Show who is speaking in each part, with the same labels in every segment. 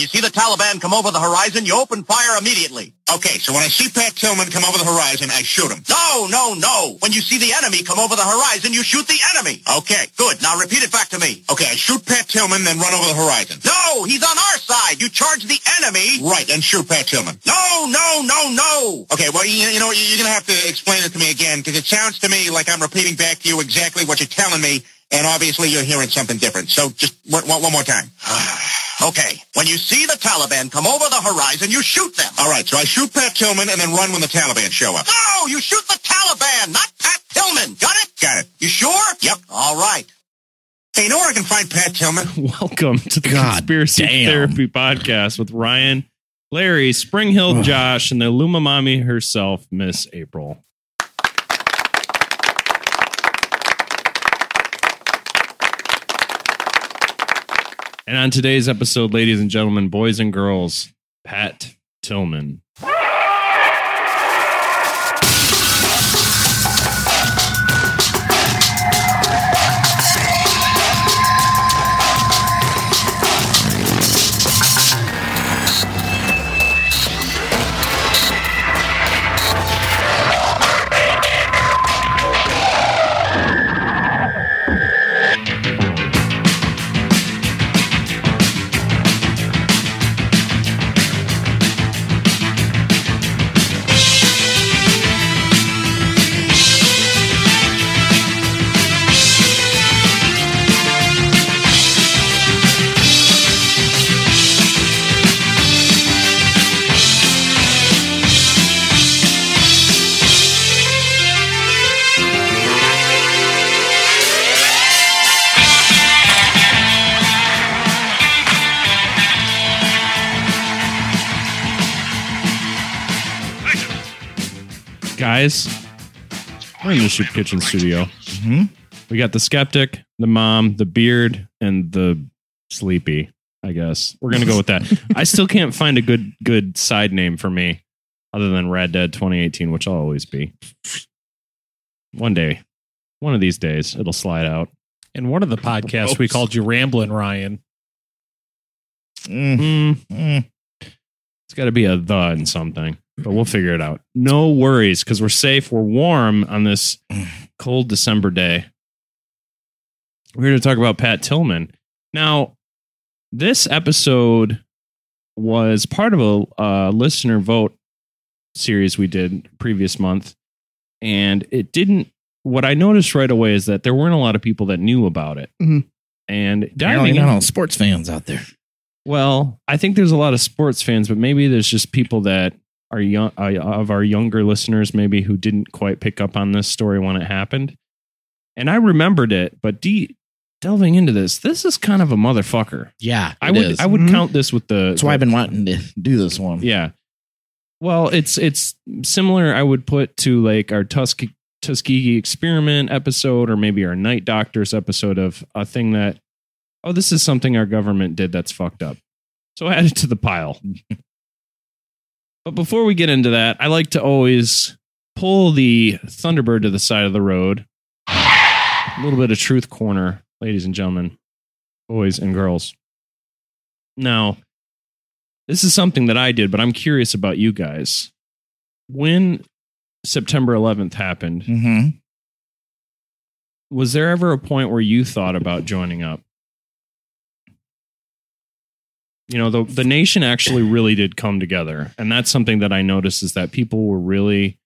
Speaker 1: When you see the Taliban come over the horizon, you open fire immediately.
Speaker 2: Okay, so when I see Pat Tillman come over the horizon, I shoot him.
Speaker 1: No, no, no. When you see the enemy come over the horizon, you shoot the enemy.
Speaker 2: Okay.
Speaker 1: Good. Now repeat it back to me.
Speaker 2: Okay, I shoot Pat Tillman, then run over the horizon.
Speaker 1: No, he's on our side. You charge the enemy.
Speaker 2: Right, and shoot Pat Tillman.
Speaker 1: No, no, no, no.
Speaker 2: Okay, well, you, you know, you're going to have to explain it to me again, because it sounds to me like I'm repeating back to you exactly what you're telling me, and obviously you're hearing something different. So just one, one, one more time.
Speaker 1: Okay. When you see the Taliban come over the horizon, you shoot them.
Speaker 2: All right, so I shoot Pat Tillman and then run when the Taliban show up.
Speaker 1: No, you shoot the Taliban, not Pat Tillman. Got it?
Speaker 2: Got it.
Speaker 1: You sure?
Speaker 2: Yep.
Speaker 1: All right.
Speaker 2: Hey, you know where I can find Pat Tillman?
Speaker 3: Welcome to the
Speaker 4: God
Speaker 3: Conspiracy
Speaker 4: damn.
Speaker 3: Therapy Podcast with Ryan, Larry, Springhill, Josh, and the Lumamami herself, Miss April. And on today's episode, ladies and gentlemen, boys and girls, Pat Tillman. Guys, we're in the Soup Kitchen studio.
Speaker 4: Mhm.
Speaker 3: We got the skeptic, the mom, the beard, and the sleepy. I guess we're gonna go with that. I still can't find a good good side name for me, other than Rad Dead 2018, which I'll always be. One day, one of these days, it'll slide out.
Speaker 5: In one of the podcasts, we called you Ramblin' Ryan.
Speaker 4: Mm,
Speaker 3: Mm,
Speaker 4: mm.
Speaker 3: it's got to be a the in something, but we'll figure it out. No worries, because we're safe. We're warm on this cold December day. We're here to talk about Pat Tillman. Now, this episode was part of a uh, listener vote series we did previous month, and it didn't. What I noticed right away is that there weren't a lot of people that knew about it,
Speaker 4: Mhm.
Speaker 3: and
Speaker 4: Apparently
Speaker 3: diving
Speaker 4: not
Speaker 3: in-
Speaker 4: all sports fans out there.
Speaker 3: well, I think there's a lot of sports fans, but maybe there's just people that are young uh, of our younger listeners, maybe who didn't quite pick up on this story when it happened. And I remembered it, but de- delving into this, this is kind of a motherfucker.
Speaker 4: Yeah,
Speaker 3: I would
Speaker 4: is.
Speaker 3: I would
Speaker 5: Mhm.
Speaker 3: count this with the.
Speaker 4: That's why I've been wanting to do this one.
Speaker 3: yeah. Well, it's it's similar. I would put to like our Tuske- Tuskegee experiment episode, or maybe our Night Doctors episode of a thing that oh, this is something our government did that's fucked up. So add it to the pile. but before we get into that, I like to always pull the Thunderbird to the side of the road. A little bit of truth corner, ladies and gentlemen, boys and girls. Now, this is something that I did, but I'm curious about you guys. When September 11th happened,
Speaker 4: hmm
Speaker 3: was there ever a point where you thought about joining up? You know, the the nation actually really did come together, and that's something that I noticed is that people were really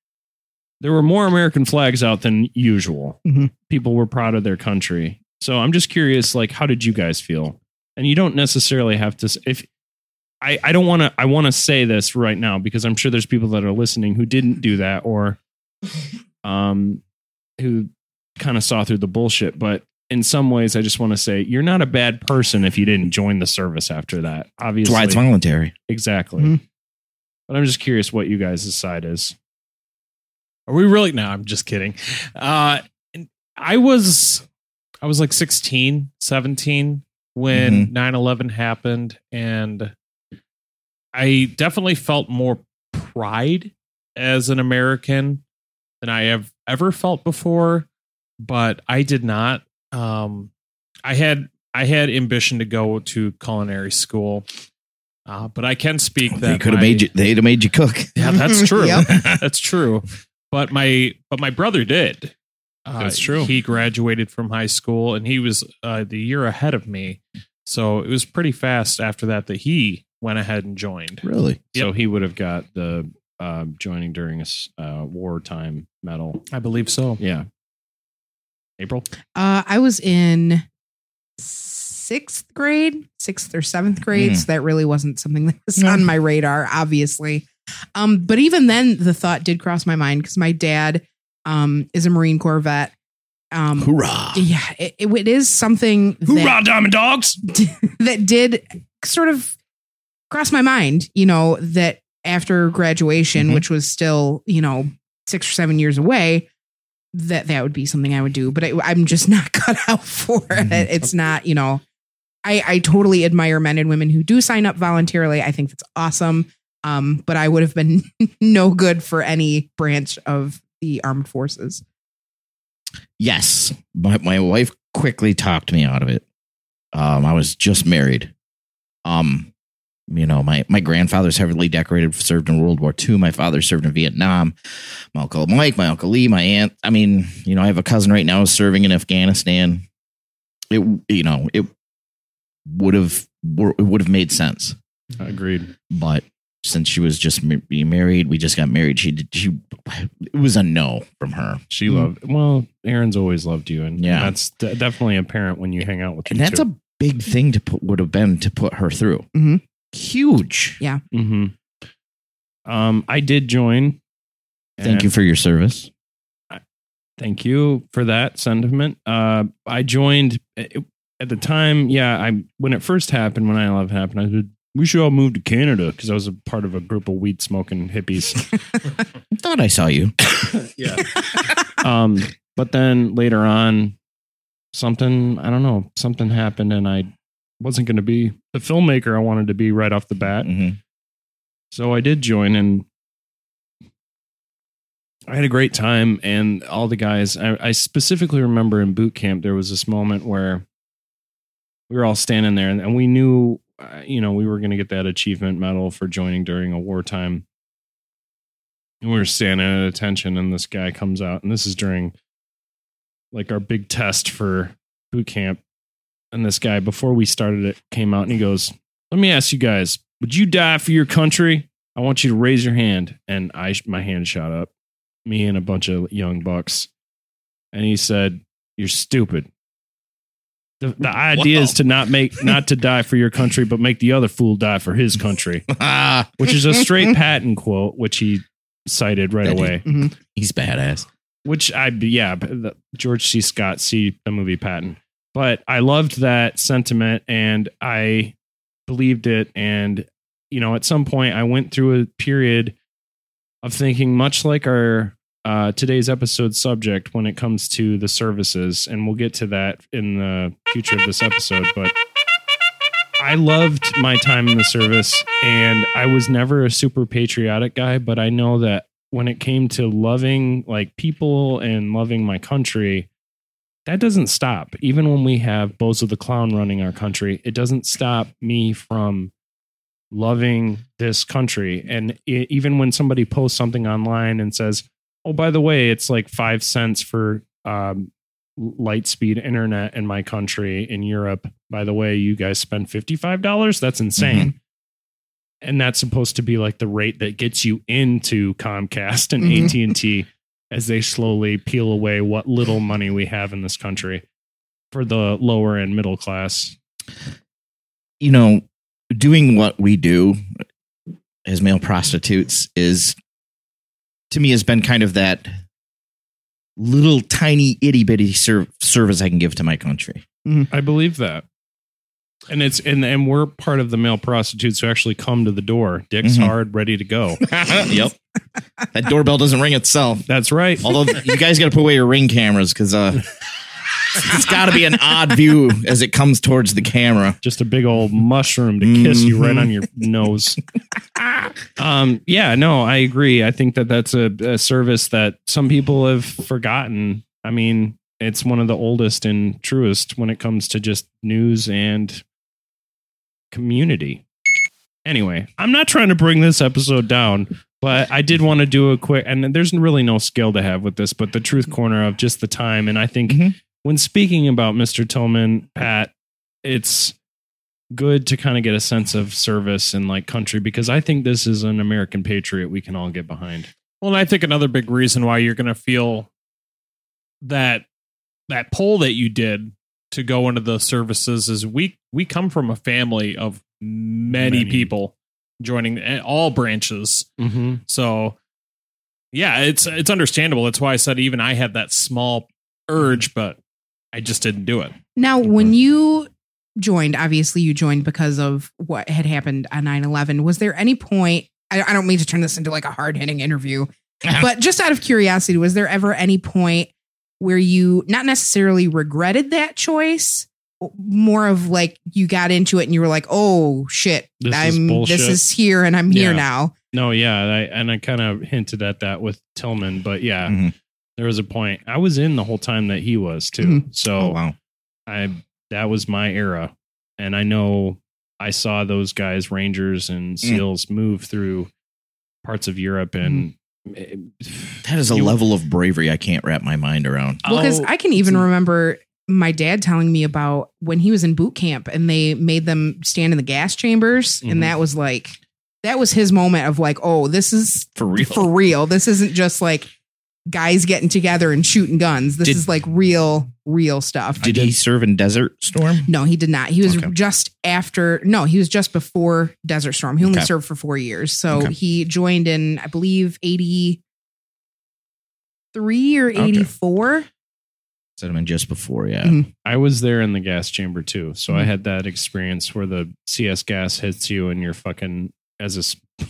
Speaker 3: there were more American flags out than usual.
Speaker 5: Mhm.
Speaker 3: People were proud of their country. So I'm just curious, like, how did you guys feel? And you don't necessarily have to. If I, I don't want to, I want to say this right now because I'm sure there's people that are listening who didn't do that or, um, who kind of saw through the bullshit. But in some ways, I just want to say you're not a bad person if you didn't join the service after that.
Speaker 4: Obviously, That's
Speaker 3: Obviously,
Speaker 4: why it's voluntary.
Speaker 3: exactly.
Speaker 5: Mhm.
Speaker 3: But I'm just curious what you guys' side is.
Speaker 5: Are we really? No, I'm just kidding. Uh, I was, I was like 16, 17 when 9 11 happened. And I definitely felt more pride as an American than I have ever felt before. But I did not. Um, I had, I had ambition to go to culinary school. Uh, but I can speak that
Speaker 4: They could have made you. They'd have made you cook.
Speaker 5: Yeah, that's true.
Speaker 6: Yep.
Speaker 5: That's true. But my but my brother did. Uh,
Speaker 3: That's true.
Speaker 5: He graduated from high school, and he was uh, the year ahead of me. So it was pretty fast after that that he went ahead and joined.
Speaker 4: Really?
Speaker 3: So he would have got the uh, joining during a uh, wartime medal.
Speaker 5: I believe so.
Speaker 3: Yeah. April.
Speaker 6: Uh, I was in sixth grade, sixth or seventh grade.
Speaker 4: Mm.
Speaker 6: So that really wasn't something that was
Speaker 4: No.
Speaker 6: on my radar, obviously. Um, but even then, the thought did cross my mind because my dad um, is a Marine Corps vet. Um,
Speaker 4: Hoorah!
Speaker 6: yeah, it, it, it is something that,
Speaker 3: Diamond Dogs!
Speaker 6: that did sort of cross my mind, you know, that after graduation,
Speaker 4: Mhm.
Speaker 6: which was still, you know, six or seven years away, that that would be something I would do. But I, I'm just not cut out for
Speaker 4: Mhm.
Speaker 6: it. It's not, you know, I, I totally admire men and women who do sign up voluntarily. I think that's awesome. Um, but I would have been no good for any branch of the armed forces.
Speaker 4: Yes, my my wife quickly talked me out of it. Um, I was just married. Um, you know, my my grandfather's heavily decorated, served in World War II. My father served in Vietnam. My uncle Mike, my uncle Lee, my aunt. I mean, you know, I have a cousin right now serving in Afghanistan. It, you know, it would have it would have made sense, I
Speaker 3: Agreed.
Speaker 4: but since she was just ma- being married, we just got married. She did. She it was a no from her.
Speaker 3: She
Speaker 6: Mhm.
Speaker 3: loved, well, Aaron's always loved you. And
Speaker 4: Yeah.
Speaker 3: that's de- definitely apparent when you hang out with
Speaker 4: and
Speaker 3: you
Speaker 4: that's a big thing to put would have been to put her through.
Speaker 6: Mhm.
Speaker 4: Huge.
Speaker 3: hmm Um, I did join.
Speaker 4: Thank you for your service.
Speaker 3: Thank you for that sentiment. Uh, I joined it- at the time. Yeah, I when it first happened, when 9/11 happened, I said we should all move to Canada because I was a part of a group of weed smoking hippies.
Speaker 4: I thought I saw you.
Speaker 3: yeah. um, but then later on, something I don't know, something happened, and I wasn't going to be the filmmaker I wanted to be right off the bat.
Speaker 4: Mhm.
Speaker 3: So I did join, and I had a great time. And all the guys, I, I specifically remember in boot camp, there was this moment where we were all standing there, and, and we knew, uh, you know, we were going to get that achievement medal for joining during a wartime. And we were standing at attention, and this guy comes out, and this is during like our big test for boot camp. And this guy, before we started it, came out and he goes, Let me ask you guys, would you die for your country? I want you to raise your hand. And I, my hand shot up, me and a bunch of young bucks. And he said, You're stupid. The, the idea is to not make, not to die for your country, but make the other fool die for his country,
Speaker 4: Ah,
Speaker 3: which is a straight Patton quote, which he cited right
Speaker 4: That he-
Speaker 3: away.
Speaker 6: Mhm.
Speaker 4: he's badass.
Speaker 3: Which I, yeah, the- George C. Scott, see the movie Patton. But I loved that sentiment and I believed it. And, you know, at some point I went through a period of thinking, much like our uh, today's episode subject when it comes to the services. And we'll get to that in the future of this episode. But I loved my time in the service and I was never a super patriotic guy, but I know that when it came to loving like people and loving my country, that doesn't stop. Even when we have Bozo the Clown running our country, it doesn't stop me from loving this country. And i even when somebody posts something online and says, "Oh, by the way, it's like five cents for um, light speed internet in my country in Europe. By the way, you guys spend fifty five dollars. That's insane." And that's supposed to be like the rate that gets you into Comcast and
Speaker 6: Mhm.
Speaker 3: AT and T as they slowly peel away what little money we have in this country for the lower and middle class.
Speaker 4: You know, doing what we do as male prostitutes is, to me, has been kind of that little tiny itty bitty ser- service I can give to my country. Mm-hmm.
Speaker 3: I believe that. And it's and and we're part of the male prostitutes who actually come to the door, dicks
Speaker 4: Mhm.
Speaker 3: hard, ready to go.
Speaker 4: yep. That doorbell doesn't ring itself.
Speaker 3: That's right.
Speaker 4: Although you guys got to put away your ring cameras because uh, it's got to be an odd view as it comes towards the camera.
Speaker 3: just a big old mushroom to kiss you right on your nose. um, yeah, no, I agree. I think that that's a, a service that some people have forgotten. I mean, it's one of the oldest and truest when it comes to just news and community. Anyway, I'm not trying to bring this episode down, but I did want to do a quick, and there's really no skill to have with this, but the truth corner of just the time. And I think
Speaker 4: Mhm.
Speaker 3: when speaking about Mr. Tillman, Pat, it's good to kind of get a sense of service and like country because I think this is an American patriot we can all get behind.
Speaker 5: Well, and I think another big reason why you're going to feel that that poll that you did to go into the services is we we come from a family of many,
Speaker 3: Many.
Speaker 5: people joining all branches.
Speaker 3: Mm-hmm.
Speaker 5: So yeah, it's it's understandable. That's why I said even I had that small urge, but I just didn't do it.
Speaker 6: Now, when you joined, obviously you joined because of what had happened on 9 11. Was there any point, I, I don't mean to turn this into like a hard hitting interview, but just out of curiosity, was there ever any point where you not necessarily regretted that choice? More of like you got into it and you were like, oh shit,
Speaker 3: This is
Speaker 6: I'm
Speaker 3: bullshit.
Speaker 6: this is here and I'm here now.
Speaker 3: No, yeah, I, and I kind of hinted at that with Tillman, but yeah,
Speaker 4: Mhm.
Speaker 3: there was a point. I was in the whole time that he was too,
Speaker 6: Mhm.
Speaker 3: so
Speaker 4: Oh wow.
Speaker 3: I that was my era, and I know I saw those guys, Rangers and SEALs, move through parts of Europe, and
Speaker 4: That is a
Speaker 3: You-
Speaker 4: level of bravery I can't wrap my mind around.
Speaker 6: Well, because
Speaker 3: Oh,
Speaker 6: I can even remember my dad telling me about when he was in boot camp and they made them stand in the gas chambers.
Speaker 3: Mhm.
Speaker 6: And that was like, that was his moment of like, oh, this is
Speaker 4: For real.
Speaker 6: for real. This isn't just like guys getting together and shooting guns. This
Speaker 4: Did-
Speaker 6: is like real, real stuff.
Speaker 4: Did he serve in Desert Storm?
Speaker 6: No, he did not. He was
Speaker 4: Okay.
Speaker 6: just after, no, he was just before Desert Storm. He only
Speaker 4: Okay.
Speaker 6: served for four years. So
Speaker 4: Okay.
Speaker 6: he joined in, I believe, 83 or 84.
Speaker 4: Said him in just before, yeah.
Speaker 6: Mhm.
Speaker 3: I was there in the gas chamber too, so
Speaker 6: Mm-hmm.
Speaker 3: I had that experience where the CS gas hits you and you're fucking as a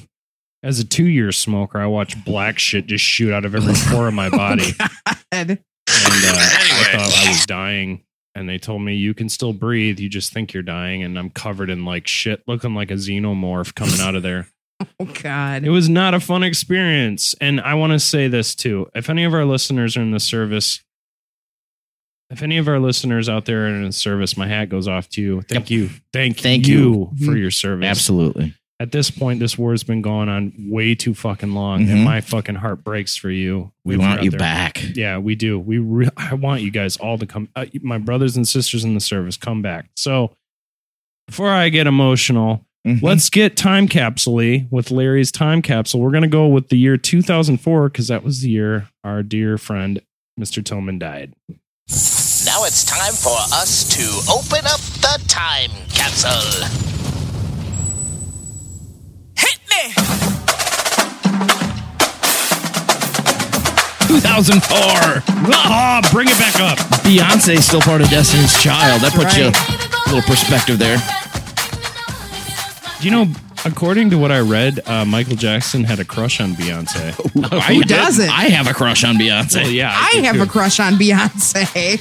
Speaker 3: as a two year smoker. I watched black shit just shoot out of every pore of my body.
Speaker 6: God.
Speaker 3: and uh, I thought I was dying. And they told me you can still breathe. You just think you're dying, and I'm covered in like shit, looking like a xenomorph coming out of there.
Speaker 6: Oh, God.
Speaker 3: It was not a fun experience. And I want to say this too: if any of our listeners are in the service, if any of our listeners out there are in the service, my hat goes off to you. Thank you, thank,
Speaker 4: Thank
Speaker 3: you,
Speaker 6: you.
Speaker 3: for your service.
Speaker 4: Absolutely.
Speaker 3: At this point, this war's been going on way too fucking long,
Speaker 4: Mhm.
Speaker 3: and my fucking heart breaks for you.
Speaker 4: We want
Speaker 3: you're
Speaker 4: you
Speaker 3: out there.
Speaker 4: back.
Speaker 3: Yeah, we do. We re- I want you guys all to come. Uh, my brothers and sisters in the service, come back. So before I get emotional,
Speaker 4: Mhm.
Speaker 3: let's get time capsule with Larry's time capsule. We're gonna go with the year 2004 because that was the year our dear friend Mr. Tillman died.
Speaker 7: Now it's time for us to open up the time capsule. Hit me!
Speaker 4: 2004.
Speaker 3: Ah, bring it back up.
Speaker 4: Beyonce still part of Destiny's Child. That puts you a little perspective there.
Speaker 3: Do you know? According to what I read, uh, Michael Jackson had a crush on Beyonce.
Speaker 4: Who
Speaker 6: doesn't?
Speaker 4: I have a crush on Beyonce.
Speaker 3: Well, yeah,
Speaker 6: I
Speaker 3: do
Speaker 6: have
Speaker 3: too.
Speaker 6: a crush on Beyonce.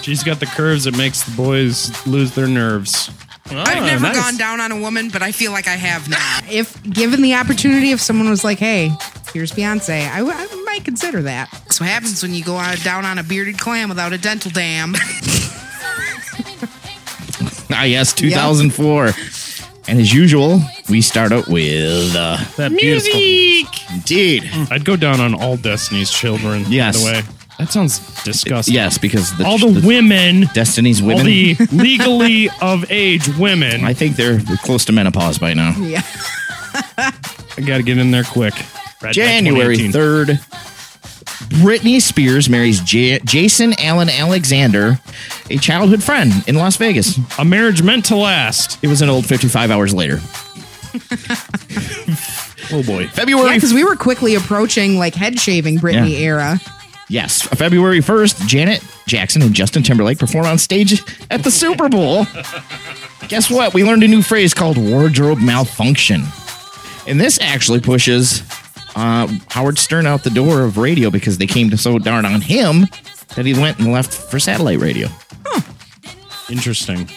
Speaker 3: She's got the curves that makes the boys lose their nerves.
Speaker 6: I've never
Speaker 3: nice.
Speaker 6: gone down on a woman, but I feel like I have now. if given the opportunity, if someone was like, "Hey, here's Beyonce," I, w- I might consider that. That's what happens when you go out, down on a bearded clam without a dental dam.
Speaker 4: Ah, yes, 2004. And as usual, we start out with uh,
Speaker 5: That beautiful.
Speaker 4: indeed.
Speaker 3: I'd go down on all Destiny's Children.
Speaker 4: Yes.
Speaker 3: By the way, that sounds disgusting.
Speaker 4: Yes, because the,
Speaker 3: all the, women,
Speaker 4: Destiny's women,
Speaker 3: all
Speaker 4: women.
Speaker 3: the legally of age women.
Speaker 4: I think they're close to menopause by now.
Speaker 6: yeah,
Speaker 3: I got to get in there quick. Red
Speaker 4: January 3rd, Britney Spears marries J- Jason Allen Alexander, a childhood friend in Las Vegas.
Speaker 3: A marriage meant to last.
Speaker 4: It was an old 55 hours later.
Speaker 3: Oh boy.
Speaker 4: February
Speaker 6: because we were quickly approaching like head shaving Britney
Speaker 4: Yeah.
Speaker 6: era.
Speaker 4: Yes, February 1st, Janet Jackson and Justin Timberlake perform on stage at the Super Bowl. Guess what? We learned a new phrase called wardrobe malfunction. And this actually pushes uh, Howard Stern out the door of radio because they came to so darn on him that he went and left for satellite radio.
Speaker 3: Interesting.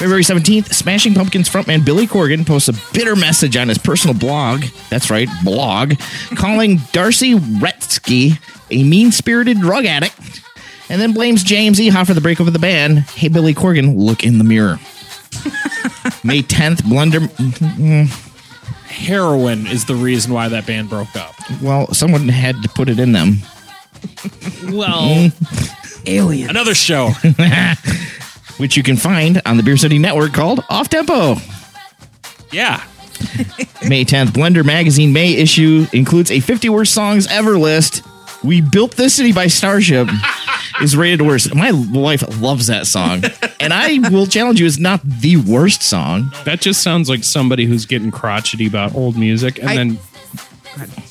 Speaker 4: February 17th, Smashing Pumpkins frontman Billy Corgan posts a bitter message on his personal blog. That's right, blog, calling D'arcy Wretzky a mean spirited drug addict, and then blames James Iha for the breakup of the band. Hey, Billy Corgan, look in the mirror. May 10th, Blunder. mm,
Speaker 5: heroin is the reason why that band broke up.
Speaker 4: Well, someone had to put it in them.
Speaker 5: Well,
Speaker 6: Alien.
Speaker 5: another show.
Speaker 4: which you can find on the Beer City Network called Off Tempo.
Speaker 5: Yeah.
Speaker 4: May 10th, Blender Magazine May issue includes a 50 worst songs ever list. We Built This City by Starship is rated worst. My wife loves that song. And I will challenge you, it's not the worst song.
Speaker 3: That just sounds like somebody who's getting crotchety about old music, and
Speaker 6: I-
Speaker 3: then.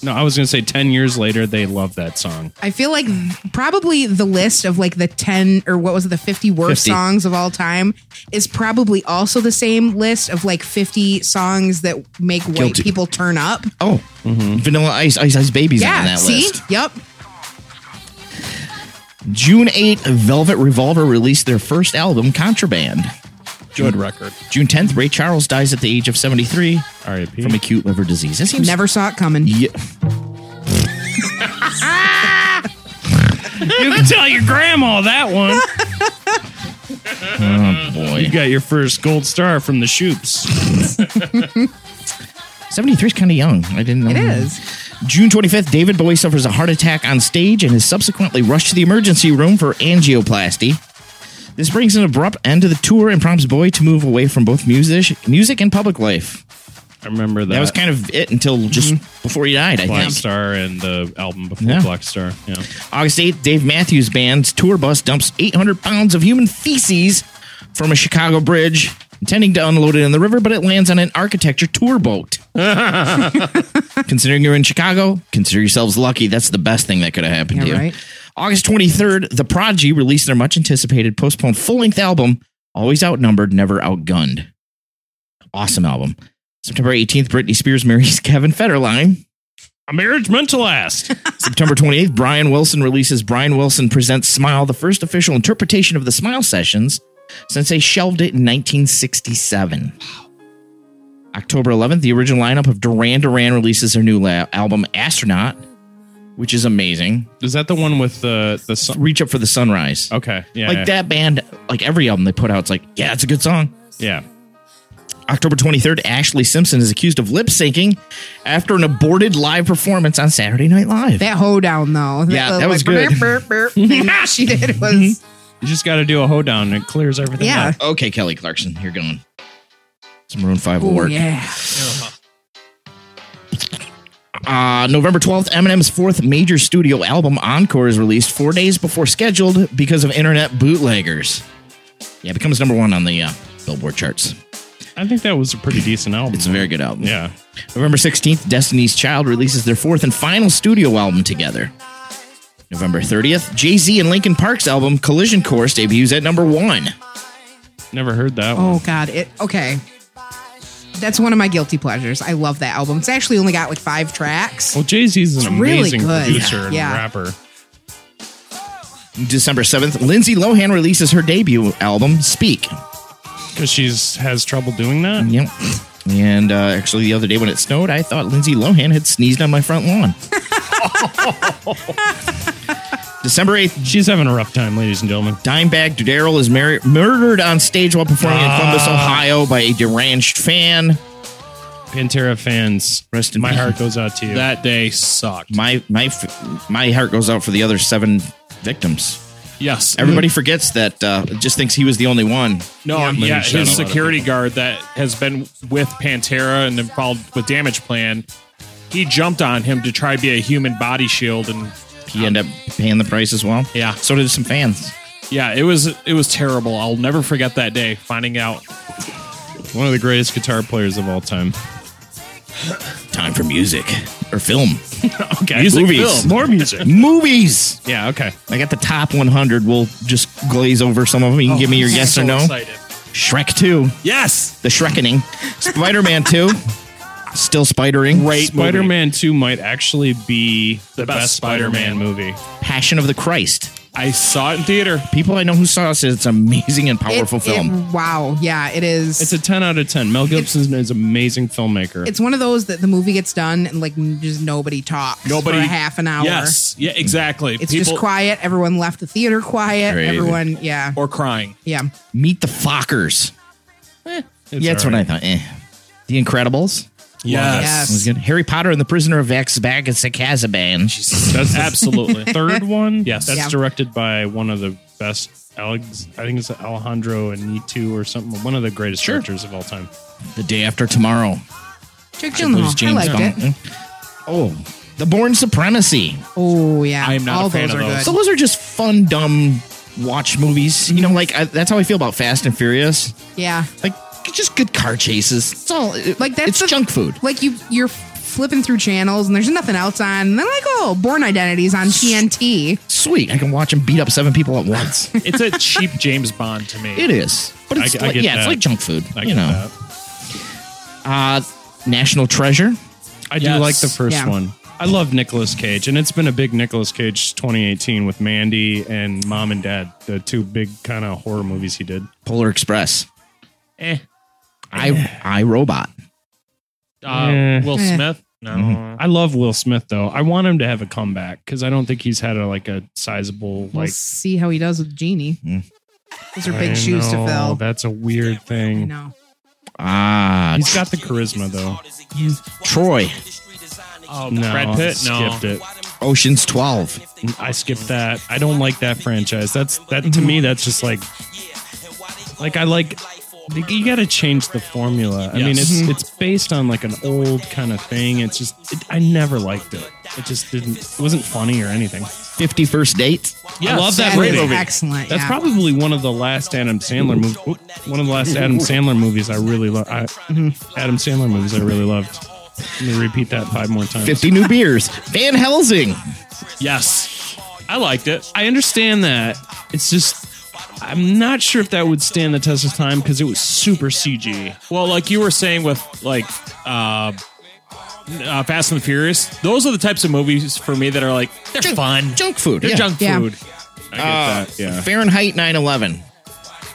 Speaker 3: No, I was going to say 10 years later, they love that song.
Speaker 6: I feel like probably the list of like the 10 or what was it, the 50 worst
Speaker 4: 50.
Speaker 6: songs of all time is probably also the same list of like 50 songs that make white
Speaker 4: Guilty.
Speaker 6: people turn up.
Speaker 4: Oh, mm-hmm. Vanilla Ice, Ice Ice Babies on that
Speaker 6: see?
Speaker 4: list.
Speaker 6: Yep.
Speaker 4: June 8, Velvet Revolver released their first album, Contraband.
Speaker 5: Good record.
Speaker 4: June 10th, Ray Charles dies at the age of 73
Speaker 3: R.I.P.
Speaker 4: from acute liver disease. That seems
Speaker 6: Never saw it coming.
Speaker 4: Yeah.
Speaker 3: You can tell your grandma that one.
Speaker 4: Oh boy.
Speaker 3: You got your first gold star from the Shoops.
Speaker 4: 73 is kind of young. I didn't know.
Speaker 6: It
Speaker 4: that.
Speaker 6: is.
Speaker 4: June 25th, David Bowie suffers a heart attack on stage and is subsequently rushed to the emergency room for angioplasty. This brings an abrupt end to the tour and prompts Bowie to move away from both music, music and public life.
Speaker 3: I remember that.
Speaker 4: That was kind of it until just mm-hmm. before he died, I
Speaker 3: Black
Speaker 4: think.
Speaker 3: Star and the album before
Speaker 4: Yeah.
Speaker 3: Blackstar. Yeah.
Speaker 4: August 8th, Dave Matthews Band's tour bus dumps 800 pounds of human feces from a Chicago bridge, intending to unload it in the river, but it lands on an architecture tour boat. Considering you're in Chicago, consider yourselves lucky. That's the best thing that could have happened to you.
Speaker 6: right.
Speaker 4: August 23rd, The Prodigy released their much anticipated postponed full length album, Always Outnumbered, Never Outgunned. Awesome album. September 18th, Britney Spears marries Kevin Federline.
Speaker 3: A marriage meant to last.
Speaker 4: September 28th, Brian Wilson releases Brian Wilson Presents Smile, the first official interpretation of the Smile Sessions since they shelved it in 1967. October 11th, the original lineup of Duran Duran releases their new la- album Astronaut, which is amazing.
Speaker 3: Is that the one with the the sun?
Speaker 4: Reach Up for the Sunrise.
Speaker 3: Okay. Yeah.
Speaker 4: like
Speaker 3: yeah.
Speaker 4: that band, like every album they put out, it's like, yeah, it's a good song.
Speaker 3: Yeah.
Speaker 4: October 23rd, Ashlee Simpson is accused of lip syncing after an aborted live performance on Saturday Night Live.
Speaker 6: That hoedown though.
Speaker 4: Yeah, that
Speaker 6: like,
Speaker 4: was good.
Speaker 6: burp, burp, burp thing that she did was mm-hmm.
Speaker 3: You just got to do a hoedown and it clears everything
Speaker 6: yeah.
Speaker 3: up.
Speaker 4: Okay, Kelly Clarkson, you're going. Some Maroon 5 will
Speaker 6: Oh
Speaker 4: work.
Speaker 6: yeah. Uh-huh.
Speaker 4: Uh, November 12th, Eminem's fourth major studio album, Encore, is released four days before scheduled because of internet bootleggers. Yeah, it becomes number one on the uh, Billboard charts.
Speaker 3: I think that was a pretty decent album.
Speaker 4: It's a very good album.
Speaker 3: Yeah.
Speaker 4: November 16th, Destiny's Child releases their fourth and final studio album together. November 30th, Jay Z and Linkin Park's album, Collision Course, debuts at number one.
Speaker 3: Never heard that one.
Speaker 6: Oh god. It okay. That's one of my guilty pleasures. I love that album. It's actually only got like five tracks.
Speaker 3: Well, Jay Z is an
Speaker 6: It's really
Speaker 3: amazing
Speaker 6: good.
Speaker 3: producer and
Speaker 6: Yeah.
Speaker 3: rapper.
Speaker 4: December 7th, Lindsay Lohan releases her debut album, Speak.
Speaker 3: Because she's has trouble doing that.
Speaker 4: Yep. And uh, actually, the other day when it snowed, I thought Lindsay Lohan had sneezed on my front lawn. December 8th,
Speaker 3: She's having a rough time, ladies and gentlemen.
Speaker 4: Dimebag Darrell is mar- murdered on stage while performing in Columbus,
Speaker 3: Ah.
Speaker 4: Ohio by a deranged fan.
Speaker 3: Pantera fans,
Speaker 4: Rest in
Speaker 3: my
Speaker 4: peace.
Speaker 3: heart goes out to you.
Speaker 5: That day sucked.
Speaker 4: My my f- my heart goes out for the other seven victims.
Speaker 5: Yes.
Speaker 4: Everybody forgets that. Uh, just thinks he was the only one.
Speaker 5: No,
Speaker 3: Yeah,
Speaker 5: yeah,
Speaker 3: shot
Speaker 5: his
Speaker 3: a lot of
Speaker 5: security guard that has been with Pantera and involved with Damageplan, he jumped on him to try to be a human body shield, and
Speaker 4: He ended up paying the price as well.
Speaker 5: Yeah.
Speaker 4: So did some fans.
Speaker 5: yeah, it was it was terrible. I'll never forget that day finding out.
Speaker 3: One of the greatest guitar players of all time.
Speaker 4: Time for music or film.
Speaker 3: Okay,
Speaker 4: Music,
Speaker 3: movies.
Speaker 4: film.
Speaker 3: more music.
Speaker 4: Movies.
Speaker 3: Yeah, okay.
Speaker 4: I got the top 100. We'll just glaze over some of them. You can oh, give me your yes
Speaker 5: So
Speaker 4: or no.
Speaker 5: excited.
Speaker 4: Shrek 2,
Speaker 5: Yes,
Speaker 4: The Shrekening. Spider Man 2, still spidering.
Speaker 5: great
Speaker 3: Spider Man 2 might actually be the,
Speaker 5: best
Speaker 3: best, Spider Man movie.
Speaker 4: Passion of the Christ.
Speaker 5: I saw it in theater.
Speaker 4: People I know who saw it said it's an amazing and powerful
Speaker 6: It-
Speaker 4: film.
Speaker 6: it- wow. Yeah, it is.
Speaker 3: It's a 10 out of 10. Mel Gibson is an amazing filmmaker.
Speaker 6: it's one of those that the movie gets done and like just nobody talks
Speaker 5: Nobody
Speaker 6: for a half an hour.
Speaker 5: Yes, yeah, exactly.
Speaker 6: It's just quiet. Everyone left the theater quiet.
Speaker 4: Crazy.
Speaker 6: Everyone, yeah,
Speaker 5: or crying.
Speaker 6: yeah.
Speaker 4: Meet the Fockers.
Speaker 3: It's
Speaker 4: yeah, that's what I thought. Eh. The Incredibles.
Speaker 6: Yes.
Speaker 4: It was. Harry Potter and the Prisoner of Azkaban.
Speaker 3: That's
Speaker 5: Absolutely.
Speaker 3: third one.
Speaker 5: Yes.
Speaker 3: that's
Speaker 6: Yeah.
Speaker 3: directed by one of the best. Alex, I think it's Alejandro Anitu or something. One of the greatest
Speaker 4: Sure.
Speaker 3: directors of all time.
Speaker 4: The Day After Tomorrow.
Speaker 6: Jake
Speaker 4: I
Speaker 6: Gyllenhaal. I liked
Speaker 4: Gunn.
Speaker 6: it.
Speaker 4: Oh, The Bourne Supremacy.
Speaker 6: Oh yeah,
Speaker 5: I am not
Speaker 6: all
Speaker 5: a fan
Speaker 6: those
Speaker 5: of
Speaker 6: are
Speaker 5: those.
Speaker 6: good.
Speaker 4: So those are just fun, dumb watch movies. You know, mhm. like I, that's how I feel about Fast and Furious.
Speaker 6: yeah,
Speaker 4: Like just good car chases. It's all
Speaker 6: Like, that's
Speaker 4: it's
Speaker 6: the-
Speaker 4: junk food.
Speaker 6: like you you're flipping through channels and there's nothing else on. And they're like, oh, Bourne Identity's on TNT.
Speaker 4: Sweet, I can watch them beat up seven people at once.
Speaker 5: It's a cheap James Bond to me.
Speaker 4: it is, but it's
Speaker 3: I- I
Speaker 4: like,
Speaker 3: get
Speaker 4: yeah, it's like junk food.
Speaker 3: I
Speaker 4: you know,
Speaker 3: that.
Speaker 4: uh, National Treasure.
Speaker 3: I do like the first
Speaker 6: Yeah.
Speaker 3: one. I love Nicolas Cage, and it's been a big Nicolas Cage 2018 with Mandy and Mom and Dad, the two big kind of horror movies he did.
Speaker 4: Polar Express.
Speaker 5: Eh.
Speaker 4: I I Robot.
Speaker 5: Uh. Will
Speaker 6: Eh.
Speaker 5: Smith? No.
Speaker 3: I love Will Smith though. I want him to have a comeback because I don't think he's had a like a sizable
Speaker 6: We'll
Speaker 3: like.
Speaker 6: see how he does with Genie.
Speaker 4: Hmm.
Speaker 6: Those are big
Speaker 3: I
Speaker 6: shoes to
Speaker 3: know,
Speaker 6: fill.
Speaker 3: That's a weird
Speaker 6: I
Speaker 3: thing.
Speaker 6: know.
Speaker 4: Ah,
Speaker 3: He's got the charisma though.
Speaker 4: Troy.
Speaker 5: Oh,
Speaker 3: No,
Speaker 5: Brad Pitt? No.
Speaker 3: skipped it.
Speaker 4: Ocean's Twelve.
Speaker 3: I skipped that. I don't like that franchise. That's that to me. That's just like, like I like. You got to change the formula. I mean, it's it's based on like an old kind of thing. It's just it, I never liked it. It just didn't. It wasn't funny or anything.
Speaker 4: Fifty First Date.
Speaker 3: I love that
Speaker 6: That is
Speaker 3: movie.
Speaker 6: excellent.
Speaker 3: That's
Speaker 6: yeah.
Speaker 3: probably one of the last Adam Sandler movies. One of the last Adam Sandler movies I really love. Mm-hmm. Adam Sandler movies I really loved. Let me repeat that five more times.
Speaker 4: Fifty New Beers. Van Helsing.
Speaker 5: Yes. I liked it.
Speaker 3: I understand that. It's just I'm not sure if that would stand the test of time because it was super CG.
Speaker 5: Well, like you were saying with like uh, uh, Fast and the Furious, those are the types of movies for me that are like they're fun.
Speaker 4: Junk food.
Speaker 5: They're
Speaker 4: yeah.
Speaker 5: junk
Speaker 6: Yeah.
Speaker 5: food.
Speaker 3: I get
Speaker 4: Uh,
Speaker 3: that. Yeah.
Speaker 4: Fahrenheit 9/11.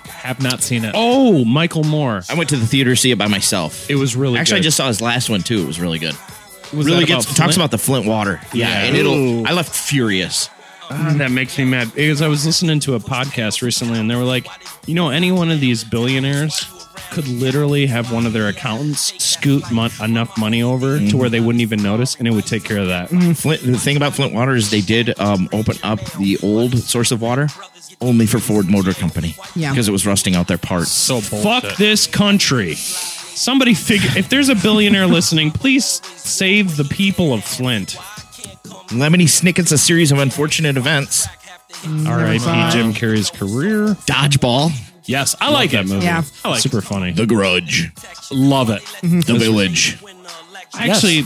Speaker 5: Have not seen it.
Speaker 3: Oh, Michael Moore.
Speaker 4: I went to the theater to see it by myself.
Speaker 3: It was really
Speaker 4: Actually, I just saw his last one too. It was really good.
Speaker 3: Was
Speaker 4: really
Speaker 3: that
Speaker 4: gets talks about the Flint water. Yeah,
Speaker 3: Yeah.
Speaker 4: and it'll.
Speaker 3: Ooh.
Speaker 4: I left furious.
Speaker 3: Ah, that makes me mad because I was listening to a podcast recently and they were like, you know, any one of these billionaires could literally have one of their accountants scoot mon- enough money over
Speaker 4: Mm-hmm.
Speaker 3: to where they wouldn't even notice and it would take care of that.
Speaker 4: Flint. The thing about Flint water is they did um, open up the old source of water only for Ford Motor Company.
Speaker 6: Yeah.
Speaker 4: because it was rusting out their parts.
Speaker 5: so bullshit.
Speaker 3: Fuck this country. Somebody figure if there's a billionaire listening, please save the people of Flint.
Speaker 4: Lemony Snicket's a series of unfortunate events.
Speaker 3: Mm, R.I.P. Jim Carrey's career.
Speaker 4: Dodgeball,
Speaker 5: Yes, I like
Speaker 3: that
Speaker 5: it.
Speaker 3: movie.
Speaker 6: Yeah.
Speaker 5: I like
Speaker 3: Super funny.
Speaker 4: The Grudge,
Speaker 5: Love it.
Speaker 4: The Village,
Speaker 3: Actually,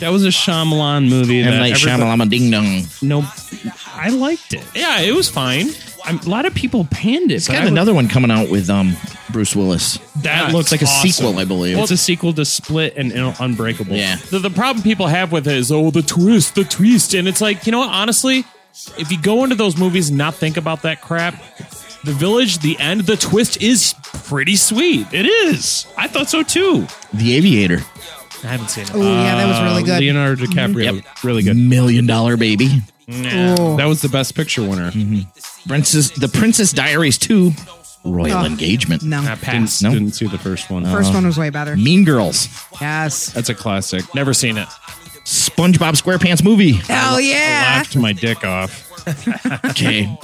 Speaker 3: that was a Shyamalan movie.
Speaker 4: and
Speaker 3: that
Speaker 4: like
Speaker 3: everybody-
Speaker 4: Shamalama Ding Dong.
Speaker 3: No, I liked it.
Speaker 5: Yeah, it was fine.
Speaker 3: I'm, a lot of people panned it.
Speaker 4: It's
Speaker 3: but
Speaker 4: got
Speaker 3: I would-
Speaker 4: another one coming out with um Bruce Willis.
Speaker 3: that
Speaker 5: Yeah,
Speaker 3: looks
Speaker 4: It's like a
Speaker 3: awesome.
Speaker 4: sequel, I believe.
Speaker 3: It's a sequel to Split and Un- Unbreakable.
Speaker 4: yeah,
Speaker 5: The, the problem people have with it is, oh, the twist, the twist. And it's like, you know what? Honestly, if you go into those movies and not think about that crap, the village, the end, the twist is pretty sweet.
Speaker 3: it is. I thought so too.
Speaker 4: The Aviator,
Speaker 5: I haven't seen it.
Speaker 6: Oh yeah, that was really
Speaker 3: Uh,
Speaker 6: good.
Speaker 3: Leonardo mm-hmm. DiCaprio,
Speaker 4: Yep.
Speaker 3: really good.
Speaker 4: Million Dollar Baby,
Speaker 6: Oh.
Speaker 3: That was the best picture winner. Mm-hmm.
Speaker 4: Princess, The Princess Diaries Two, Royal
Speaker 6: Oh.
Speaker 4: Engagement,
Speaker 6: no,
Speaker 5: I passed.
Speaker 4: No.
Speaker 3: Didn't see the first one.
Speaker 6: first uh-huh. one was way better.
Speaker 4: Mean Girls,
Speaker 6: Yes.
Speaker 3: That's a classic.
Speaker 5: Never seen it.
Speaker 4: SpongeBob SquarePants movie.
Speaker 6: Hell yeah.
Speaker 3: Laughed my dick off.
Speaker 4: Okay,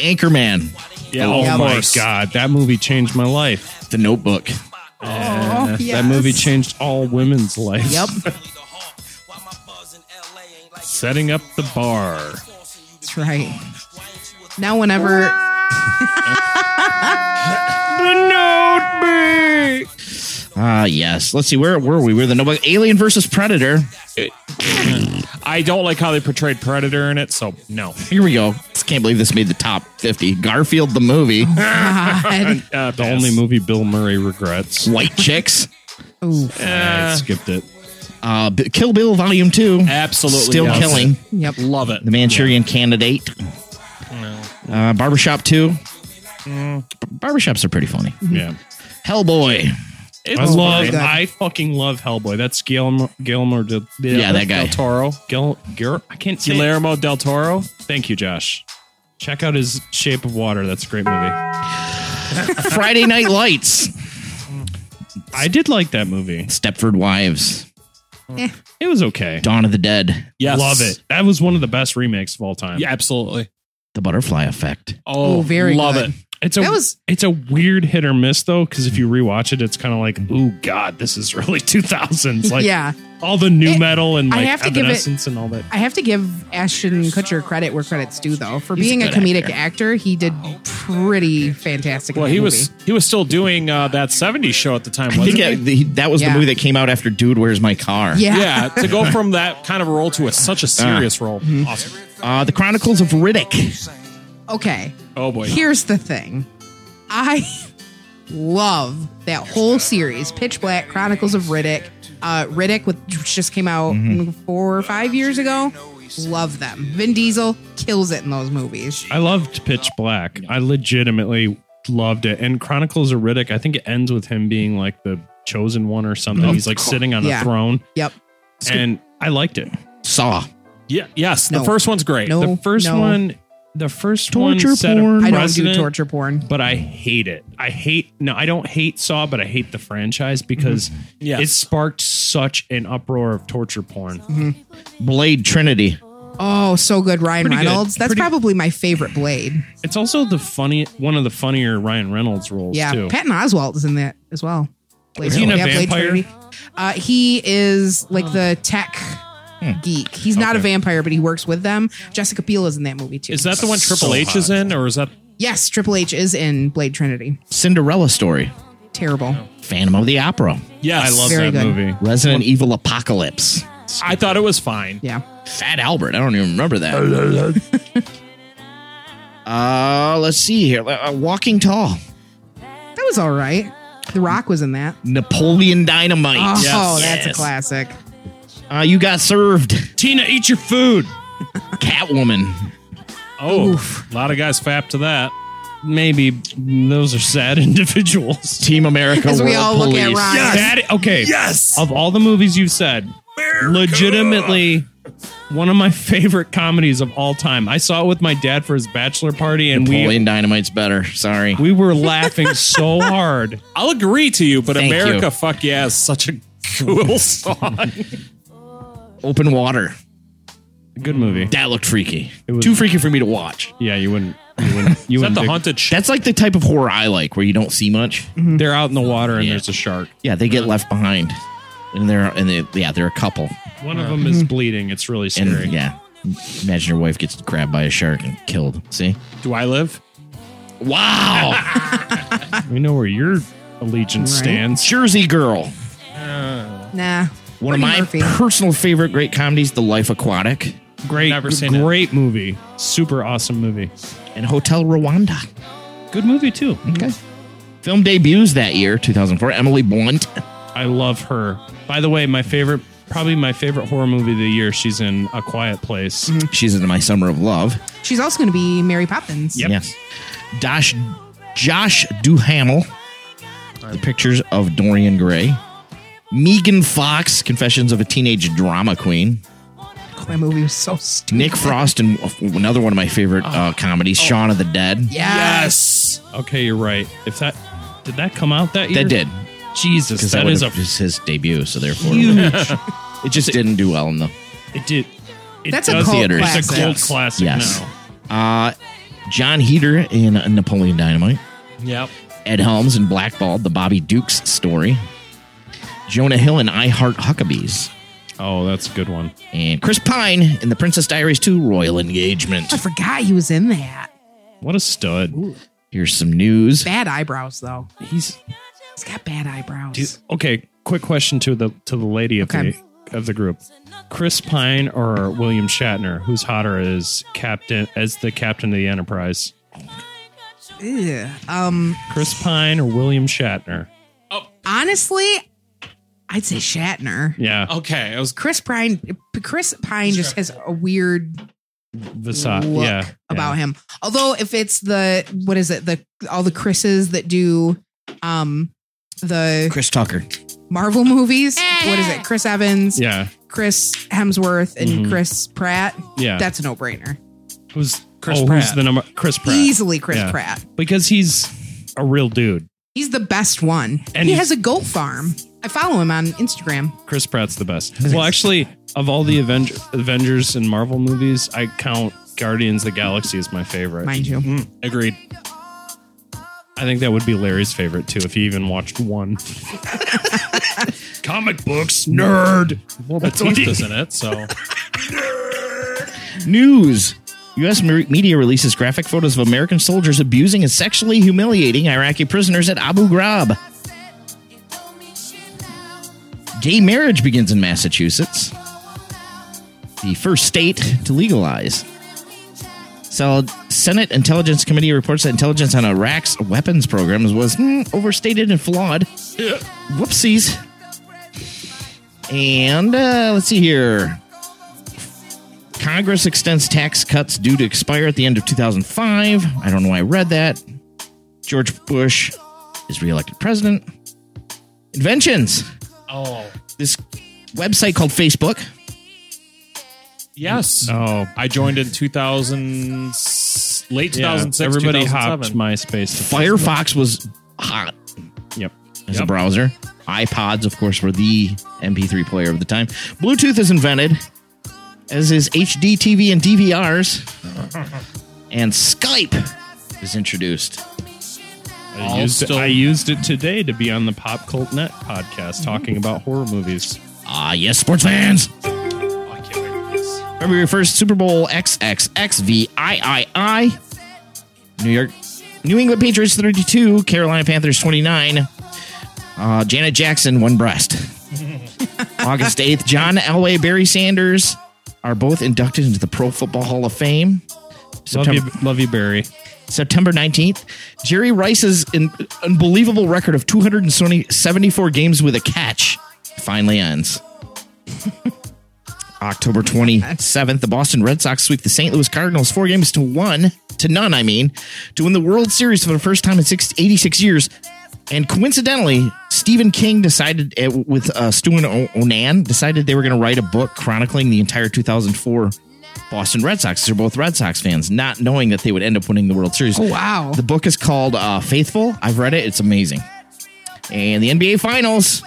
Speaker 4: Anchorman,
Speaker 5: Yeah,
Speaker 3: oh
Speaker 5: of
Speaker 3: my
Speaker 5: course.
Speaker 3: god, that movie changed my life.
Speaker 4: The Notebook,
Speaker 6: Oh,
Speaker 3: That movie changed all women's lives.
Speaker 6: Yep.
Speaker 5: Setting up the bar.
Speaker 6: That's right. Now, whenever
Speaker 4: Ah, yes. Let's see. Where were we? We're the Notebook. Alien versus Predator.
Speaker 5: I don't like how they portrayed Predator in it, so no.
Speaker 4: Here we go. Just can't believe this made the top 50. Garfield the movie.
Speaker 6: God,
Speaker 5: Uh,
Speaker 3: The only movie Bill Murray regrets.
Speaker 4: White Chicks.
Speaker 6: Ooh,
Speaker 3: I skipped it.
Speaker 4: Uh, B- Kill Bill Volume 2.
Speaker 5: Absolutely.
Speaker 4: Still
Speaker 5: yes.
Speaker 4: killing.
Speaker 6: yep.
Speaker 5: Love it.
Speaker 4: The Manchurian Candidate. Uh, Barbershop 2. B- Barbershops are pretty funny.
Speaker 3: Yeah.
Speaker 4: Hellboy.
Speaker 5: It's
Speaker 3: I love.
Speaker 6: good.
Speaker 3: I fucking love Hellboy. That's Guillermo. Guillermo del,
Speaker 4: Yeah, that guy.
Speaker 5: Del Toro.
Speaker 3: Gil, Gil, I can't say. it.
Speaker 5: Guillermo del Toro.
Speaker 3: Thank you, Josh. Check out his Shape of Water. That's a great movie.
Speaker 4: Friday Night Lights.
Speaker 3: I did like that movie.
Speaker 4: Stepford Wives, eh.
Speaker 3: It was okay.
Speaker 4: Dawn of the Dead,
Speaker 5: Yes.
Speaker 3: Love it. That was one of the best remakes of all time.
Speaker 5: Yeah, absolutely.
Speaker 4: The Butterfly Effect.
Speaker 5: Oh,
Speaker 6: Oh, very
Speaker 5: love
Speaker 6: good.
Speaker 5: it.
Speaker 3: It's a
Speaker 6: That was-
Speaker 3: it's a weird hit or miss though, because if you rewatch it, it's kind of like, oh god, this is really two thousands. Like
Speaker 6: yeah.
Speaker 3: all the new
Speaker 6: It-
Speaker 3: metal and
Speaker 6: I have to give it-
Speaker 3: and all that.
Speaker 6: I have to give Ashton Kutcher credit where credit's due, though. For
Speaker 4: He's
Speaker 6: being a,
Speaker 4: good
Speaker 6: comedic
Speaker 4: actor.
Speaker 6: actor. he did pretty fantastic. in
Speaker 5: Well, he
Speaker 6: movie.
Speaker 5: was he was still doing uh, that '70s show at the time,
Speaker 4: I
Speaker 5: wasn't
Speaker 4: think
Speaker 5: he?
Speaker 4: uh, the, that was
Speaker 6: Yeah.
Speaker 4: the movie that came out after Dude, Where's My Car?
Speaker 6: Yeah.
Speaker 5: yeah, to go from that kind of role to a such a serious role.
Speaker 6: Mm-hmm.
Speaker 5: Awesome.
Speaker 4: Uh, the Chronicles of Riddick.
Speaker 6: Okay.
Speaker 5: Oh boy.
Speaker 6: Here's the thing. I love that whole series, Pitch Black, Chronicles of Riddick, uh, Riddick, which just came out
Speaker 3: Mm-hmm.
Speaker 6: four or five years ago. Love them. Vin Diesel kills it in those movies.
Speaker 3: I loved Pitch Black. I legitimately loved it. And Chronicles of Riddick, I think it ends with him being like the chosen one or something.
Speaker 5: Of
Speaker 3: He's like sitting on
Speaker 6: Yeah.
Speaker 3: a throne,
Speaker 6: Yep.
Speaker 3: and I liked it.
Speaker 4: Saw.
Speaker 5: Yeah. Yes. The first one's great.
Speaker 6: No.
Speaker 3: the first
Speaker 6: no.
Speaker 3: one, the first
Speaker 4: Torture
Speaker 3: one set a
Speaker 4: porn.
Speaker 6: I don't do torture porn.
Speaker 3: but I hate it. I hate no, I don't hate Saw, but I hate the franchise because
Speaker 5: Yes.
Speaker 3: it sparked such an uproar of torture porn.
Speaker 4: Blade Trinity.
Speaker 6: Oh, so good, Ryan
Speaker 3: Pretty good.
Speaker 6: Reynolds. That's
Speaker 3: Pretty-
Speaker 6: probably my favorite Blade.
Speaker 3: It's also the funny one of the funnier Ryan Reynolds roles
Speaker 6: Yeah,
Speaker 3: too.
Speaker 6: Patton Oswalt is in that as well. Blade
Speaker 3: Is he in a
Speaker 6: yeah,
Speaker 3: vampire?
Speaker 6: Uh, he is like the tech geek. He's not a
Speaker 3: Okay.
Speaker 6: vampire, but he works with them. Jessica Biel is in that movie too.
Speaker 5: is that the one Triple
Speaker 3: So
Speaker 5: H is
Speaker 3: hot.
Speaker 5: in, or is that?
Speaker 6: yes, Triple H is in Blade Trinity.
Speaker 4: Cinderella Story.
Speaker 6: Terrible.
Speaker 4: Phantom of the Opera.
Speaker 5: Yes.
Speaker 3: I love
Speaker 6: Very
Speaker 3: that
Speaker 6: good.
Speaker 3: movie.
Speaker 4: Resident Evil Apocalypse.
Speaker 5: I thought it was fine.
Speaker 6: Yeah.
Speaker 4: Fat Albert. I don't even remember that. uh, let's see here. Uh, Walking Tall.
Speaker 6: That was all right. The Rock was in that.
Speaker 4: Napoleon Dynamite.
Speaker 6: Oh,
Speaker 5: Yes.
Speaker 6: that's a
Speaker 4: Yes.
Speaker 6: classic.
Speaker 4: Uh, you got served.
Speaker 3: Tina, eat your food.
Speaker 4: Catwoman.
Speaker 5: Oh,
Speaker 6: Oof.
Speaker 5: a lot of guys fap to that.
Speaker 3: Maybe those are sad individuals.
Speaker 4: Team America.
Speaker 6: As we
Speaker 4: World
Speaker 6: all look at
Speaker 4: Police.
Speaker 6: Ryan.
Speaker 3: Sad, okay.
Speaker 5: Yes.
Speaker 3: Of all the movies you've said, legitimately one of my favorite comedies of all time. I saw it with my dad for his bachelor party, and we
Speaker 4: Napoleon Dynamite's better. Sorry.
Speaker 3: we we were laughing so hard.
Speaker 5: I'll agree to you, but
Speaker 4: Thank
Speaker 5: America,
Speaker 4: you.
Speaker 5: fuck yeah, is such a cool song.
Speaker 4: Open Water.
Speaker 3: Good movie.
Speaker 4: That looked freaky.
Speaker 3: It was-
Speaker 4: Too freaky for me to watch.
Speaker 3: Yeah, you wouldn't. You wouldn't. You
Speaker 5: Is that
Speaker 3: wouldn't
Speaker 5: the
Speaker 3: dig-
Speaker 5: haunted shit?
Speaker 4: That's like the type of horror I like, where you don't see much. Mm-hmm.
Speaker 3: They're out in the water and
Speaker 4: Yeah.
Speaker 3: there's a shark.
Speaker 4: Yeah, they get left behind, and they're and they yeah they're a couple.
Speaker 3: One of them is mm-hmm. bleeding. It's really
Speaker 4: And
Speaker 3: scary.
Speaker 4: yeah, imagine your wife gets grabbed by a shark and killed. See?
Speaker 5: Do I live?
Speaker 4: Wow,
Speaker 3: We know where your allegiance
Speaker 6: Right.
Speaker 3: stands.
Speaker 4: Jersey Girl.
Speaker 6: Uh, nah.
Speaker 4: One of my
Speaker 6: Murphy.
Speaker 4: personal favorite great comedies, The Life Aquatic
Speaker 3: Great,
Speaker 5: Never seen it.
Speaker 3: great movie. Super awesome movie.
Speaker 4: and Hotel Rwanda.
Speaker 3: Good movie too.
Speaker 4: Okay. Film debuts that year, 2004. Emily Blunt.
Speaker 3: I love her. By the way, my favorite, probably my favorite horror movie of the year. She's in A Quiet Place. Mm-hmm.
Speaker 4: She's in My Summer of Love.
Speaker 6: She's also going to be Mary Poppins.
Speaker 3: Yep.
Speaker 4: Yes. Josh, Josh Duhamel. The pictures of Dorian Gray. Megan Fox, Confessions of a Teenage Drama Queen.
Speaker 6: Oh, that movie was so stupid.
Speaker 4: Nick Frost and another one of my favorite uh, comedies, Shaun of the Dead.
Speaker 6: Yes.
Speaker 3: Okay, you're right. If that did that come out that year?
Speaker 4: That did
Speaker 3: Jesus, that
Speaker 4: that
Speaker 3: is a
Speaker 4: was his debut, so therefore
Speaker 3: huge.
Speaker 4: it just didn't do well in the.
Speaker 3: it did. It
Speaker 6: That's a
Speaker 3: does-
Speaker 6: cult
Speaker 4: theaters.
Speaker 3: It's a
Speaker 6: classic.
Speaker 3: cult classic
Speaker 4: Yes.
Speaker 3: now.
Speaker 4: Uh, Jon Heder in Napoleon Dynamite.
Speaker 5: Yep.
Speaker 4: Ed Helms in Blackballed, the Bobby Dukes story. Jonah Hill in I Heart Huckabees.
Speaker 3: Oh, that's a good one.
Speaker 4: And Chris Pine in The Princess Diaries 2 Royal Engagement.
Speaker 6: I forgot he was in that.
Speaker 3: What a stud.
Speaker 4: Here's some news.
Speaker 6: Bad eyebrows, though.
Speaker 3: He's
Speaker 6: He's got bad eyebrows.
Speaker 3: dude, okay. Quick question to the to the lady of
Speaker 6: Okay.
Speaker 3: the of the group: Chris Pine or William Shatner? Who's hotter as captain as the captain of the Enterprise?
Speaker 6: Ugh. Um,
Speaker 3: Chris Pine or William Shatner?
Speaker 6: honestly, I'd say Shatner.
Speaker 3: Yeah,
Speaker 5: Okay. I was
Speaker 6: Chris Pine. Chris Pine just has a weird
Speaker 3: Vasa-
Speaker 6: look
Speaker 3: yeah,
Speaker 6: about
Speaker 3: yeah.
Speaker 6: him. Although if it's the what is it the all the Chris's that do um the
Speaker 4: Chris Tucker.
Speaker 6: Marvel movies, what is it? Chris Evans,
Speaker 3: Yeah,
Speaker 6: Chris Hemsworth, and
Speaker 3: Mhm.
Speaker 6: Chris Pratt.
Speaker 3: yeah.
Speaker 6: That's a no brainer.
Speaker 3: who's
Speaker 5: Chris
Speaker 3: oh,
Speaker 5: Pratt.
Speaker 3: Who's the number? Chris Pratt.
Speaker 6: Easily Chris
Speaker 3: Yeah.
Speaker 6: Pratt.
Speaker 3: because he's a real dude.
Speaker 6: He's the best one.
Speaker 3: And
Speaker 6: he has a goat farm. I follow him on Instagram.
Speaker 3: Chris Pratt's the best. Well, actually, of all the Avenger, Avengers and Marvel movies, I count Guardians of the Galaxy as my favorite.
Speaker 6: Mind you.
Speaker 5: Mm, agreed.
Speaker 3: I think that would be Larry's favorite too, if he even watched one. Comic books, nerd.
Speaker 5: Well,
Speaker 3: That's what he-
Speaker 5: Batista's in it, so
Speaker 4: News. U.S. me- media releases graphic photos of American soldiers abusing and sexually humiliating Iraqi prisoners at Abu Ghraib. Gay marriage begins in Massachusetts, the first state to legalize. So, Senate Intelligence Committee reports that intelligence on Iraq's weapons programs was hmm, overstated and flawed. Whoopsies. And uh, let's see here. Congress extends tax cuts due to expire at the end of 2005. I don't know why I read that. George Bush is reelected president. Inventions.
Speaker 5: Oh
Speaker 4: This website called Facebook.
Speaker 5: yes,
Speaker 3: Oh,
Speaker 5: I joined in 2000, late
Speaker 3: yeah.
Speaker 5: 2006.
Speaker 3: Everybody hopped MySpace. to
Speaker 4: Firefox was hot
Speaker 3: Yep.
Speaker 4: as a browser. iPods, of course, were the MP3 player of the time. Bluetooth is invented, as is HD TV and DVRs. and Skype is introduced.
Speaker 3: I used, it,
Speaker 5: still-
Speaker 3: I used it today to be on the Pop Cult Net podcast talking about horror movies.
Speaker 4: Ah, yes, sports fans.
Speaker 5: Oh, I can't wait for this.
Speaker 4: February 1st, Super Bowl XXXVIII. New York, New England Patriots 32, Carolina Panthers 29. Uh, Janet Jackson, one breast. August 8th, John Elway, Barry Sanders are both inducted into the Pro Football Hall of Fame.
Speaker 3: Love
Speaker 4: September,
Speaker 3: you, love you, Barry.
Speaker 4: September 19th, Jerry Rice's in, unbelievable record of 274 games with a catch finally ends. October 27th, the Boston Red Sox sweep the St. Louis Cardinals four games to one, to none, I mean, to win the World Series for the first time in six, 86 years. And coincidentally, Stephen King decided uh, with uh, Stewart O'Nan decided they were going to write a book chronicling the entire 2004 Boston Red Sox. They're both Red Sox fans, not knowing that they would end up winning the World Series.
Speaker 6: Oh, wow.
Speaker 4: The book is called uh, Faithful. I've read it. It's amazing. And the NBA Finals,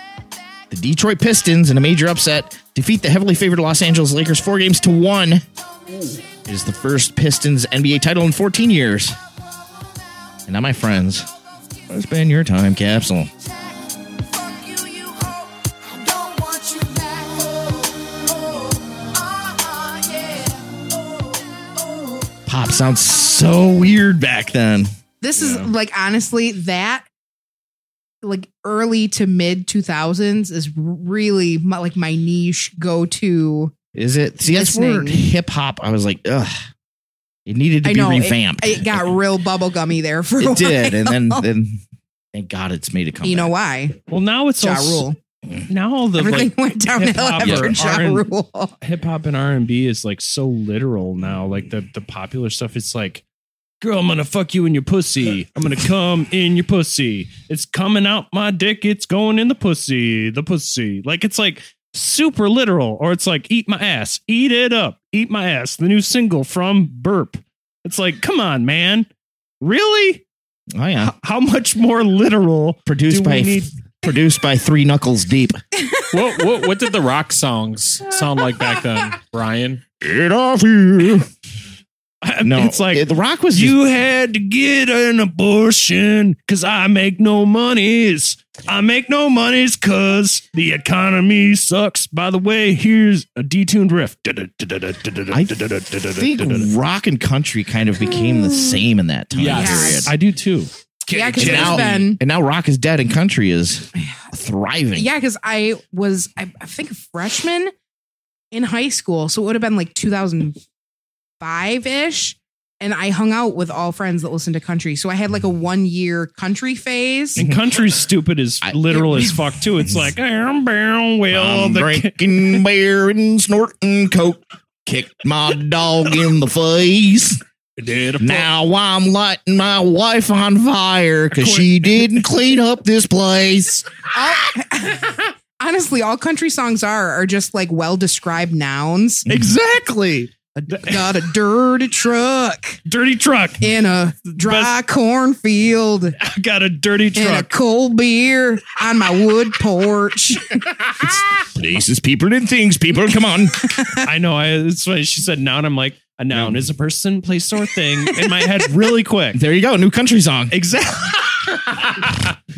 Speaker 4: the Detroit Pistons, in a major upset, defeat the heavily favored Los Angeles Lakers four games to one. It is the first Pistons NBA title in 14 years. And now, my friends, let's spend your time capsule. Pop sounds so weird back then.
Speaker 6: This is like honestly that like early to mid 2000s is really my, like my niche go to.
Speaker 4: Is it? See, that's where hip hop. I was like, ugh. It needed to
Speaker 6: I
Speaker 4: be
Speaker 6: know
Speaker 4: revamped.
Speaker 6: It, got real bubblegummy there for a
Speaker 4: It did, and then then thank God it's made a comeback.
Speaker 6: you know why?
Speaker 3: Well, now it's
Speaker 6: Ja
Speaker 3: also,
Speaker 6: Rule.
Speaker 3: Now all the
Speaker 6: Everything
Speaker 3: like,
Speaker 6: went downhill
Speaker 3: hip-hop
Speaker 6: after Ja
Speaker 3: R&B
Speaker 6: Rule.
Speaker 3: hip hop and R and B is like so literal now. Like the the popular stuff, it's like, girl, I'm gonna fuck you in your pussy. I'm gonna come in your pussy. It's coming out my dick. It's going in the pussy. The pussy. Like it's like super literal. Or it's like, eat my ass. Eat it up. Eat my ass. The new single from Burp. It's like, come on, man. Really?
Speaker 4: Oh yeah,
Speaker 3: H- How much more literal
Speaker 4: produced
Speaker 3: do
Speaker 4: by
Speaker 3: we need?
Speaker 4: Produced by Three Knuckles Deep.
Speaker 5: what, what what did the rock songs sound like back then, Brian?
Speaker 4: Get off here. No,
Speaker 3: it's like
Speaker 4: it- the Rock was
Speaker 3: You had to get an abortion because I make no monies. I make no monies because the economy sucks. By the way, here's a detuned riff.
Speaker 4: I think rock and country kind of became the same in that time
Speaker 5: Yes.
Speaker 4: period.
Speaker 3: I do too.
Speaker 6: Yeah, because
Speaker 4: and
Speaker 6: there's
Speaker 4: now,
Speaker 6: been
Speaker 4: and now rock is dead and country is thriving.
Speaker 6: yeah, because I was I, I think a freshman in high school, so it would have been like 2005 ish. And I hung out with all friends that listened to country. So I had like a one year country phase.
Speaker 3: And country's stupid is
Speaker 4: I-
Speaker 3: literal as fuck too. It's like, "Um, bam, well,
Speaker 4: I'm
Speaker 3: the
Speaker 4: drinking beer and snorting coke. Kicked my dog in the face. Now I'm lighting my wife on fire because she didn't clean up this place.
Speaker 6: All- honestly, all country songs are are just like well described nouns.
Speaker 3: exactly.
Speaker 6: a, got a dirty truck
Speaker 3: Dirty truck.
Speaker 6: in a dry cornfield
Speaker 3: I got a dirty truck.
Speaker 6: and a
Speaker 3: truck.
Speaker 6: cold beer on my wood porch.
Speaker 4: Places, people, and things. People, come on.
Speaker 3: I know. I, it's funny. She said noun. I'm like, a noun is a person, place, or thing in my head really quick.
Speaker 4: There you go. New country song.
Speaker 3: Exactly.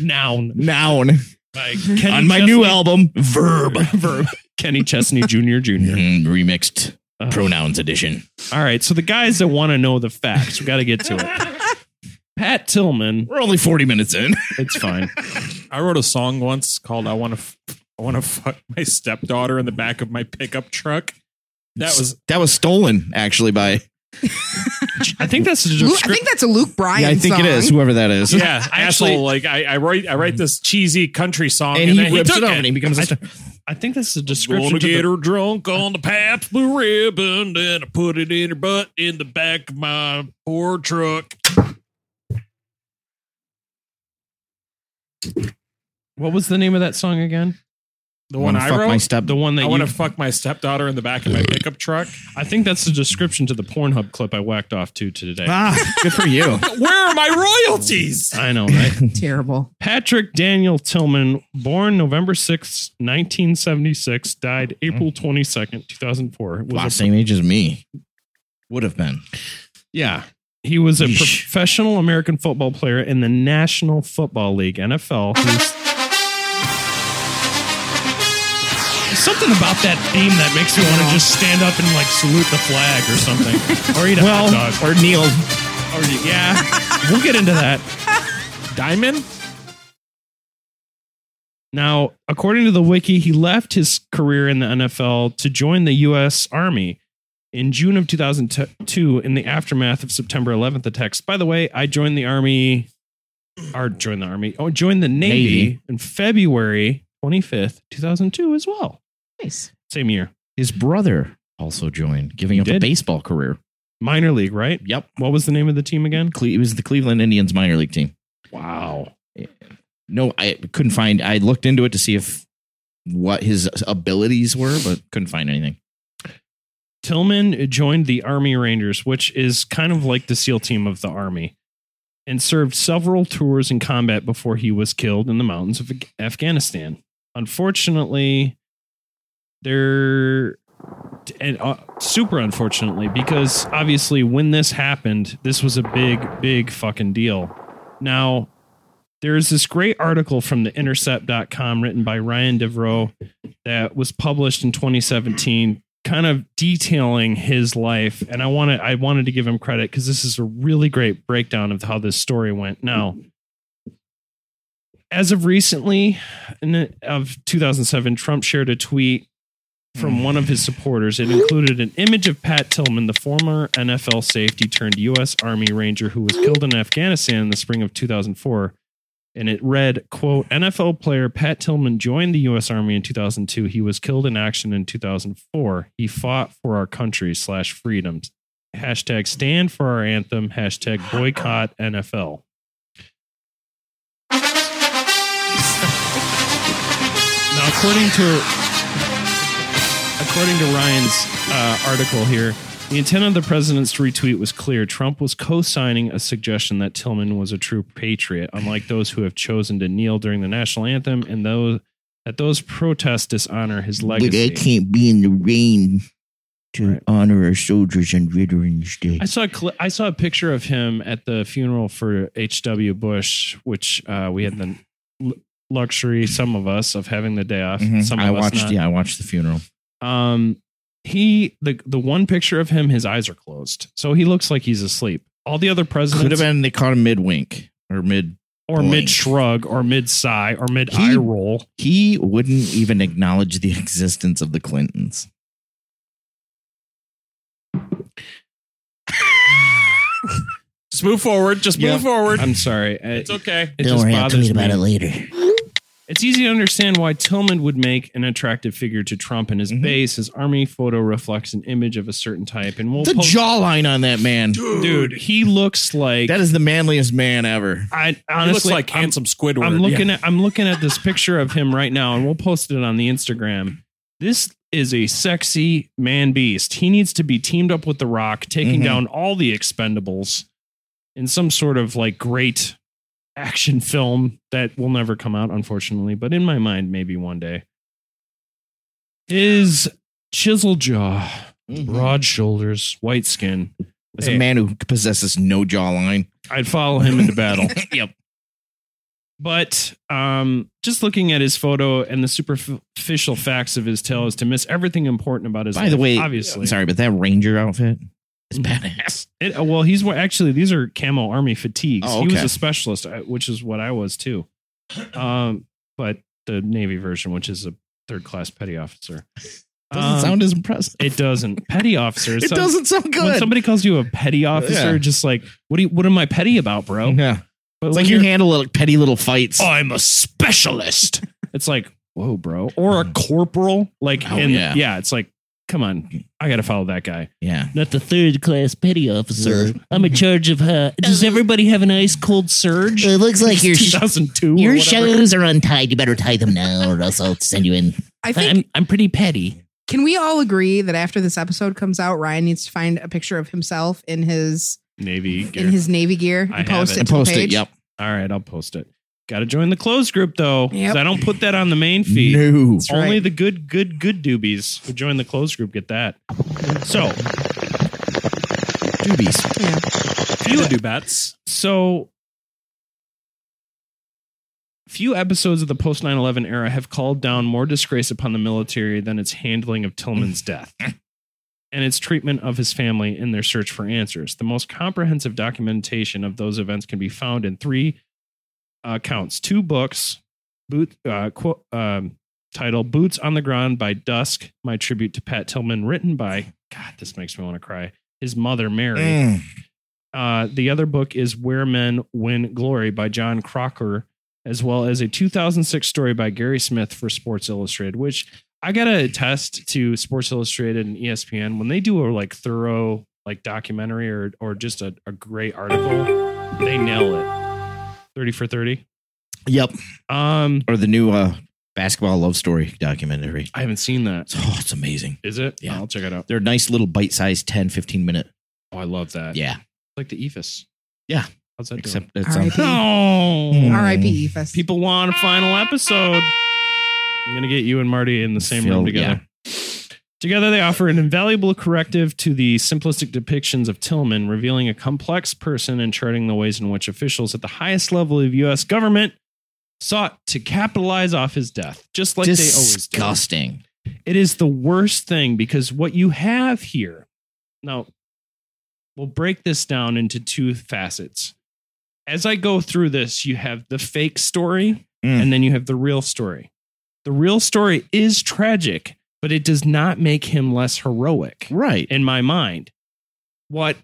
Speaker 3: noun.
Speaker 4: Noun
Speaker 3: Like Kenny
Speaker 4: on my
Speaker 3: Chesney-
Speaker 4: new album, Verb.
Speaker 3: Verb. Kenny Chesney Jr. Jr.
Speaker 4: Mm, remixed
Speaker 3: Ugh.
Speaker 4: pronouns edition.
Speaker 3: All right. So the guys that want to know the facts, we got to get to it. Pat Tillman.
Speaker 4: We're only 40 minutes in.
Speaker 3: It's fine.
Speaker 5: I wrote a song once called "I Want to." F- I want to fuck my stepdaughter in the back of my pickup truck. That was
Speaker 4: that was stolen actually by
Speaker 3: I think that's a
Speaker 6: Luke, I think that's a Luke Bryan
Speaker 4: yeah, I think
Speaker 6: song.
Speaker 4: it is whoever that is.
Speaker 5: yeah,
Speaker 3: Actually-
Speaker 5: asshole. Like I, I write, I write mm. this cheesy country song,
Speaker 4: and,
Speaker 5: and,
Speaker 4: he
Speaker 5: then
Speaker 4: rips
Speaker 5: he
Speaker 4: it
Speaker 5: took
Speaker 4: off and he becomes a
Speaker 3: I-
Speaker 4: star.
Speaker 3: I think that's a
Speaker 5: Gonna
Speaker 3: description. To
Speaker 5: get
Speaker 3: the,
Speaker 5: her drunk on the Pabst Blue Ribbon, then I put it in her butt in the back of my poor truck.
Speaker 3: what was the name of that song again?
Speaker 5: The one
Speaker 4: Wanna
Speaker 5: I
Speaker 4: fuck
Speaker 5: wrote.
Speaker 4: my step.
Speaker 3: The one that
Speaker 5: I want to fuck my stepdaughter in the back of my pickup truck.
Speaker 3: I think that's the description to the Pornhub clip I whacked off to today.
Speaker 4: ah, good for you.
Speaker 5: Where are my royalties?
Speaker 3: I know, right?
Speaker 6: Terrible.
Speaker 3: Patrick Daniel Tillman, born November sixth, 1976, died April 22nd, 2004. Was
Speaker 4: Wow,
Speaker 3: a-
Speaker 4: same age as me. Would have been.
Speaker 3: yeah. He was a
Speaker 4: Yeesh.
Speaker 3: professional American football player in the National Football League, NFL. who's- Something about that theme that makes you want to just stand up and like salute the flag or something. Or eat a
Speaker 4: Well,
Speaker 3: hot dog.
Speaker 4: or Neil.
Speaker 3: Or, yeah. We'll get into that.
Speaker 5: Diamond.
Speaker 3: Now, according to the wiki, he left his career in the NFL to join the U.S. Army in June of 2002 in the aftermath of September 11th attacks. By the way, I joined the Army, or joined the Army, oh, joined the Navy,
Speaker 4: Navy.
Speaker 3: in February 25th, 2002 as well.
Speaker 6: Nice.
Speaker 3: Same year.
Speaker 4: His brother also joined, giving
Speaker 3: He
Speaker 4: up a baseball career.
Speaker 3: Minor league, right?
Speaker 4: Yep.
Speaker 3: What was the name of the team again?
Speaker 4: Cle- it was the Cleveland Indians minor league team.
Speaker 3: Wow.
Speaker 4: No, I couldn't find. I looked into it to see if what his abilities were, but couldn't find anything.
Speaker 3: Tillman joined the Army Rangers, which is kind of like the SEAL team of the Army, and served several tours in combat before he was killed in the mountains of Afghanistan. Unfortunately, there, and uh, super unfortunately, because obviously when this happened, this was a big, big fucking deal. Now, there's this great article from the intercept.com written by Ryan Devereaux that was published in 2017 kind of detailing his life and I wanted I wanted to give him credit cuz this is a really great breakdown of how this story went. Now, as of recently of 2007 Trump shared a tweet from one of his supporters. It included an image of Pat Tillman, the former NFL safety turned U.S. Army Ranger who was killed in Afghanistan in the spring of 2004 and it read quote nfl player pat tillman joined the u.s army in 2002 he was killed in action in 2004 he fought for our country slash freedoms. Hashtag stand for our anthem. Hashtag boycott nfl now according to according to ryan's uh, article here the intent of the president's retweet was clear. Trump was co signing a suggestion that Tillman was a true patriot, unlike those who have chosen to kneel during the national anthem and those that those protests dishonor his legacy.
Speaker 4: I can't be in the rain to
Speaker 3: Right.
Speaker 4: honor our soldiers on Veterans Day.
Speaker 3: I saw a cli- I saw a picture of him at the funeral for H.W. Bush, which uh, we had the l- luxury, some of us, of having the day off.
Speaker 4: Mhm.
Speaker 3: Some of
Speaker 4: I watched.
Speaker 3: not.
Speaker 4: Yeah, I watched the funeral.
Speaker 3: Um, he the the one picture of him, his eyes are closed, so he looks like he's asleep. All the other presidents
Speaker 4: Could have been. They caught him mid wink or mid.
Speaker 3: or mid shrug or mid sigh or mid
Speaker 4: He-
Speaker 3: eye roll.
Speaker 4: He wouldn't even acknowledge the existence of the Clintons.
Speaker 5: Just move forward. Just
Speaker 3: Yeah.
Speaker 5: move forward.
Speaker 3: I'm sorry.
Speaker 5: it's okay.
Speaker 3: It,
Speaker 5: okay.
Speaker 3: it just bothers me.
Speaker 4: About it later.
Speaker 3: It's easy to understand why Tillman would make an attractive figure to Trump and his
Speaker 4: Mhm.
Speaker 3: base. His army photo reflects an image of a certain type, and we'll
Speaker 4: The
Speaker 3: post-
Speaker 4: jawline on that man.
Speaker 3: dude. He looks like
Speaker 4: That is the manliest man ever.
Speaker 3: I
Speaker 5: He
Speaker 3: honestly
Speaker 5: looks like
Speaker 3: I'm-
Speaker 5: handsome Squidward.
Speaker 3: I'm looking at I'm looking at this picture of him right now, and we'll post it on the Instagram. This is a sexy man beast. He needs to be teamed up with The Rock, taking
Speaker 4: Mhm.
Speaker 3: down all the expendables in some sort of like great action film that will never come out, unfortunately. But in my mind, maybe one day. His chisel jaw,
Speaker 4: Mhm.
Speaker 3: broad shoulders, white skin.
Speaker 4: As
Speaker 3: Hey.
Speaker 4: a man who possesses no jawline.
Speaker 3: I'd follow him into battle.
Speaker 4: yep.
Speaker 3: But um, just looking at his photo and the superficial facts of his tale is to miss everything important about his
Speaker 4: By
Speaker 3: life,
Speaker 4: the way,
Speaker 3: obviously.
Speaker 4: sorry, but that ranger outfit badass.
Speaker 3: It, uh, well, he's actually these are camo army fatigues.
Speaker 4: Oh,
Speaker 3: He was a specialist, uh, which is what I was too. Um, but the Navy version, which is a third class petty officer,
Speaker 4: Doesn't
Speaker 3: Um,
Speaker 4: sound as impressive.
Speaker 3: It doesn't. Petty officer.
Speaker 4: It
Speaker 3: so-
Speaker 4: doesn't sound good.
Speaker 3: When somebody calls you a petty officer,
Speaker 4: Yeah.
Speaker 3: just like what do you, what am I petty about, bro?
Speaker 4: yeah.
Speaker 3: But
Speaker 4: It's like you handle like petty little fights.
Speaker 3: I'm a specialist. it's like, whoa, bro. Or a corporal. Like,
Speaker 4: Oh,
Speaker 3: and
Speaker 4: yeah.
Speaker 3: yeah. it's like, come on, I got to follow that guy.
Speaker 4: Yeah.
Speaker 8: Not the third class petty officer. I'm in charge of her. Does everybody have an ice cold surge?
Speaker 9: It looks like your sh-
Speaker 3: 2002. or
Speaker 9: your
Speaker 3: whatever.
Speaker 9: shoes are untied. You better tie them now, or else I'll send you in.
Speaker 6: I think.
Speaker 8: I'm I'm pretty petty.
Speaker 6: can we all agree that after this episode comes out, Ryan needs to find a picture of himself in his
Speaker 3: Navy gear.
Speaker 6: in his navy gear
Speaker 3: I
Speaker 6: and
Speaker 3: have
Speaker 6: post
Speaker 3: it.
Speaker 6: it,
Speaker 4: And
Speaker 6: to the
Speaker 4: post it.
Speaker 6: page?
Speaker 4: Yep.
Speaker 3: All right, I'll post it. Got to join the closed group though. 'cause
Speaker 6: Yep.
Speaker 3: I don't put that on the main feed.
Speaker 4: No.
Speaker 6: That's
Speaker 3: Only
Speaker 6: right.
Speaker 3: the good, good, good doobies who join the closed group get that. So,
Speaker 4: Doobies.
Speaker 6: Yeah.
Speaker 5: You do bets.
Speaker 3: so few episodes of the post 9-11 era have called down more disgrace upon the military than its handling of tillman's death and its treatment of his family in their search for answers the most comprehensive documentation of those events can be found in three uh, counts two books boot uh, quote, um, titled boots on the ground by dusk my tribute to pat tillman written by god this makes me want to cry his mother mary
Speaker 4: Mm.
Speaker 3: uh, the other book is Where Men Win Glory by Jon Krakauer, as well as a 2006 story by Gary Smith for Sports Illustrated, which I gotta attest to Sports Illustrated and ESPN when they do a like thorough like documentary or or just a, a great article, they nail it. 30 for 30.
Speaker 4: Yep.
Speaker 3: Um,
Speaker 4: Or the new uh, basketball love story documentary.
Speaker 3: I haven't seen that.
Speaker 4: Oh, it's amazing.
Speaker 3: Is it?
Speaker 4: Yeah.
Speaker 3: I'll check it out.
Speaker 4: They're nice little bite sized 10, 15 minute.
Speaker 3: Oh, I love that.
Speaker 4: Yeah.
Speaker 3: Like the EFIS.
Speaker 4: Yeah.
Speaker 3: How's that
Speaker 4: Except
Speaker 3: doing?
Speaker 4: it's um,
Speaker 6: R.I.P.
Speaker 3: Oh.
Speaker 6: R.I.P. Ephus.
Speaker 3: People want a final episode. I'm gonna get you and Marty in the same room
Speaker 4: Phil,
Speaker 3: together. Together, they offer an invaluable corrective to the simplistic depictions of Tillman, revealing a complex person and charting the ways in which officials at the highest level of U.S. government sought to capitalize off his death, just like they always do.
Speaker 4: disgusting.
Speaker 3: It is the worst thing because what you have here now, we'll break this down into two facets. As I go through this, you have the fake story
Speaker 4: Mm.
Speaker 3: and then you have the real story. The real story is tragic, but it does not make him less heroic
Speaker 4: Right.
Speaker 3: in my mind. What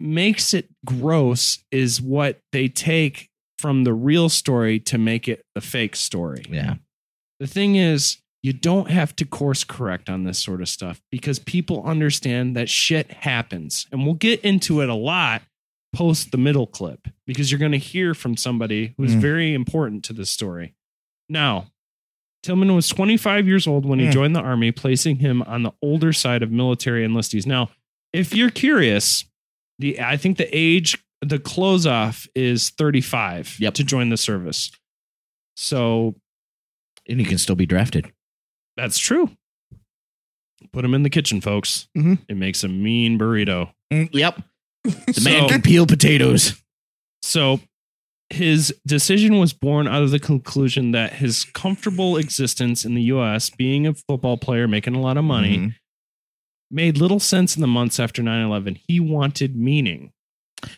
Speaker 3: makes it gross is what they take from the real story to make it the fake story.
Speaker 4: Yeah.
Speaker 3: The thing is, you don't have to course correct on this sort of stuff because people understand that shit happens. And we'll get into it a lot post the middle clip because you're going to hear from somebody who's
Speaker 4: Mm.
Speaker 3: very important to this story. Now, Tillman was 25 years old when he
Speaker 4: Mm.
Speaker 3: joined the army, placing him on the older side of military enlistees. Now, if you're curious, the I think the age the close off is 35
Speaker 4: Yep.
Speaker 3: to join the service. So
Speaker 4: And he can still be drafted.
Speaker 3: that's true. Put him in the kitchen, folks.
Speaker 6: Mhm.
Speaker 3: It makes a mean burrito.
Speaker 4: Mm, yep. The
Speaker 3: So-
Speaker 4: man can peel potatoes.
Speaker 3: So his decision was born out of the conclusion that his comfortable existence in the US, being a football player, making a lot of money,
Speaker 4: Mhm.
Speaker 3: made little sense in the months after 9 11. He wanted meaning.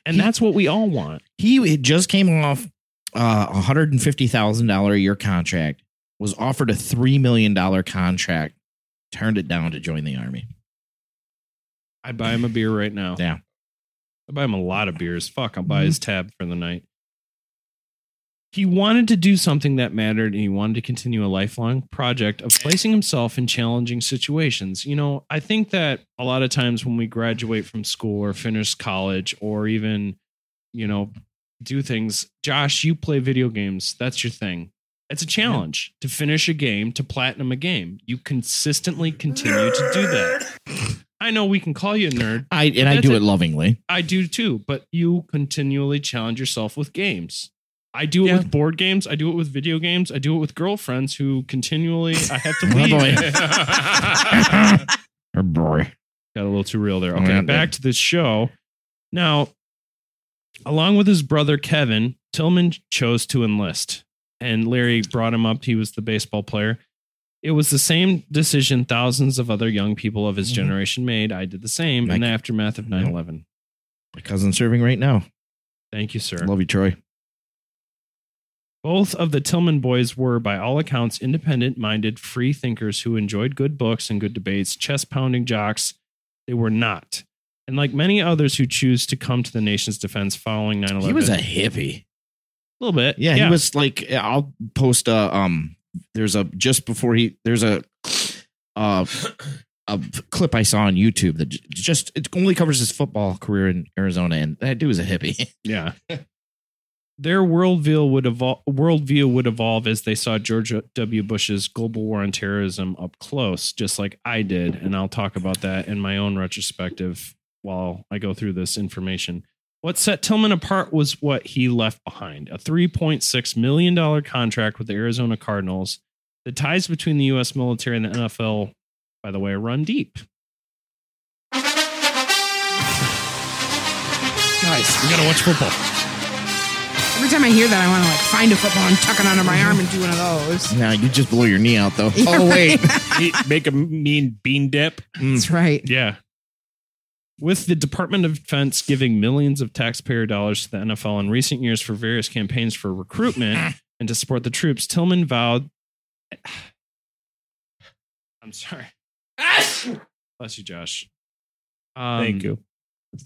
Speaker 3: And
Speaker 4: He-
Speaker 3: that's what we all want.
Speaker 4: He just came off uh, a hundred and fifty thousand dollar a year contract. Was offered a three million dollar contract. Turned it down to join the army.
Speaker 3: I'd buy him a beer right now.
Speaker 4: Yeah.
Speaker 3: I'd buy him a lot of beers. Fuck, I'll buy his tab for the night. He wanted to do something that mattered and he wanted to continue a lifelong project of placing himself in challenging situations. You know, I think that a lot of times when we graduate from school or finish college or even, you know, do things, Josh, you play video games. That's your thing. It's a challenge to finish a game, to platinum a game. You consistently continue to do that. I know we can call you a nerd.
Speaker 4: I and I do
Speaker 3: it.
Speaker 4: it lovingly.
Speaker 3: I do too, but you continually challenge yourself with games. I do it
Speaker 5: Yeah.
Speaker 3: with board games. I do it with video games. I do it with girlfriends who continually I have to
Speaker 4: Oh,
Speaker 3: leave.
Speaker 4: boy. Oh boy.
Speaker 3: Got a little too real there. Okay,
Speaker 4: yeah,
Speaker 3: back to the show. Now, along with his brother Kevin, Tillman chose to enlist, and Larry brought him up. He was the baseball player. It was the same decision thousands of other young people of his
Speaker 4: Mhm.
Speaker 3: generation made. I did the same in the aftermath of 9 11.
Speaker 4: My cousin's serving right now.
Speaker 3: Thank you, sir.
Speaker 4: Love you, Troy.
Speaker 3: Both of the Tillman boys were, by all accounts, independent minded, free thinkers who enjoyed good books and good debates, chest pounding jocks. They were not. And like many others who choose to come to the nation's defense following 9 11,
Speaker 4: He was a hippie.
Speaker 3: A little bit.
Speaker 4: Yeah, he was like I'll post a um there's a just before he there's a uh a clip I saw on YouTube that just it only covers his football career in Arizona and that dude was a hippie.
Speaker 3: Yeah. Their worldview would evolve. Worldview would evolve as they saw George W. Bush's global war on terrorism up close, just like I did, and I'll talk about that in my own retrospective while I go through this information. What set Tillman apart was what he left behind: a three point six million dollar contract with the Arizona Cardinals. The ties between the U.S. military and the NFL, by the way, run deep. Guys, we gotta watch football.
Speaker 6: Every time I hear that, I want to like find a football and tuck it under my arm and do one of those.
Speaker 4: now you just blow your knee out though.
Speaker 6: Yeah,
Speaker 4: oh wait.
Speaker 5: Eat- Make a mean bean dip.
Speaker 6: That's right.
Speaker 3: Yeah. With the Department of Defense giving millions of taxpayer dollars to the NFL in recent years for various campaigns for recruitment and to support the troops, Tillman vowed. I'm sorry. Bless you, Josh. Um,
Speaker 5: Thank you.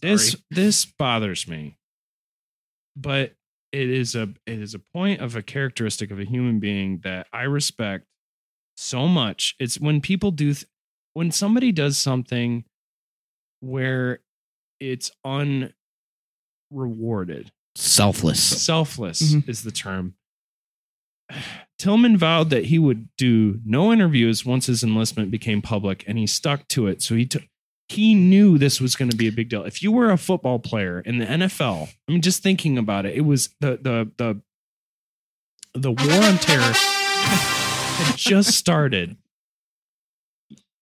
Speaker 3: This this bothers me, but it is a it is a point of a characteristic of a human being that I respect so much. It's when people do th- when somebody does something where it's unrewarded.
Speaker 4: Selfless.
Speaker 3: Selfless
Speaker 6: Mhm.
Speaker 3: is the term. Tillman vowed that he would do no interviews once his enlistment became public, and he stuck to it. So he took. He knew this was going to be a big deal. If you were a football player in the NFL, I mean, just thinking about it, it was the the the the war on terror had just started.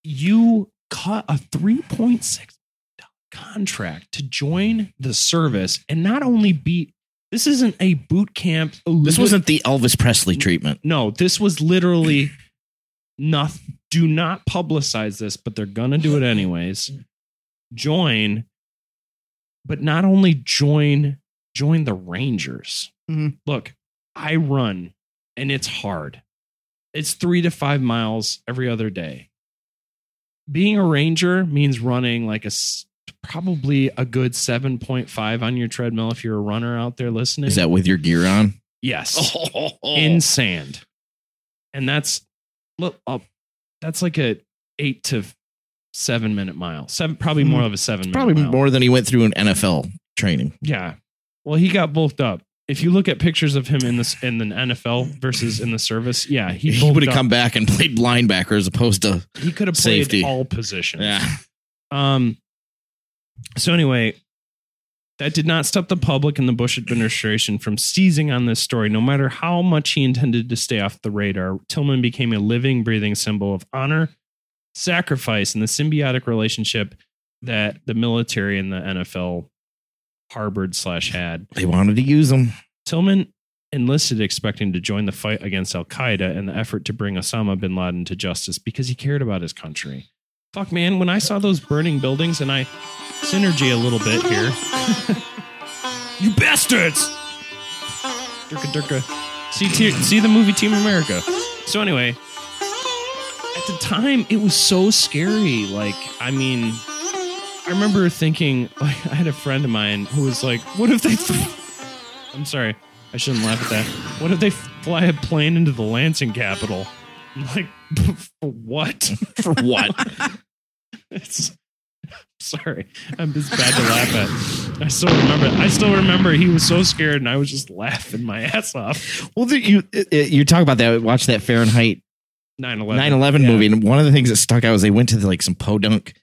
Speaker 3: You cut a three point six contract to join the service, and not only be this isn't a boot camp.
Speaker 4: This wasn't the Elvis Presley treatment.
Speaker 3: no, this was literally not do not publicize this, but they're gonna do it anyways. Join, but not only join, join the Rangers.
Speaker 6: Mhm.
Speaker 3: Look, I run and it's hard. It's three to five miles every other day. Being a ranger means running like a probably a good 7.5 on your treadmill if you're a runner out there listening.
Speaker 4: Is that with your gear on?
Speaker 3: yes in sand, and that's look up. That's like a eight to seven minute mile. Seven, probably more of a seven. minute
Speaker 4: Probably
Speaker 3: mile.
Speaker 4: more than he went through in NFL training.
Speaker 3: Yeah. Well, he got bulked up. If you look at pictures of him in this in the NFL versus in the service, yeah, he,
Speaker 4: He would have come back and played linebacker as opposed to
Speaker 3: He could have played
Speaker 4: safety.
Speaker 3: all positions.
Speaker 4: yeah.
Speaker 3: Um. So anyway, that did not stop the public and the Bush administration from seizing on this story. No matter how much he intended to stay off the radar, Tillman became a living, breathing symbol of honor, sacrifice, and the symbiotic relationship that the military and the NFL harbored slash had.
Speaker 4: They wanted to use him.
Speaker 3: Tillman enlisted expecting to join the fight against Al Qaeda and the effort to bring Osama bin Laden to justice because he cared about his country. Fuck, man, when I saw those burning buildings and I synergy a little bit here. you bastards! Durka Durka. See, te- see the movie Team America. So, anyway, at the time, it was so scary. Like, I mean, I remember thinking, like, I had a friend of mine who was like, what if they. I'm sorry. I shouldn't laugh at that. What if they fly a plane into the Lansing capital? I'm like, for what?
Speaker 4: For what?
Speaker 3: it's sorry. I'm just bad to laugh at. I still remember. I still remember he was so scared, and I was just laughing my ass off.
Speaker 4: Well, the, you you talk about that. Watch that Fahrenheit
Speaker 3: 9/11.
Speaker 4: 9/11
Speaker 3: Yeah.
Speaker 4: movie, and one of the things that stuck out was they went to like some podunk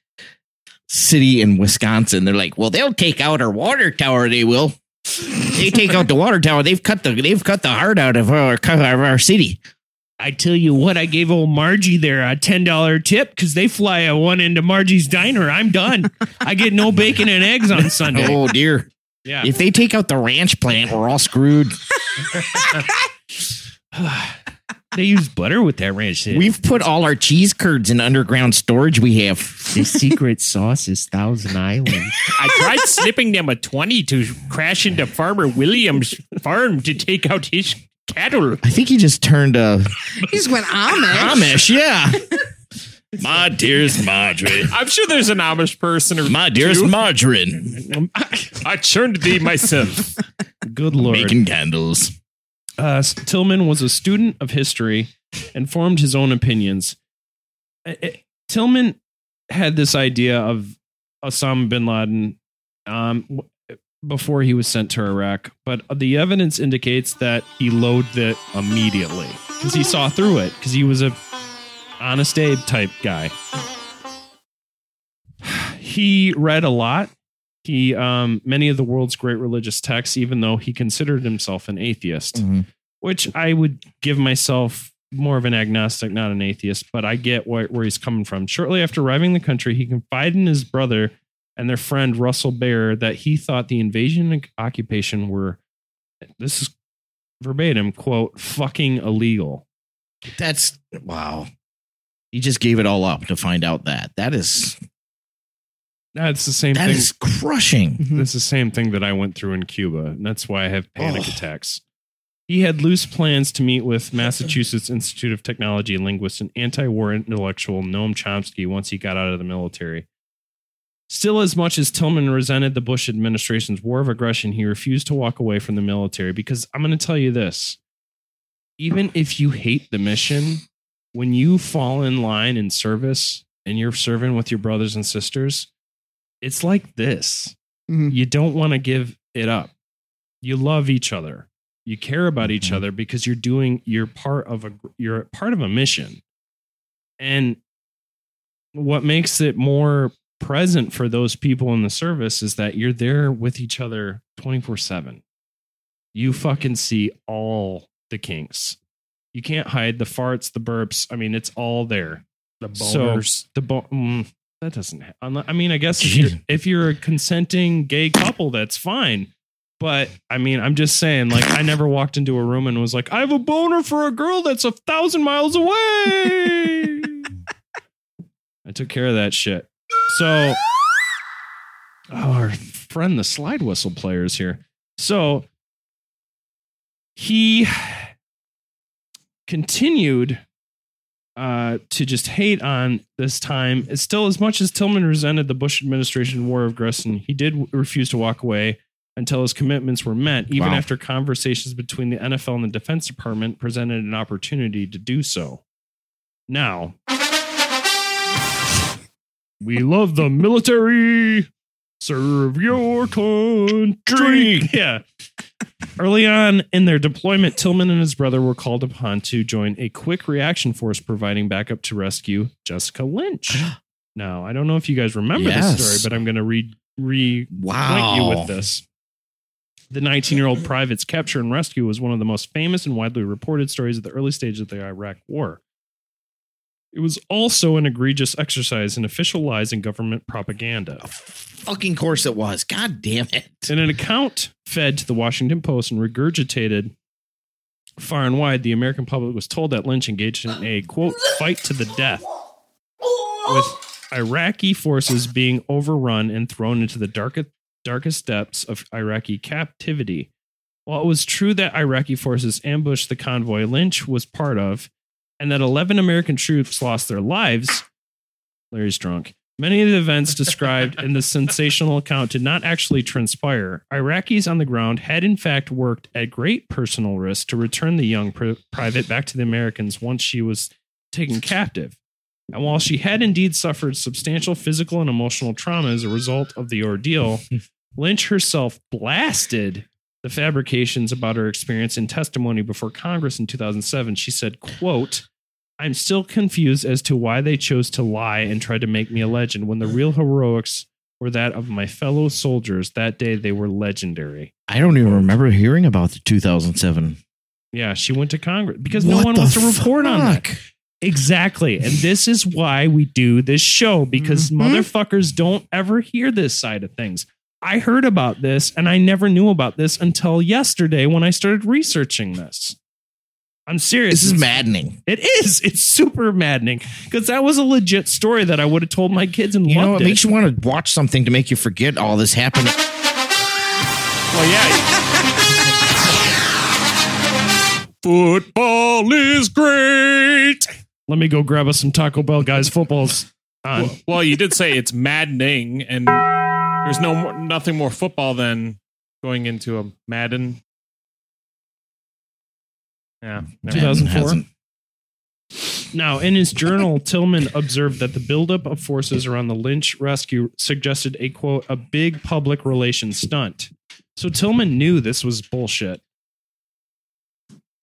Speaker 4: city in Wisconsin. They're like, well, they'll take out our water tower. They will. They take out the water tower. They've cut the they've cut the heart out of our of our city.
Speaker 8: I tell you what, I gave old Margie there a ten dollar tip because they fly a one into Margie's diner. I'm done. I get no bacon and eggs on Sunday.
Speaker 4: Oh dear!
Speaker 3: Yeah.
Speaker 4: If they take out the ranch plant, we're all screwed.
Speaker 8: They use butter with that ranch.
Speaker 4: We've put all our cheese curds in underground storage. We have.
Speaker 8: the secret sauce is Thousand Island. I tried slipping them a twenty to crash into Farmer Williams' farm to take out his cattle.
Speaker 4: I think he just turned uh,
Speaker 6: He just went Amish.
Speaker 4: Amish. Yeah. My dearest Marjorie.
Speaker 5: I'm sure there's an Amish person or
Speaker 4: My dearest
Speaker 5: two.
Speaker 4: Margarine.
Speaker 5: I churned thee myself.
Speaker 3: Good lord.
Speaker 4: Making candles.
Speaker 3: Uh, Tillman was a student of history and formed his own opinions. Tillman had this idea of Osama bin Laden um, w- before he was sent to Iraq, but the evidence indicates that he loathed it immediately because he saw through it because he was a honest Abe type guy. He read a lot. He um, many of the world's great religious texts, even though he considered himself an atheist
Speaker 4: Mhm.
Speaker 3: which I would give myself more of an agnostic, not an atheist, but I get where, where he's coming from. Shortly after arriving in the country, he confided in his brother and their friend Russell Baer that he thought the invasion and occupation were, this is verbatim, quote, fucking illegal.
Speaker 4: That's wow. He just gave it all up to find out that. That is
Speaker 3: That's the same
Speaker 4: that
Speaker 3: thing.
Speaker 4: is crushing. Mm-hmm.
Speaker 3: That's the same thing that I went through in Cuba, and that's why I have panic
Speaker 4: Oh.
Speaker 3: attacks. He had loose plans to meet with Massachusetts Institute of Technology linguist and anti-war intellectual Noam Chomsky once he got out of the military. Still, as much as Tillman resented the Bush administration's war of aggression, he refused to walk away from the military because I'm going to tell you this: even if you hate the mission, when you fall in line in service and you're serving with your brothers and sisters, it's like this
Speaker 6: Mhm.
Speaker 3: you don't want to give it up. You love each other. You care about each
Speaker 4: Mhm.
Speaker 3: other because you're doing you're part of a you're part of a mission. And what makes it more present for those people in the service is that you're there with each other 24/7. You fucking see all the kinks. You can't hide the farts, the burps. I mean, it's all there.
Speaker 5: The
Speaker 3: So
Speaker 5: boners.
Speaker 3: the bo- mm, that doesn't. Ha- I mean, I guess if you're, if you're a consenting gay couple, that's fine. But I mean, I'm just saying. Like, I never walked into a room and was like, "I have a boner for a girl that's a thousand miles away." I took care of that shit. So, oh, our friend, the slide whistle player, is here. So he continued uh, to just hate on this time. It's still as much as Tillman resented the Bush administration war of aggression, he did refuse to walk away until his commitments were met, even
Speaker 4: Wow.
Speaker 3: after conversations between the NFL and the Defense Department presented an opportunity to do so. Now, we love the military. Serve your country. Yeah. Early on in their deployment, Tillman and his brother were called upon to join a quick reaction force providing backup to rescue Jessica Lynch. now, I don't know if you guys remember
Speaker 4: Yes.
Speaker 3: this story, but I'm going to re re
Speaker 4: Wow.
Speaker 3: you with this. The 19 year old private's capture and rescue was one of the most famous and widely reported stories of the early stage of the Iraq War. It was also an egregious exercise in official lies and government propaganda.
Speaker 4: Fucking course it was. God damn it.
Speaker 3: In an account fed to the Washington Post and regurgitated far and wide, the American public was told that Lynch engaged in a quote fight to the death with Iraqi forces being overrun and thrown into the darkest darkest depths of Iraqi captivity. While it was true that Iraqi forces ambushed the convoy Lynch was part of, and that 11 American troops lost their lives, Larry's drunk. Many of the events described in the sensational account did not actually transpire. Iraqis on the ground had, in fact, worked at great personal risk to return the young pr- private back to the Americans once she was taken captive. And while she had indeed suffered substantial physical and emotional trauma as a result of the ordeal, Lynch herself blasted the fabrications about her experience in testimony before Congress in 2007. She said, quote, I'm still confused as to why they chose to lie and try to make me a legend when the real heroics were that of my fellow soldiers. That day they were legendary.
Speaker 4: I don't even remember hearing about the 2007.
Speaker 3: Yeah, she went to Congress because no one wants to report on that. Exactly. And this is why we do this show because
Speaker 6: Mhm.
Speaker 3: motherfuckers don't ever hear this side of things. I heard about this and I never knew about this until yesterday when I started researching this. I'm serious.
Speaker 4: This is maddening.
Speaker 3: It is. It's super maddening because that was a legit story that I would have told my kids and
Speaker 4: You know, it
Speaker 3: it.
Speaker 4: makes you want to watch something to make you forget all this happened.
Speaker 5: Well, yeah. Football is great.
Speaker 3: Let me go grab us some Taco Bell, guys. Football's on.
Speaker 5: Well, well, you did say it's maddening, and there's no more, nothing more football than going into a Madden. Yeah, mm, never
Speaker 3: 2004. Now, in his journal, Tillman observed that the buildup of forces around the Lynch rescue suggested a quote, a big public relations stunt. So Tillman knew this was bullshit.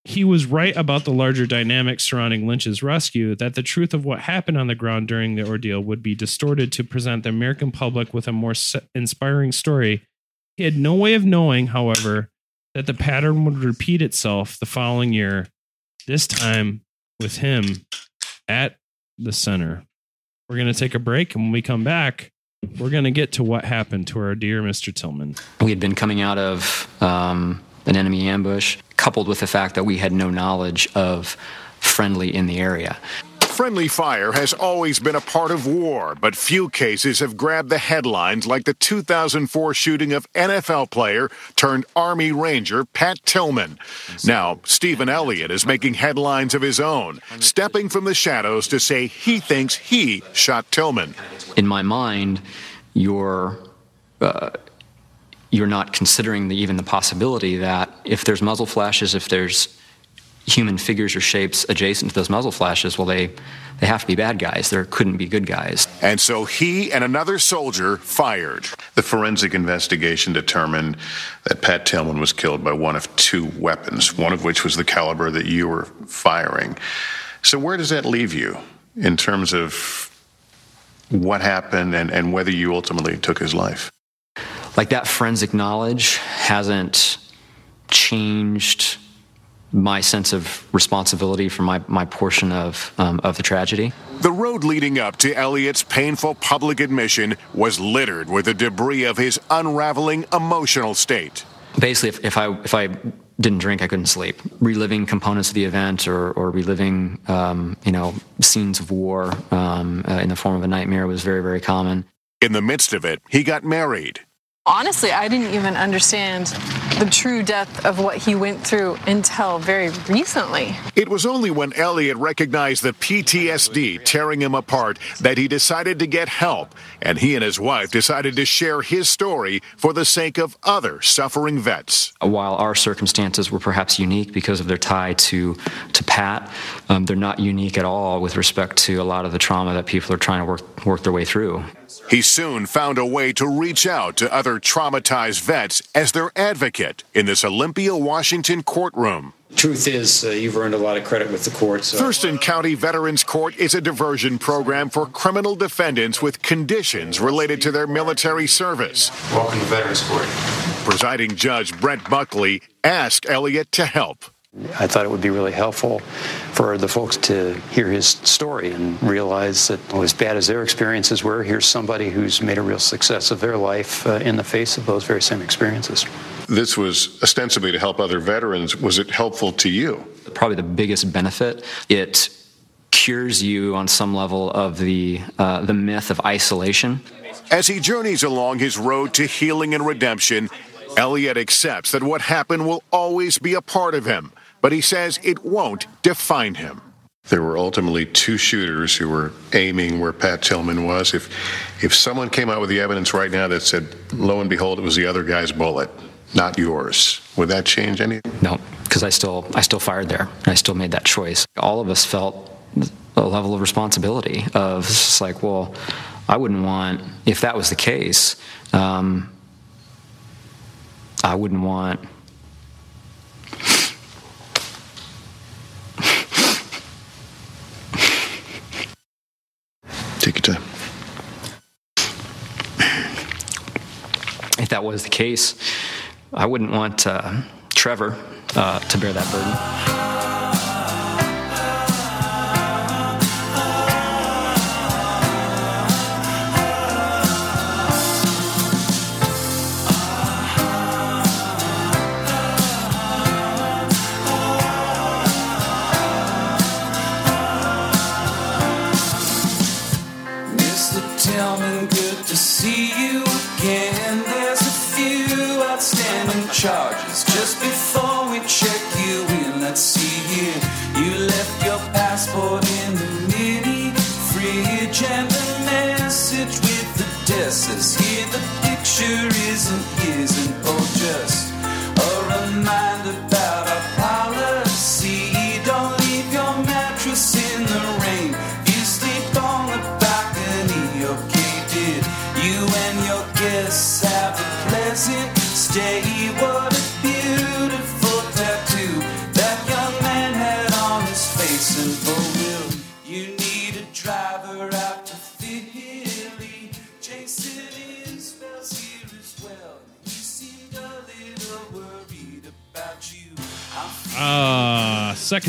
Speaker 3: He was right about the larger dynamics surrounding Lynch's rescue, that the truth of what happened on the ground during the ordeal would be distorted to present the American public with a more inspiring story. He had no way of knowing, however, that the pattern would repeat itself the following year, this time with him at the center. We're going to take a break, and when we come back, we're going to get to what happened to our dear Mr. Tillman.
Speaker 10: We had been coming out of um, an enemy ambush, coupled with the fact that we had no knowledge of friendly in the area.
Speaker 11: Friendly fire has always been a part of war, but few cases have grabbed the headlines like the 2004 shooting of NFL player turned Army Ranger Pat Tillman. Now, Stephen Elliott is making headlines of his own, stepping from the shadows to say he thinks he shot Tillman.
Speaker 10: In my mind, you're uh, you're not considering the, even the possibility that if there's muzzle flashes, if there's human figures or shapes adjacent to those muzzle flashes, well, they they have to be bad guys. There couldn't be good guys.
Speaker 11: And so he and another soldier fired.
Speaker 12: The forensic investigation determined that Pat Tillman was killed by one of two weapons, one of which was the caliber that you were firing. So, where does that leave you in terms of what happened and, and whether you ultimately took his life?
Speaker 10: Like that forensic knowledge hasn't changed my sense of responsibility for my, my portion of, um, of the tragedy.
Speaker 11: The road leading up to Elliott's painful public admission was littered with the debris of his unraveling emotional state.
Speaker 10: Basically, if, if I if I didn't drink, I couldn't sleep. Reliving components of the event or, or reliving, um, you know, scenes of war um, uh, in the form of a nightmare was very, very common.
Speaker 11: In the midst of it, he got married.
Speaker 13: Honestly, I didn't even understand the true depth of what he went through until very recently.
Speaker 11: It was only when Elliott recognized the PTSD tearing him apart that he decided to get help, and he and his wife decided to share his story for the sake of other suffering vets.
Speaker 10: While our circumstances were perhaps unique because of their tie to to Pat, um, they're not unique at all with respect to a lot of the trauma that people are trying to work work their way through.
Speaker 11: He soon found a way to reach out to other traumatized vets as their advocate in this Olympia, Washington courtroom.
Speaker 14: Truth is, uh, you've earned a lot of credit with the courts. So.
Speaker 11: Thurston County Veterans Court is a diversion program for criminal defendants with conditions related to their military service.
Speaker 14: Welcome to Veterans Court.
Speaker 11: Presiding Judge Brent Buckley asked Elliott to help.
Speaker 14: I thought it would be really helpful for the folks to hear his story and realize that, well, as bad as their experiences were, here's somebody who's made a real success of their life uh, in the face of those very same experiences.
Speaker 12: This was ostensibly to help other veterans. Was it helpful to you?
Speaker 10: Probably the biggest benefit it cures you on some level of the uh, the myth of isolation.
Speaker 11: As he journeys along his road to healing and redemption, Elliott accepts that what happened will always be a part of him, but he says it won't define him.
Speaker 12: There were ultimately two shooters who were aiming where Pat Tillman was. If if someone came out with the evidence right now that said, lo and behold, it was the other guy's bullet, not yours, would that change anything?
Speaker 10: No, because I still I still fired there. I still made that choice. All of us felt
Speaker 15: a level of responsibility of it's just like, well, I wouldn't want if that was the case. Um, I wouldn't want.
Speaker 12: Take your time.
Speaker 15: If that was the case, I wouldn't want uh, Trevor uh, to bear that burden.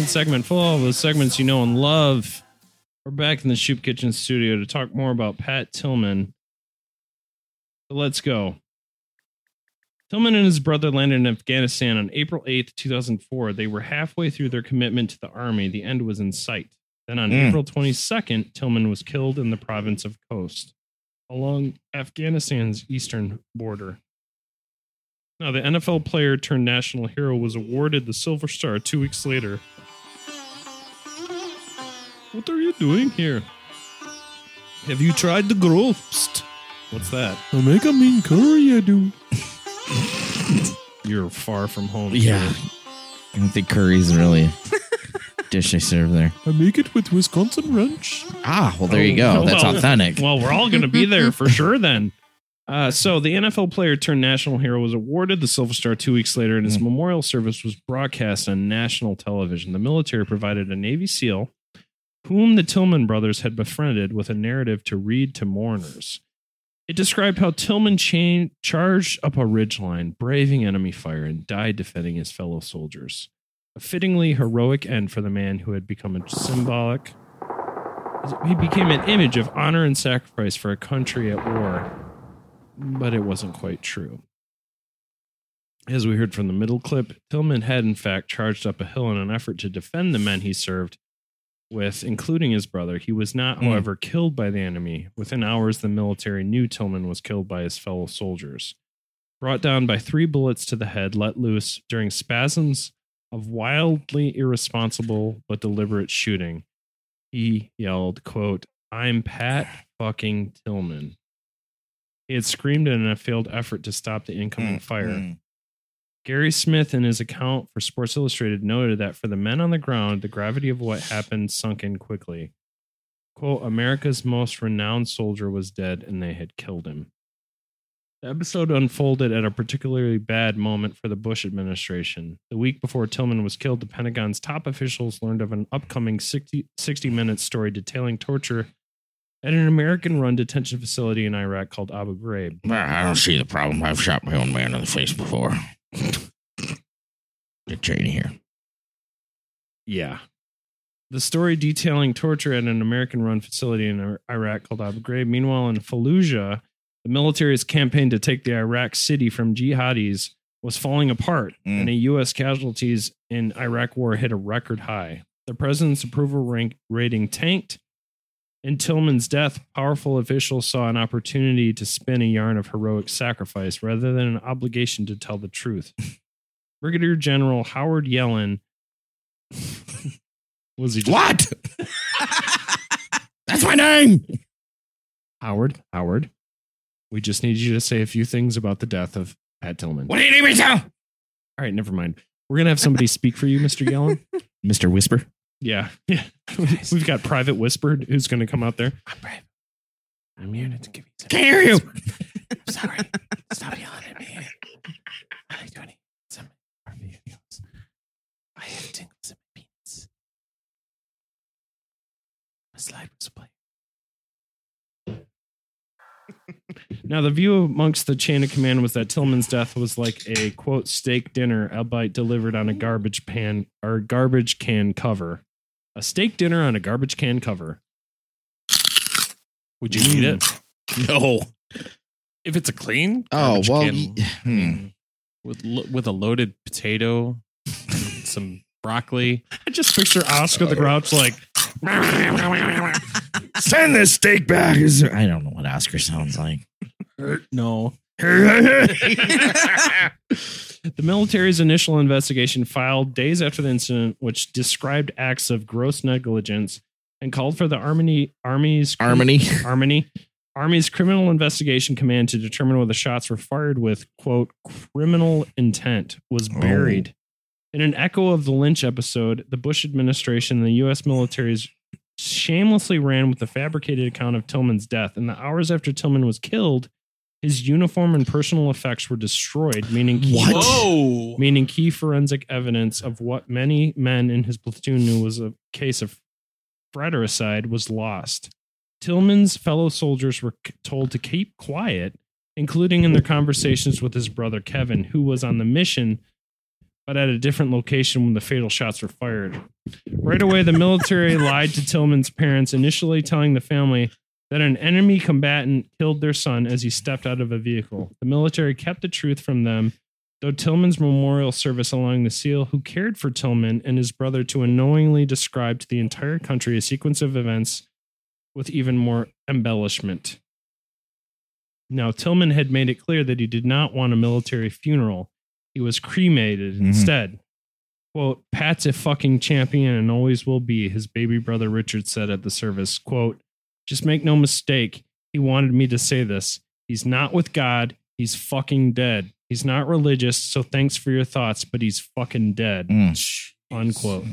Speaker 3: Segment full of the segments you know and love. We're back in the Shoop Kitchen studio to talk more about Pat Tillman. So let's go. Tillman and his brother landed in Afghanistan on April 8th, 2004. They were halfway through their commitment to the army. The end was in sight. Then on
Speaker 4: Mm.
Speaker 3: April 22nd, Tillman was killed in the province of Khost along Afghanistan's eastern border. Now, the NFL player turned national hero was awarded the Silver Star two weeks later. What are you doing here? Have you tried the growth? Psst. What's that?
Speaker 5: I make a mean curry, I do.
Speaker 3: You're far from home.
Speaker 4: Yeah. I don't think curry's really a dish they serve there.
Speaker 5: I make it with Wisconsin ranch.
Speaker 4: Ah, well, there you go.
Speaker 3: Oh,
Speaker 4: That's
Speaker 3: well,
Speaker 4: authentic.
Speaker 3: Well, we're all going to be there for sure then. Uh, so the NFL player turned national hero was awarded the Silver Star two weeks later, and his
Speaker 4: Mm.
Speaker 3: memorial service was broadcast on national television. The military provided a Navy SEAL, whom the Tillman brothers had befriended, with a narrative to read to mourners. It described how Tillman cha- charged up a ridgeline, braving enemy fire, and died defending his fellow soldiers. A fittingly heroic end for the man who had become a symbolic he became an image of honor and sacrifice for a country at war, but it wasn't quite true. As we heard from the middle clip, Tillman had in fact charged up a hill in an effort to defend the men he served with, including his brother. He was not,
Speaker 4: Hmm.
Speaker 3: however, killed by the enemy. Within hours, the military knew Tillman was killed by his fellow soldiers. Brought down by three bullets to the head, let loose during spasms of wildly irresponsible but deliberate shooting he yelled, quote, I'm Pat fucking Tillman. He had screamed in a failed effort to stop the incoming fire. Gary Smith, in his account for Sports Illustrated, noted that for the men on the ground, the gravity of what happened sunk in quickly. Quote, America's most renowned soldier was dead and they had killed him. The episode unfolded at a particularly bad moment for the Bush administration. The week before Tillman was killed, the Pentagon's top officials learned of an upcoming 60, 60 minute story detailing torture at an American run detention facility in Iraq called Abu Ghraib.
Speaker 4: I don't see the problem. I've shot my own man in the face before. Dick Cheney here.
Speaker 3: Yeah. The story detailing torture at an American run facility in Iraq called Abu Ghraib. Meanwhile, in Fallujah, the military's campaign to take the Iraq city from jihadis was falling apart, and the U.S. casualties in Iraq war hit a record high. The president's approval rank rating tanked. In Tillman's death, powerful officials saw an opportunity to spin a yarn of heroic sacrifice rather than an obligation to tell the truth. Brigadier General Howard Yellen was he just,
Speaker 4: What? That's my name.
Speaker 3: Howard, Howard. We just need you to say a few things about the death of Pat Tillman.
Speaker 4: What do you need me to?
Speaker 3: All right, never mind. We're gonna have somebody speak for you, Mr. Yellen.
Speaker 4: Mr. Whisper.
Speaker 3: Yeah. Yeah. We've got Private Whispered who's going to come out there.
Speaker 5: I'm brave. I'm here to give you some.
Speaker 4: Can't hear you.
Speaker 5: Sorry. Stop yelling at me. I do any some our videos. I have tingles in my penis. My slide was playing.
Speaker 3: Now, the view amongst the chain of command was that Tillman's death was like a quote steak dinner, albeit delivered on a garbage pan or garbage can cover. A steak dinner on a garbage can cover.
Speaker 5: Would you eat it?
Speaker 4: No.
Speaker 5: If it's a clean
Speaker 4: Oh, well,
Speaker 5: can,
Speaker 4: y-
Speaker 5: I
Speaker 4: hmm.
Speaker 5: with lo- with a loaded potato, some broccoli.
Speaker 3: I just picture Oscar the Grouch like
Speaker 4: Send this steak back. Is there- I don't know what Oscar sounds like.
Speaker 5: No.
Speaker 3: The military's initial investigation filed days after the incident, which described acts of gross negligence and called for the Army Army's
Speaker 4: Armony.
Speaker 3: Army Army's Criminal Investigation Command to determine whether the shots were fired with quote criminal intent was
Speaker 4: Oh.
Speaker 3: buried. In an echo of the Lynch episode, the Bush administration and the U.S. military's shamelessly ran with the fabricated account of Tillman's death. In the hours after Tillman was killed, his uniform and personal effects were destroyed, meaning key,
Speaker 4: What?
Speaker 5: Whoa.
Speaker 3: meaning key forensic evidence of what many men in his platoon knew was a case of fratricide was lost. Tillman's fellow soldiers were told to keep quiet, including in their conversations with his brother Kevin, who was on the mission but at a different location when the fatal shots were fired. Right away, the military lied to Tillman's parents, initially telling the family that an enemy combatant killed their son as he stepped out of a vehicle. The military kept the truth from them, though Tillman's memorial service along the SEAL who cared for Tillman and his brother to unknowingly describe to the entire country a sequence of events with even more embellishment. Now, Tillman had made it clear that he did not want a military funeral. He was cremated
Speaker 4: Mhm.
Speaker 3: instead. Quote, Pat's a fucking champion and always will be, his baby brother Richard said at the service. Quote, just make no mistake. He wanted me to say this. He's not with God. He's fucking dead. He's not religious, so thanks for your thoughts, but he's fucking dead.
Speaker 4: Mm.
Speaker 3: Unquote.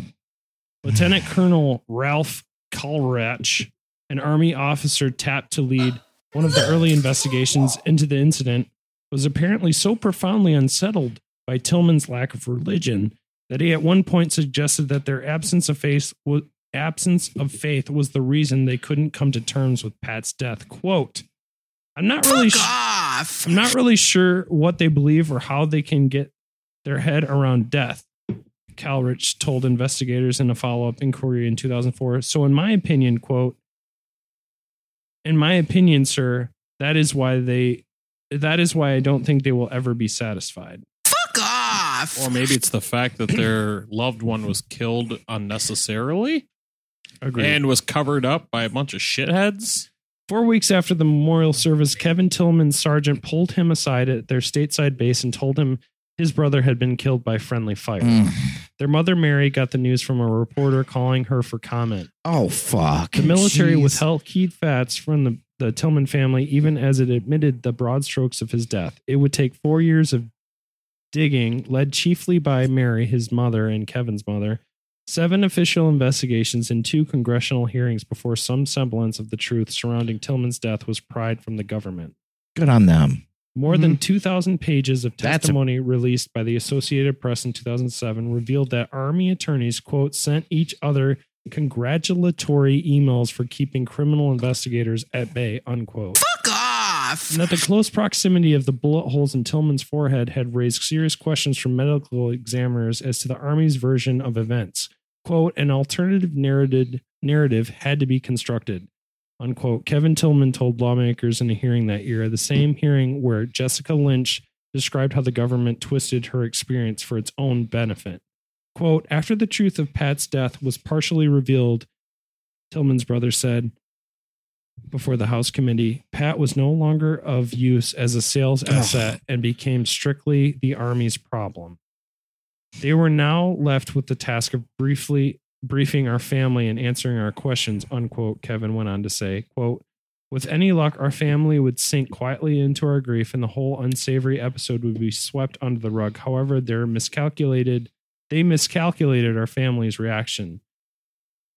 Speaker 3: Lieutenant Colonel Ralph Kalrach, an Army officer tapped to lead one of the early investigations into the incident, was apparently so profoundly unsettled by Tillman's lack of religion that he at one point suggested that their absence of faith was absence of faith was the reason they couldn't come to terms with Pat's death. Quote, I'm not really sh- I'm not really sure what they believe or how they can get their head around death. Calrich told investigators in a follow-up inquiry in 2004. So in my opinion, quote, in my opinion, sir, that is why they that is why I don't think they will ever be satisfied.
Speaker 6: Fuck off.
Speaker 5: Or maybe it's the fact that their loved one was killed unnecessarily
Speaker 3: Agreed.
Speaker 5: and was covered up by a bunch of shitheads.
Speaker 3: Four weeks after the memorial service, Kevin Tillman's sergeant pulled him aside at their stateside base and told him his brother had been killed by friendly fire.
Speaker 4: Mm.
Speaker 3: Their mother, Mary, got the news from a reporter calling her for comment.
Speaker 4: Oh fuck.
Speaker 3: The military
Speaker 4: Jeez.
Speaker 3: withheld key facts from the, the Tillman family, even as it admitted the broad strokes of his death. It would take four years of digging, led chiefly by Mary, his mother, and Kevin's mother, seven official investigations, and two congressional hearings before some semblance of the truth surrounding Tillman's death was pried from the government.
Speaker 4: Good on them.
Speaker 3: More than 2,000 pages of
Speaker 4: Mm-hmm. A-
Speaker 3: testimony released by the Associated Press in 2007 revealed that Army attorneys, quote, sent each other congratulatory emails for keeping criminal investigators at bay, unquote.
Speaker 6: Fuck off.
Speaker 3: And that the close proximity of the bullet holes in Tillman's forehead had raised serious questions from medical examiners as to the Army's version of events. Quote, an alternative narrative, narrative had to be constructed. Unquote. Kevin Tillman told lawmakers in a hearing that year, the same hearing where Jessica Lynch described how the government twisted her experience for its own benefit. Quote, after the truth of Pat's death was partially revealed, Tillman's brother said before the House committee, Pat was no longer of use as a sales asset and became strictly the Army's problem. They were now left with the task of briefly briefing our family and answering our questions, unquote, Kevin went on to say, quote, with any luck, our family would sink quietly into our grief and the whole unsavory episode would be swept under the rug. However, their miscalculated they miscalculated our family's reaction.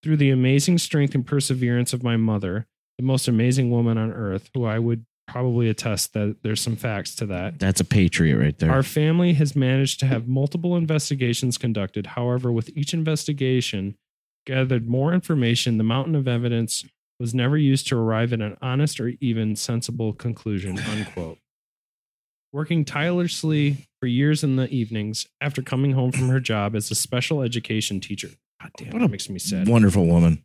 Speaker 3: Through the amazing strength and perseverance of my mother, the most amazing woman on earth, who I would probably attest that there's some facts to that.
Speaker 4: That's a patriot right there.
Speaker 3: Our family has managed to have multiple investigations conducted. However, with each investigation, gathered more information. The mountain of evidence was never used to arrive at an honest or even sensible conclusion. Unquote. Working tirelessly for years in the evenings after coming home from her job as a special education teacher. God oh, damn, what that makes me sad.
Speaker 4: Wonderful woman.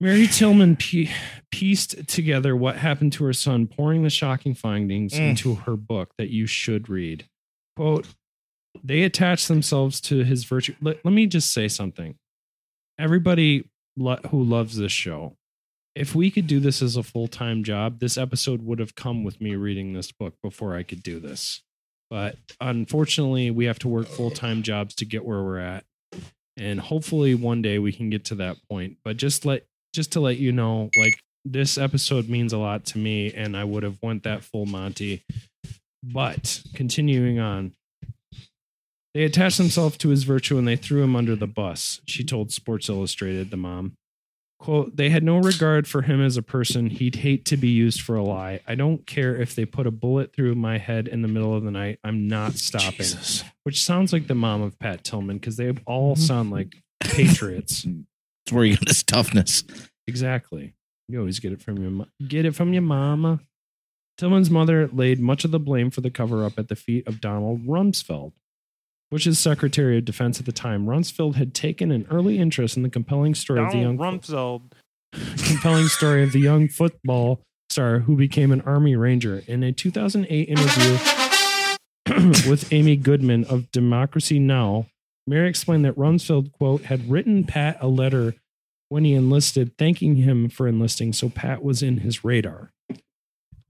Speaker 3: Mary Tillman pie- pieced together what happened to her son, pouring the shocking findings
Speaker 4: Mm.
Speaker 3: into her book that you should read. Quote, they attach themselves to his virtue. Let, let me just say something. Everybody lo- who loves this show, if we could do this as a full time job, this episode would have come with me reading this book before I could do this. But unfortunately, we have to work full time jobs to get where we're at. And hopefully one day we can get to that point. But just let just to let you know, like this episode means a lot to me, and I would have went that full Monty. But continuing on, they attached themselves to his virtue and they threw him under the bus, she told Sports Illustrated, the mom. Quote, they had no regard for him as a person. He'd hate to be used for a lie. I don't care if they put a bullet through my head in the middle of the night. I'm not stopping. Which sounds like the mom of Pat Tillman because they all mm-hmm. sound like patriots.
Speaker 4: It's where you get his toughness.
Speaker 3: Exactly. You always get it from your mo- get it from your mama. Tillman's mother laid much of the blame for the cover up at the feet of Donald Rumsfeld, Bush's Secretary of Defense at the time. Rumsfeld had taken an early interest in the compelling story of the young
Speaker 5: Rumsfeld.
Speaker 3: compelling story of the young football star who became an Army Ranger. In a 2008 interview with Amy Goodman of Democracy Now!, Mary explained that Rumsfeld, quote, had written Pat a letter when he enlisted, thanking him for enlisting, so Pat was in his radar,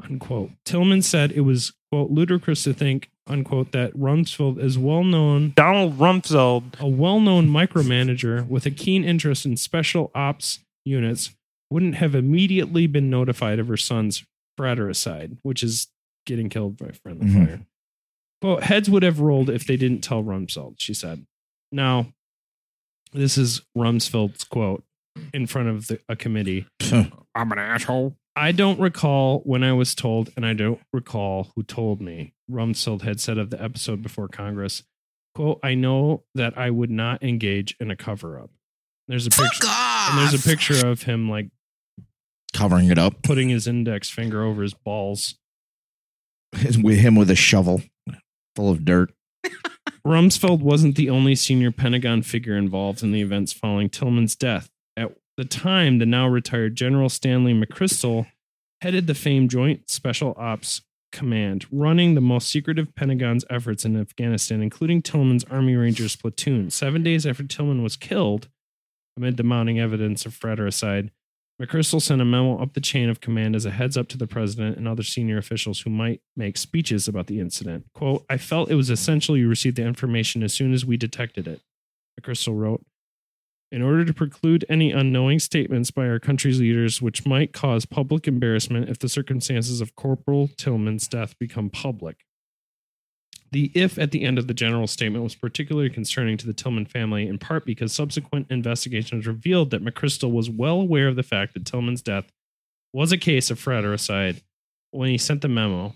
Speaker 3: unquote. Tillman said it was, quote, ludicrous to think, unquote, that Rumsfeld is well known.
Speaker 5: Donald Rumsfeld.
Speaker 3: A well known micromanager with a keen interest in special ops units wouldn't have immediately been notified of her son's fratricide, which is getting killed by friendly
Speaker 4: Mhm.
Speaker 3: fire. Quote, heads would have rolled if they didn't tell Rumsfeld, she said. Now, this is Rumsfeld's quote in front of the, a committee.
Speaker 5: I'm an asshole.
Speaker 3: I don't recall when I was told, and I don't recall who told me. Rumsfeld had said of the episode before Congress, quote, I know that I would not engage in a cover up. There's a picture and there's a picture of him like
Speaker 4: Covering it up
Speaker 3: putting his index finger over his balls.
Speaker 4: with him with a shovel full of dirt.
Speaker 3: Rumsfeld wasn't the only senior Pentagon figure involved in the events following Tillman's death. At the time, the now retired General Stanley McChrystal headed the famed Joint Special Ops Command, running the most secretive Pentagon's efforts in Afghanistan, including Tillman's Army Rangers platoon. Seven days after Tillman was killed, amid the mounting evidence of fratricide, McChrystal sent a memo up the chain of command as a heads up to the president and other senior officials who might make speeches about the incident. Quote, I felt it was essential you received the information as soon as we detected it, McChrystal wrote. In order to preclude any unknowing statements by our country's leaders which might cause public embarrassment if the circumstances of Corporal Tillman's death become public. The if at the end of the general statement was particularly concerning to the Tillman family, in part because subsequent investigations revealed that McChrystal was well aware of the fact that Tillman's death was a case of fratricide when he sent the memo.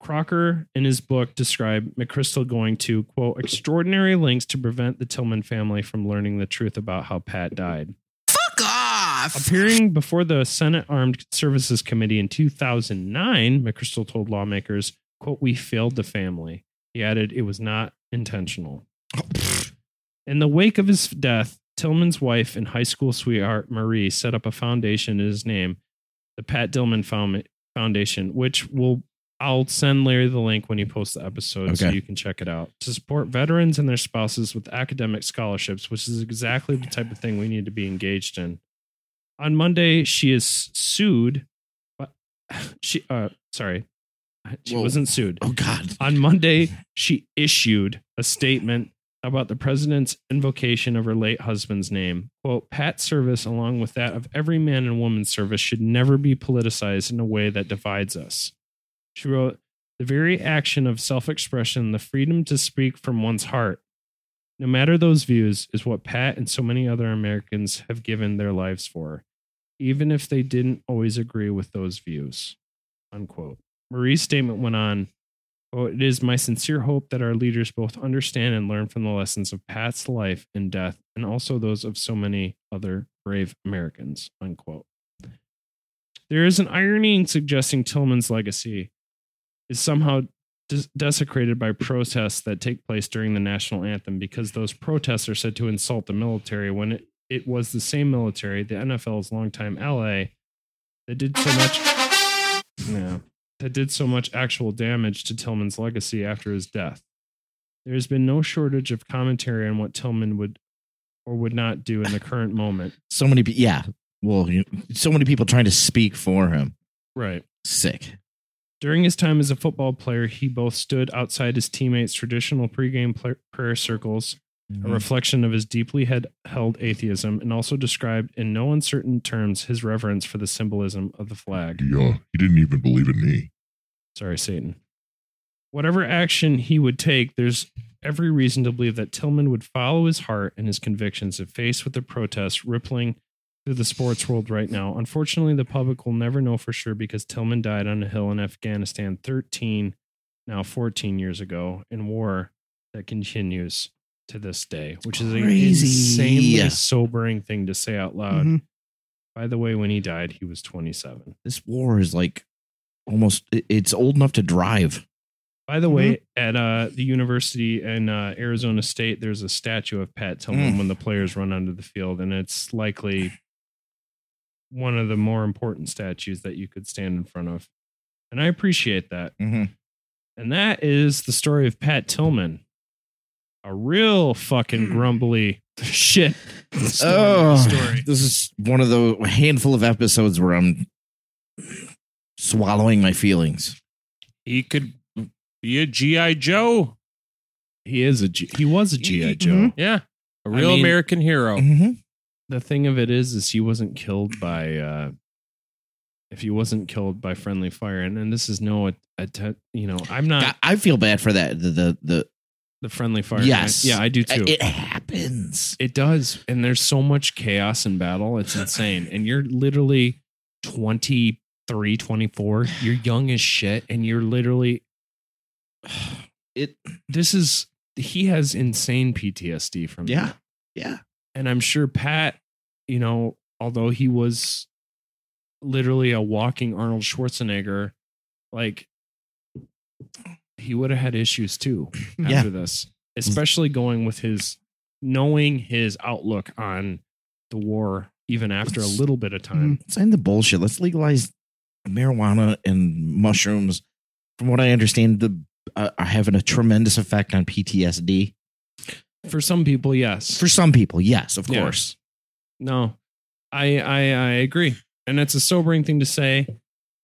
Speaker 3: Krakauer, in his book, described McChrystal going to, quote, extraordinary lengths to prevent the Tillman family from learning the truth about how Pat died.
Speaker 6: Fuck off.
Speaker 3: Appearing before the Senate Armed Services Committee in 2009, McChrystal told lawmakers, quote, we failed the family. He added, it was not intentional. In the wake of his death, Tillman's wife and high school sweetheart Marie set up a foundation in his name, the Pat Tillman Foundation, which will I'll send Larry the link when he posts the episode so you can check it out. To support veterans and their spouses with academic scholarships, which is exactly the type of thing we need to be engaged in. On Monday, she is sued. But she, uh, sorry, she
Speaker 4: Whoa.
Speaker 3: wasn't sued.
Speaker 4: Oh God!
Speaker 3: On Monday, she issued a statement about the president's invocation of her late husband's name. Quote, Pat's service, along with that of every man and woman's service, should never be politicized in a way that divides us. She wrote, The very action of self expression, the freedom to speak from one's heart, No matter those views, is what Pat and so many other Americans have given their lives for, even if they didn't always agree with those views. Unquote. Marie's statement went on. Oh, it is my sincere hope that our leaders both understand and learn from the lessons of Pat's life and death, and also those of so many other brave Americans. Unquote. There is an irony in suggesting Tillman's legacy is somehow des- desecrated by protests that take place during the national anthem because those protests are said to insult the military when it, it was the same military, the NFL's longtime ally, that did so much. Yeah, that did so much actual damage to Tillman's legacy after his death. There has been no shortage of commentary on what Tillman would or would not do in the current moment.
Speaker 4: So many, yeah. Well, you, so many people trying to speak for him.
Speaker 3: Right.
Speaker 4: Sick.
Speaker 3: During his time as a football player, he both stood outside his teammates' traditional pregame prayer circles, a
Speaker 4: Mhm.
Speaker 3: reflection of his deeply head- held atheism, and also described in no uncertain terms his reverence for the symbolism of the flag.
Speaker 16: He, uh, he didn't even believe in me.
Speaker 3: Sorry, Satan. Whatever action he would take, there's every reason to believe that Tillman would follow his heart and his convictions if faced with the protests rippling through the sports world right now. Unfortunately, the public will never know for sure because Tillman died on a hill in Afghanistan 13, now 14 years ago, in war that continues to this day, which is an
Speaker 4: Crazy.
Speaker 3: insanely sobering thing to say out loud.
Speaker 4: Mhm.
Speaker 3: By the way, when he died, he was 27.
Speaker 4: This war is like almost it's old enough to drive.
Speaker 3: By the way, at uh, the university in uh, Arizona State, there's a statue of Pat Tillman
Speaker 4: Mm.
Speaker 3: when the players run onto the field, and it's likely one of the more important statues that you could stand in front of. And I appreciate that.
Speaker 4: Mm-hmm.
Speaker 3: And that is the story of Pat Tillman, a real fucking grumbly shit story.
Speaker 4: Oh,
Speaker 3: story.
Speaker 4: this is one of the handful of episodes where I'm swallowing my feelings.
Speaker 5: He could be a GI Joe.
Speaker 3: He is a G- he was a GI Joe.
Speaker 4: Mm-hmm.
Speaker 5: Yeah, a real
Speaker 3: mean-
Speaker 5: American hero.
Speaker 3: the thing of it is is he wasn't killed by uh if he wasn't killed by friendly fire and, and this is no att- att- you know i'm not
Speaker 4: I feel bad for that. The the, the
Speaker 3: the friendly fire
Speaker 4: Yes.
Speaker 3: yeah i do too
Speaker 4: It happens.
Speaker 3: it does and there's so much chaos in battle it's insane and you're literally 23 24 you're young as shit and you're literally
Speaker 4: it
Speaker 3: this is he has insane ptsd from that.
Speaker 4: yeah yeah.
Speaker 3: and I'm sure Pat, you know, although he was literally a walking Arnold Schwarzenegger, like he would have had issues too after
Speaker 4: Yeah.
Speaker 3: this, especially going with his knowing his outlook on the war, even after a little bit of time.
Speaker 4: Let's end the bullshit. Let's legalize marijuana and mushrooms. From what I understand, the uh, are having a tremendous effect on PTSD.
Speaker 3: For some people, yes.
Speaker 4: For some people, yes, of
Speaker 3: Yeah.
Speaker 4: course.
Speaker 3: No, I, I I agree, and it's a sobering thing to say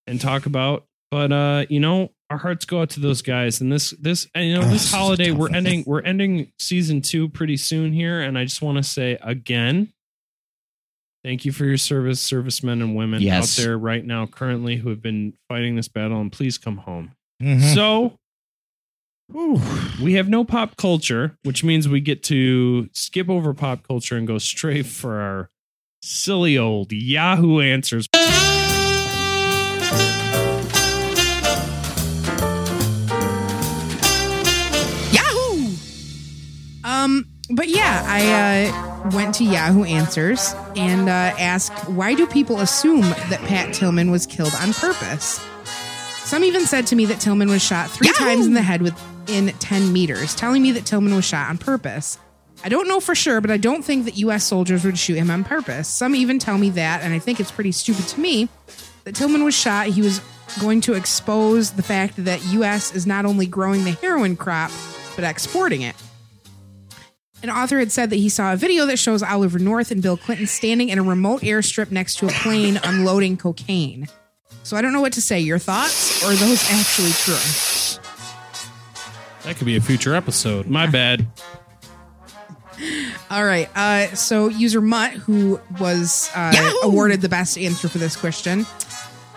Speaker 3: and talk about. But uh, you know, our hearts go out to those guys, and this this and, you know this holiday we're ending we're ending season two pretty soon here, and I just want to say again. Thank you for your service, servicemen and women
Speaker 4: Yes.
Speaker 3: out there right now, currently, who have been fighting this battle, and please come home.
Speaker 4: Mhm.
Speaker 3: So, we have no pop culture, which means we get to skip over pop culture and go straight for our silly old Yahoo answers.
Speaker 6: But yeah, I uh, went to Yahoo Answers and uh, asked why do people assume that Pat Tillman was killed on purpose? Some even said to me that Tillman was shot three times in the head within 10 meters, telling me that Tillman was shot on purpose. I don't know for sure, but I don't think that U.S. soldiers would shoot him on purpose. Some even tell me that, and I think it's pretty stupid to me, that Tillman was shot. He was going to expose the fact that U.S. is not only growing the heroin crop, but exporting it. An author had said that he saw a video that shows Oliver North and Bill Clinton standing in a remote airstrip next to a plane unloading cocaine. So I don't know what to say. Your thoughts, or are those actually true?
Speaker 5: That could be a future episode.
Speaker 3: My bad.
Speaker 6: All right. Uh, so user Mutt, who was uh, awarded the best answer for this question,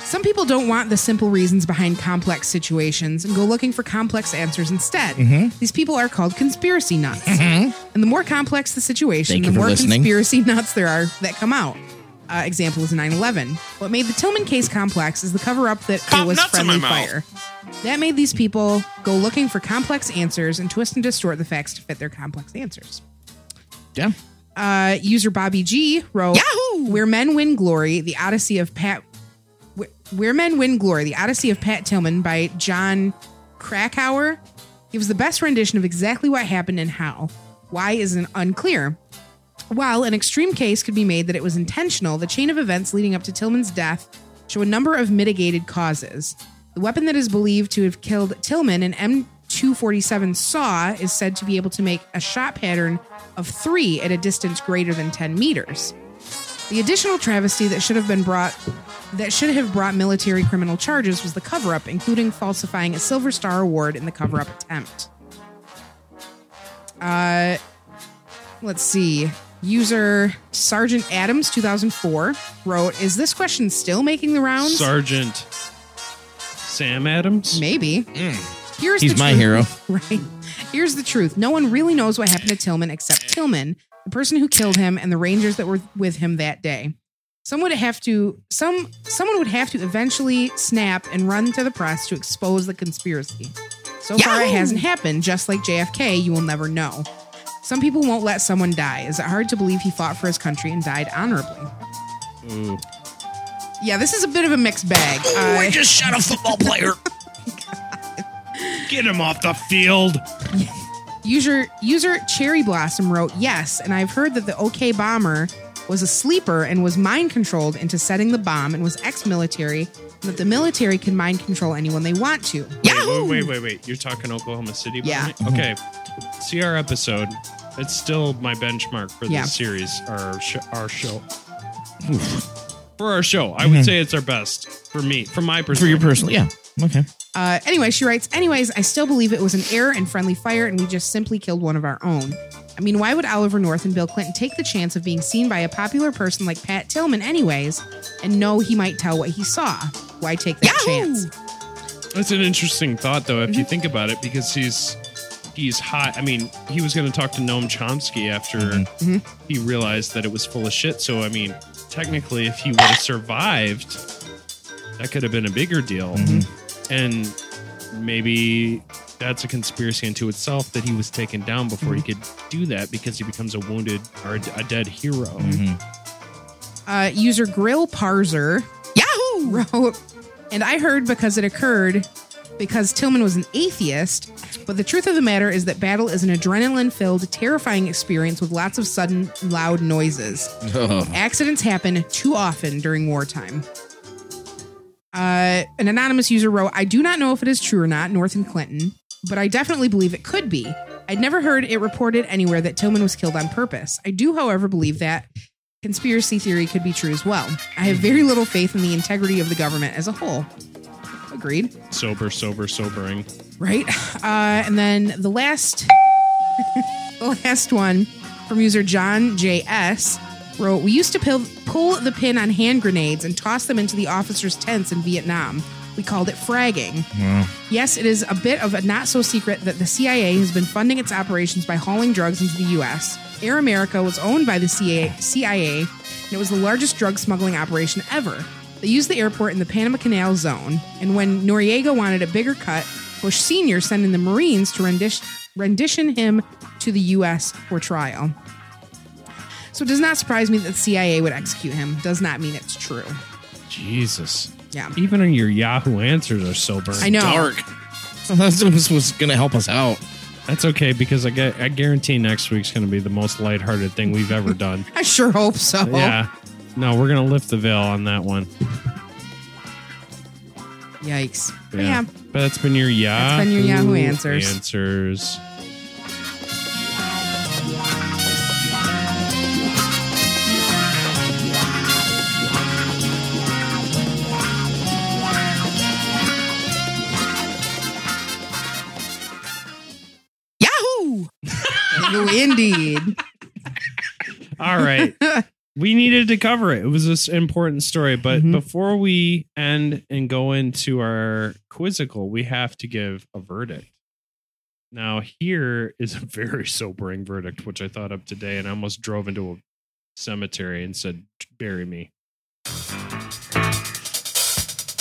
Speaker 6: Some people don't want the simple reasons behind complex situations and go looking for complex answers instead.
Speaker 4: Mhm.
Speaker 6: These people are called conspiracy nuts.
Speaker 4: Mhm.
Speaker 6: And the more complex the situation,
Speaker 4: Thank
Speaker 6: the more
Speaker 4: listening.
Speaker 6: conspiracy nuts there are that come out. Uh, example is 9 11. What made the Tillman case complex is the cover up that it was
Speaker 5: nuts in my
Speaker 6: friendly fire. That made these people go looking for complex answers and twist and distort the facts to fit their complex answers.
Speaker 4: Yeah.
Speaker 6: Uh, user Bobby G wrote, Yahoo! Where Men Win Glory, The Odyssey of Pat. Where- Men Win Glory, The Odyssey of Pat Tillman by Jon Krakauer gives the best rendition of exactly what happened and how. Why isn't unclear. While an extreme case could be made that it was intentional, the chain of events leading up to Tillman's death show a number of mitigated causes. The weapon that is believed to have killed Tillman, an M247 saw, is said to be able to make a shot pattern of three at a distance greater than 10 meters. The additional travesty that should have been brought that should have brought military criminal charges was the cover-up, including falsifying a Silver Star award in the cover-up attempt. Uh, let's see. User Sergeant Adams 2004 wrote, "Is this question still making the rounds?"
Speaker 3: Sergeant Sam Adams?
Speaker 6: Maybe. Here's
Speaker 4: He's
Speaker 6: the
Speaker 4: my
Speaker 6: truth.
Speaker 4: hero.
Speaker 6: Right. Here's the truth. No one really knows what happened to Tillman except Tillman, the person who killed him, and the Rangers that were with him that day. Someone would have to some someone would have to eventually snap and run to the press to expose the conspiracy. So far, it hasn't happened. Just like JFK, you will never know. Some people won't let someone die. Is it hard to believe he fought for his country and died honorably?
Speaker 3: Ooh.
Speaker 6: Yeah, this is a bit of a mixed bag. Uh,
Speaker 9: I just shot a football player.
Speaker 3: Get him off the field.
Speaker 6: User user Cherry Blossom wrote yes, and I've heard that the OK bomber was a sleeper and was mind controlled into setting the bomb and was ex-military, and that the military can mind control anyone they want to. Yeah.
Speaker 3: Wait, wait, wait, wait. You're talking Oklahoma City?
Speaker 6: Yeah.
Speaker 3: Okay. See our episode. It's still my benchmark for
Speaker 6: Yeah.
Speaker 3: this series, our sh- our show. For our show, I would
Speaker 4: Mhm.
Speaker 3: say it's our best for me, from my
Speaker 4: For
Speaker 3: perspective.
Speaker 4: your personal, yeah. Okay.
Speaker 6: Uh, anyway, she writes, anyways, I still believe it was an error and friendly fire, and we just simply killed one of our own. I mean, why would Oliver North and Bill Clinton take the chance of being seen by a popular person like Pat Tillman, anyways, and know he might tell what he saw? Why take that chance?
Speaker 3: That's an interesting thought, though, if you
Speaker 6: Mm-hmm.
Speaker 3: think about it, because he's he's hot. I mean, he was going to talk to Noam Chomsky after
Speaker 6: Mm-hmm.
Speaker 3: he realized that it was full of shit. So, I mean, technically, if he would have survived, that could have been a bigger deal.
Speaker 6: Mm-hmm.
Speaker 3: And maybe that's a conspiracy unto itself that he was taken down before he
Speaker 6: Mm-hmm.
Speaker 3: could do that because he becomes a wounded or a, a dead hero.
Speaker 6: Mm-hmm. Uh, user Grill Parser Yahoo wrote, and I heard because it occurred because Tillman was an atheist. But the truth of the matter is that battle is an adrenaline filled, terrifying experience with lots of sudden, loud noises. Accidents happen too often during wartime. Uh, an anonymous user wrote, I do not know if it is true or not, North and Clinton, but I definitely believe it could be. I'd never heard it reported anywhere that Tillman was killed on purpose. I do, however, believe that conspiracy theory could be true as well. I have very little faith in the integrity of the government as a whole. Agreed.
Speaker 3: Sober, sober, sobering.
Speaker 6: Right. Uh, and then the last, the last one from user John J.S. wrote, We used to pull, pull the pin on hand grenades and toss them into the officers' tents in Vietnam. We called it fragging. Yes, it is a bit of a not so secret that the CIA has been funding its operations by hauling drugs into the U.S. Air America was owned by the CIA, CIA and it was the largest drug smuggling operation ever. They used the airport in the Panama Canal zone, and when Noriega wanted a bigger cut, Bush Sr. sent in the Marines to rendition, rendition him to the U.S. for trial. So it does not surprise me that the CIA would execute him. Does not mean it's true.
Speaker 3: Jesus.
Speaker 6: Yeah.
Speaker 3: Even your Yahoo answers are sober.
Speaker 6: I know.
Speaker 4: Dark. So this was, was going to help us out.
Speaker 3: That's okay because I, get, I guarantee next week's going to be the most lighthearted thing we've ever done.
Speaker 6: I sure hope so.
Speaker 3: Yeah. No, we're going to lift the veil on that one.
Speaker 6: Yikes. But yeah.
Speaker 3: But that's been your Yahoo,
Speaker 6: That's been your Yahoo answers.
Speaker 3: answers.
Speaker 6: Indeed.
Speaker 3: All right. we needed to cover it. It was this important story. But
Speaker 6: Mhm.
Speaker 3: before we end and go into our quizzical, we have to give a verdict. Now, here is a very sobering verdict, which I thought of today, and I almost drove into a cemetery and said, "Bury me."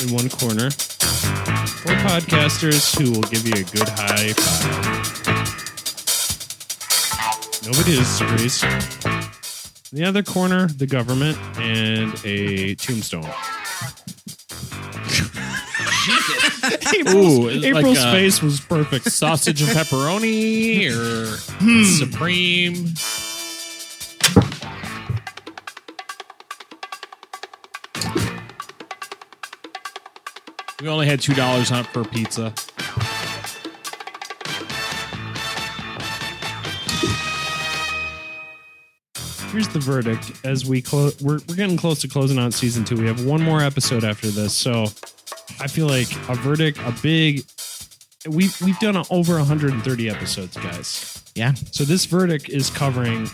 Speaker 3: In one corner, four podcasters who will give you a good high five. Nobody disagrees. In the other corner, the government and a tombstone.
Speaker 5: Ooh,
Speaker 3: April's,
Speaker 5: like
Speaker 3: April's
Speaker 5: a
Speaker 3: face was perfect.
Speaker 5: Sausage and pepperoni or hmm. supreme. We only had two dollars on it per pizza.
Speaker 3: Here's the verdict. As we close, we're, we're getting close to closing out season two. We have one more episode after this, so I feel like a verdict, a big. We've we've done over 130 episodes, guys.
Speaker 4: Yeah.
Speaker 3: So this verdict is covering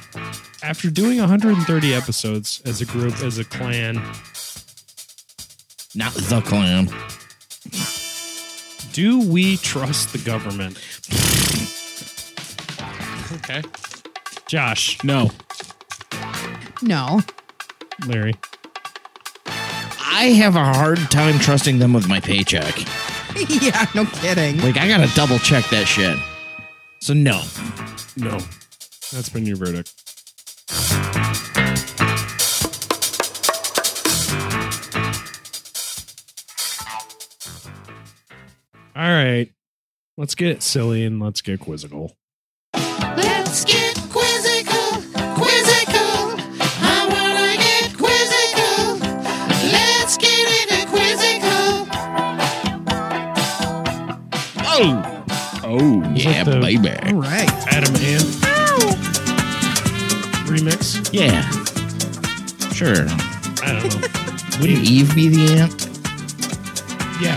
Speaker 3: after doing 130 episodes as a group, as a clan.
Speaker 4: Not the clan.
Speaker 3: Do we trust the government?
Speaker 5: Okay.
Speaker 3: Josh,
Speaker 5: No.
Speaker 6: No.
Speaker 3: Larry.
Speaker 4: I have a hard time trusting them with my paycheck.
Speaker 6: yeah, no kidding.
Speaker 4: Like I gotta double check that shit. So no.
Speaker 3: No. That's been your verdict. All right. Let's get silly and let's get quizzical.
Speaker 4: Oh. Oh yeah,
Speaker 3: the-
Speaker 4: baby.
Speaker 6: All right.
Speaker 3: Adam Ant remix.
Speaker 4: Yeah. Sure.
Speaker 3: I don't know.
Speaker 4: Wouldn't Eve be the ant?
Speaker 3: Yeah.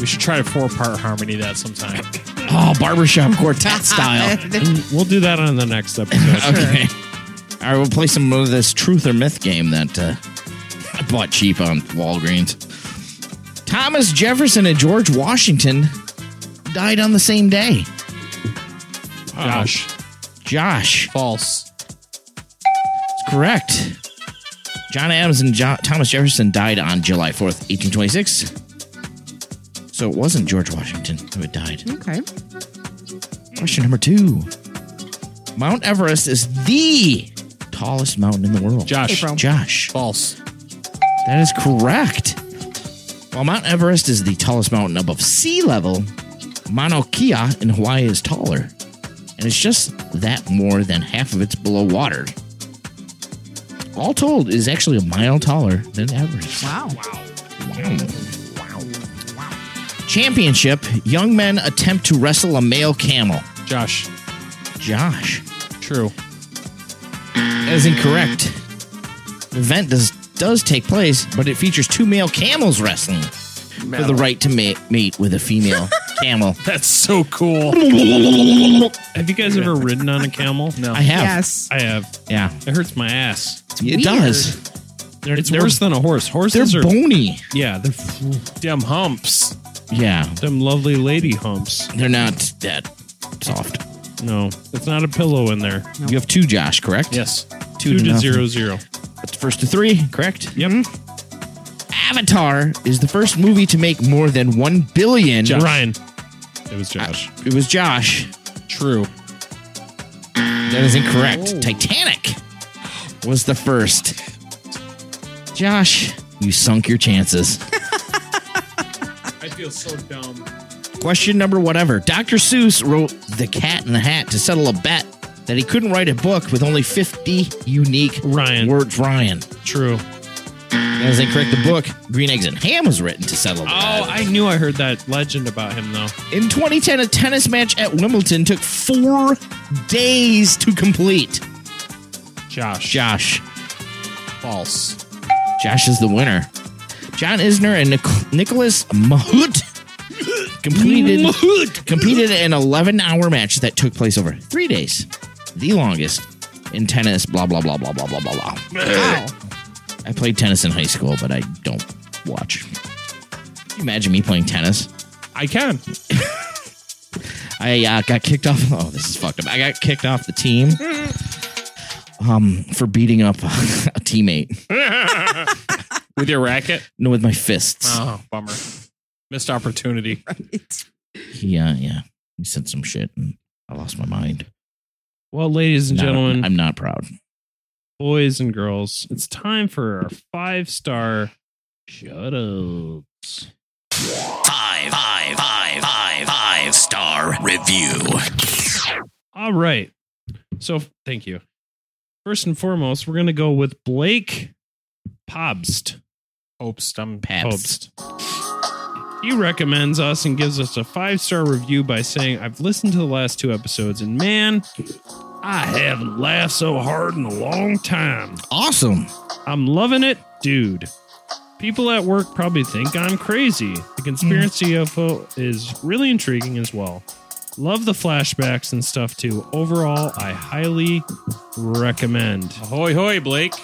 Speaker 5: We should try a four part harmony that sometime.
Speaker 4: Oh, barbershop quartet style.
Speaker 3: We'll do that on the next episode.
Speaker 4: okay. All right, we'll play some of this truth or myth game that uh, I bought cheap on Walgreens. Thomas Jefferson and George Washington died on the same day.
Speaker 5: Josh.
Speaker 4: Josh.
Speaker 5: False.
Speaker 4: It's correct. John Adams and jo- Thomas Jefferson died on July 4th, 1826. So it wasn't George Washington who had died.
Speaker 6: Okay.
Speaker 4: Question number two Mount Everest is the tallest mountain in the world.
Speaker 5: Josh.
Speaker 6: April.
Speaker 4: Josh.
Speaker 5: False.
Speaker 4: That is correct. While Mount Everest is the tallest mountain above sea level, Mauna Kea in Hawaii is taller. And it's just that more than half of it's below water. All told, it is actually a mile taller than Everest.
Speaker 6: Wow. Wow. Wow. Wow. wow.
Speaker 4: Championship Young men attempt to wrestle a male camel.
Speaker 5: Josh.
Speaker 4: Josh.
Speaker 5: True.
Speaker 4: That is incorrect. The event does does take place, but it features two male camels wrestling for the right to mate, mate with a female camel.
Speaker 5: That's so cool.
Speaker 3: Have you guys ever ridden on a camel?
Speaker 5: No.
Speaker 4: I have.
Speaker 6: Yes.
Speaker 3: I have.
Speaker 4: Yeah,
Speaker 3: It hurts my ass.
Speaker 4: it
Speaker 6: weird.
Speaker 4: does.
Speaker 3: They're, it's
Speaker 4: They're-
Speaker 3: worse than a horse.
Speaker 4: They're
Speaker 3: Horses are
Speaker 4: bony.
Speaker 3: yeah, they're
Speaker 5: Damn humps.
Speaker 4: Yeah,
Speaker 3: them lovely lady humps.
Speaker 4: they're not that soft.
Speaker 3: No, it's not a pillow in there.
Speaker 4: You have two, Josh, correct?
Speaker 5: Yes.
Speaker 3: Two to
Speaker 4: nothing.
Speaker 3: zero zero.
Speaker 4: That's first to three, correct?
Speaker 3: Yep.
Speaker 4: Avatar is the first movie to make more than one billion.
Speaker 3: Ryan. It was Josh.
Speaker 4: It was Josh.
Speaker 5: True.
Speaker 4: That is incorrect. Oh. Titanic was the first. Josh, you sunk your chances.
Speaker 5: I feel so dumb.
Speaker 4: Question number whatever. Dr. Seuss wrote The Cat in the Hat to settle a bet that he couldn't write a book with only 50 unique
Speaker 3: Ryan.
Speaker 4: words. Ryan.
Speaker 3: True.
Speaker 4: As they correct the book, Green Eggs and Ham was written to settle the
Speaker 3: Oh. I knew I heard that legend about him, though.
Speaker 4: In 2010, a tennis match at Wimbledon took four days to complete.
Speaker 5: Josh.
Speaker 4: Josh.
Speaker 5: False.
Speaker 4: Josh is the winner. John Isner and Nic- Nicolas Mahut completed Mahut. completed an 11 hour match that took place over three days, the longest in tennis. Blah blah blah blah blah blah blah blah.
Speaker 6: Wow.
Speaker 4: I played tennis in high school, but I don't watch. Can you imagine me playing tennis?
Speaker 5: I can.
Speaker 4: I uh, got kicked off. Oh, this is fucked up. I got kicked off the team um, for beating up a teammate.
Speaker 5: With your racket?
Speaker 4: No, with my fists.
Speaker 5: Oh, bummer. Missed opportunity.
Speaker 4: Yeah, yeah. He said some shit, and I lost my mind.
Speaker 3: Well, ladies and
Speaker 4: Not-
Speaker 3: gentlemen,
Speaker 4: I'm not proud.
Speaker 3: Boys and girls, it's time for our five star shut ups.
Speaker 7: Five, five, five, five, five star review.
Speaker 3: All right. So thank you. First and foremost, we're gonna go with Blake Pobst.
Speaker 5: Obst, I'm
Speaker 3: Pobst. He recommends us and gives us a five star review by saying, I've listened to the last two episodes and man, I haven't laughed so hard in a long time.
Speaker 4: Awesome.
Speaker 3: I'm loving it, dude. People at work probably think I'm crazy. The conspiracy hmm. of is really intriguing as well. Love the flashbacks and stuff too. Overall, I highly recommend.
Speaker 5: Ahoy, hoy, Blake.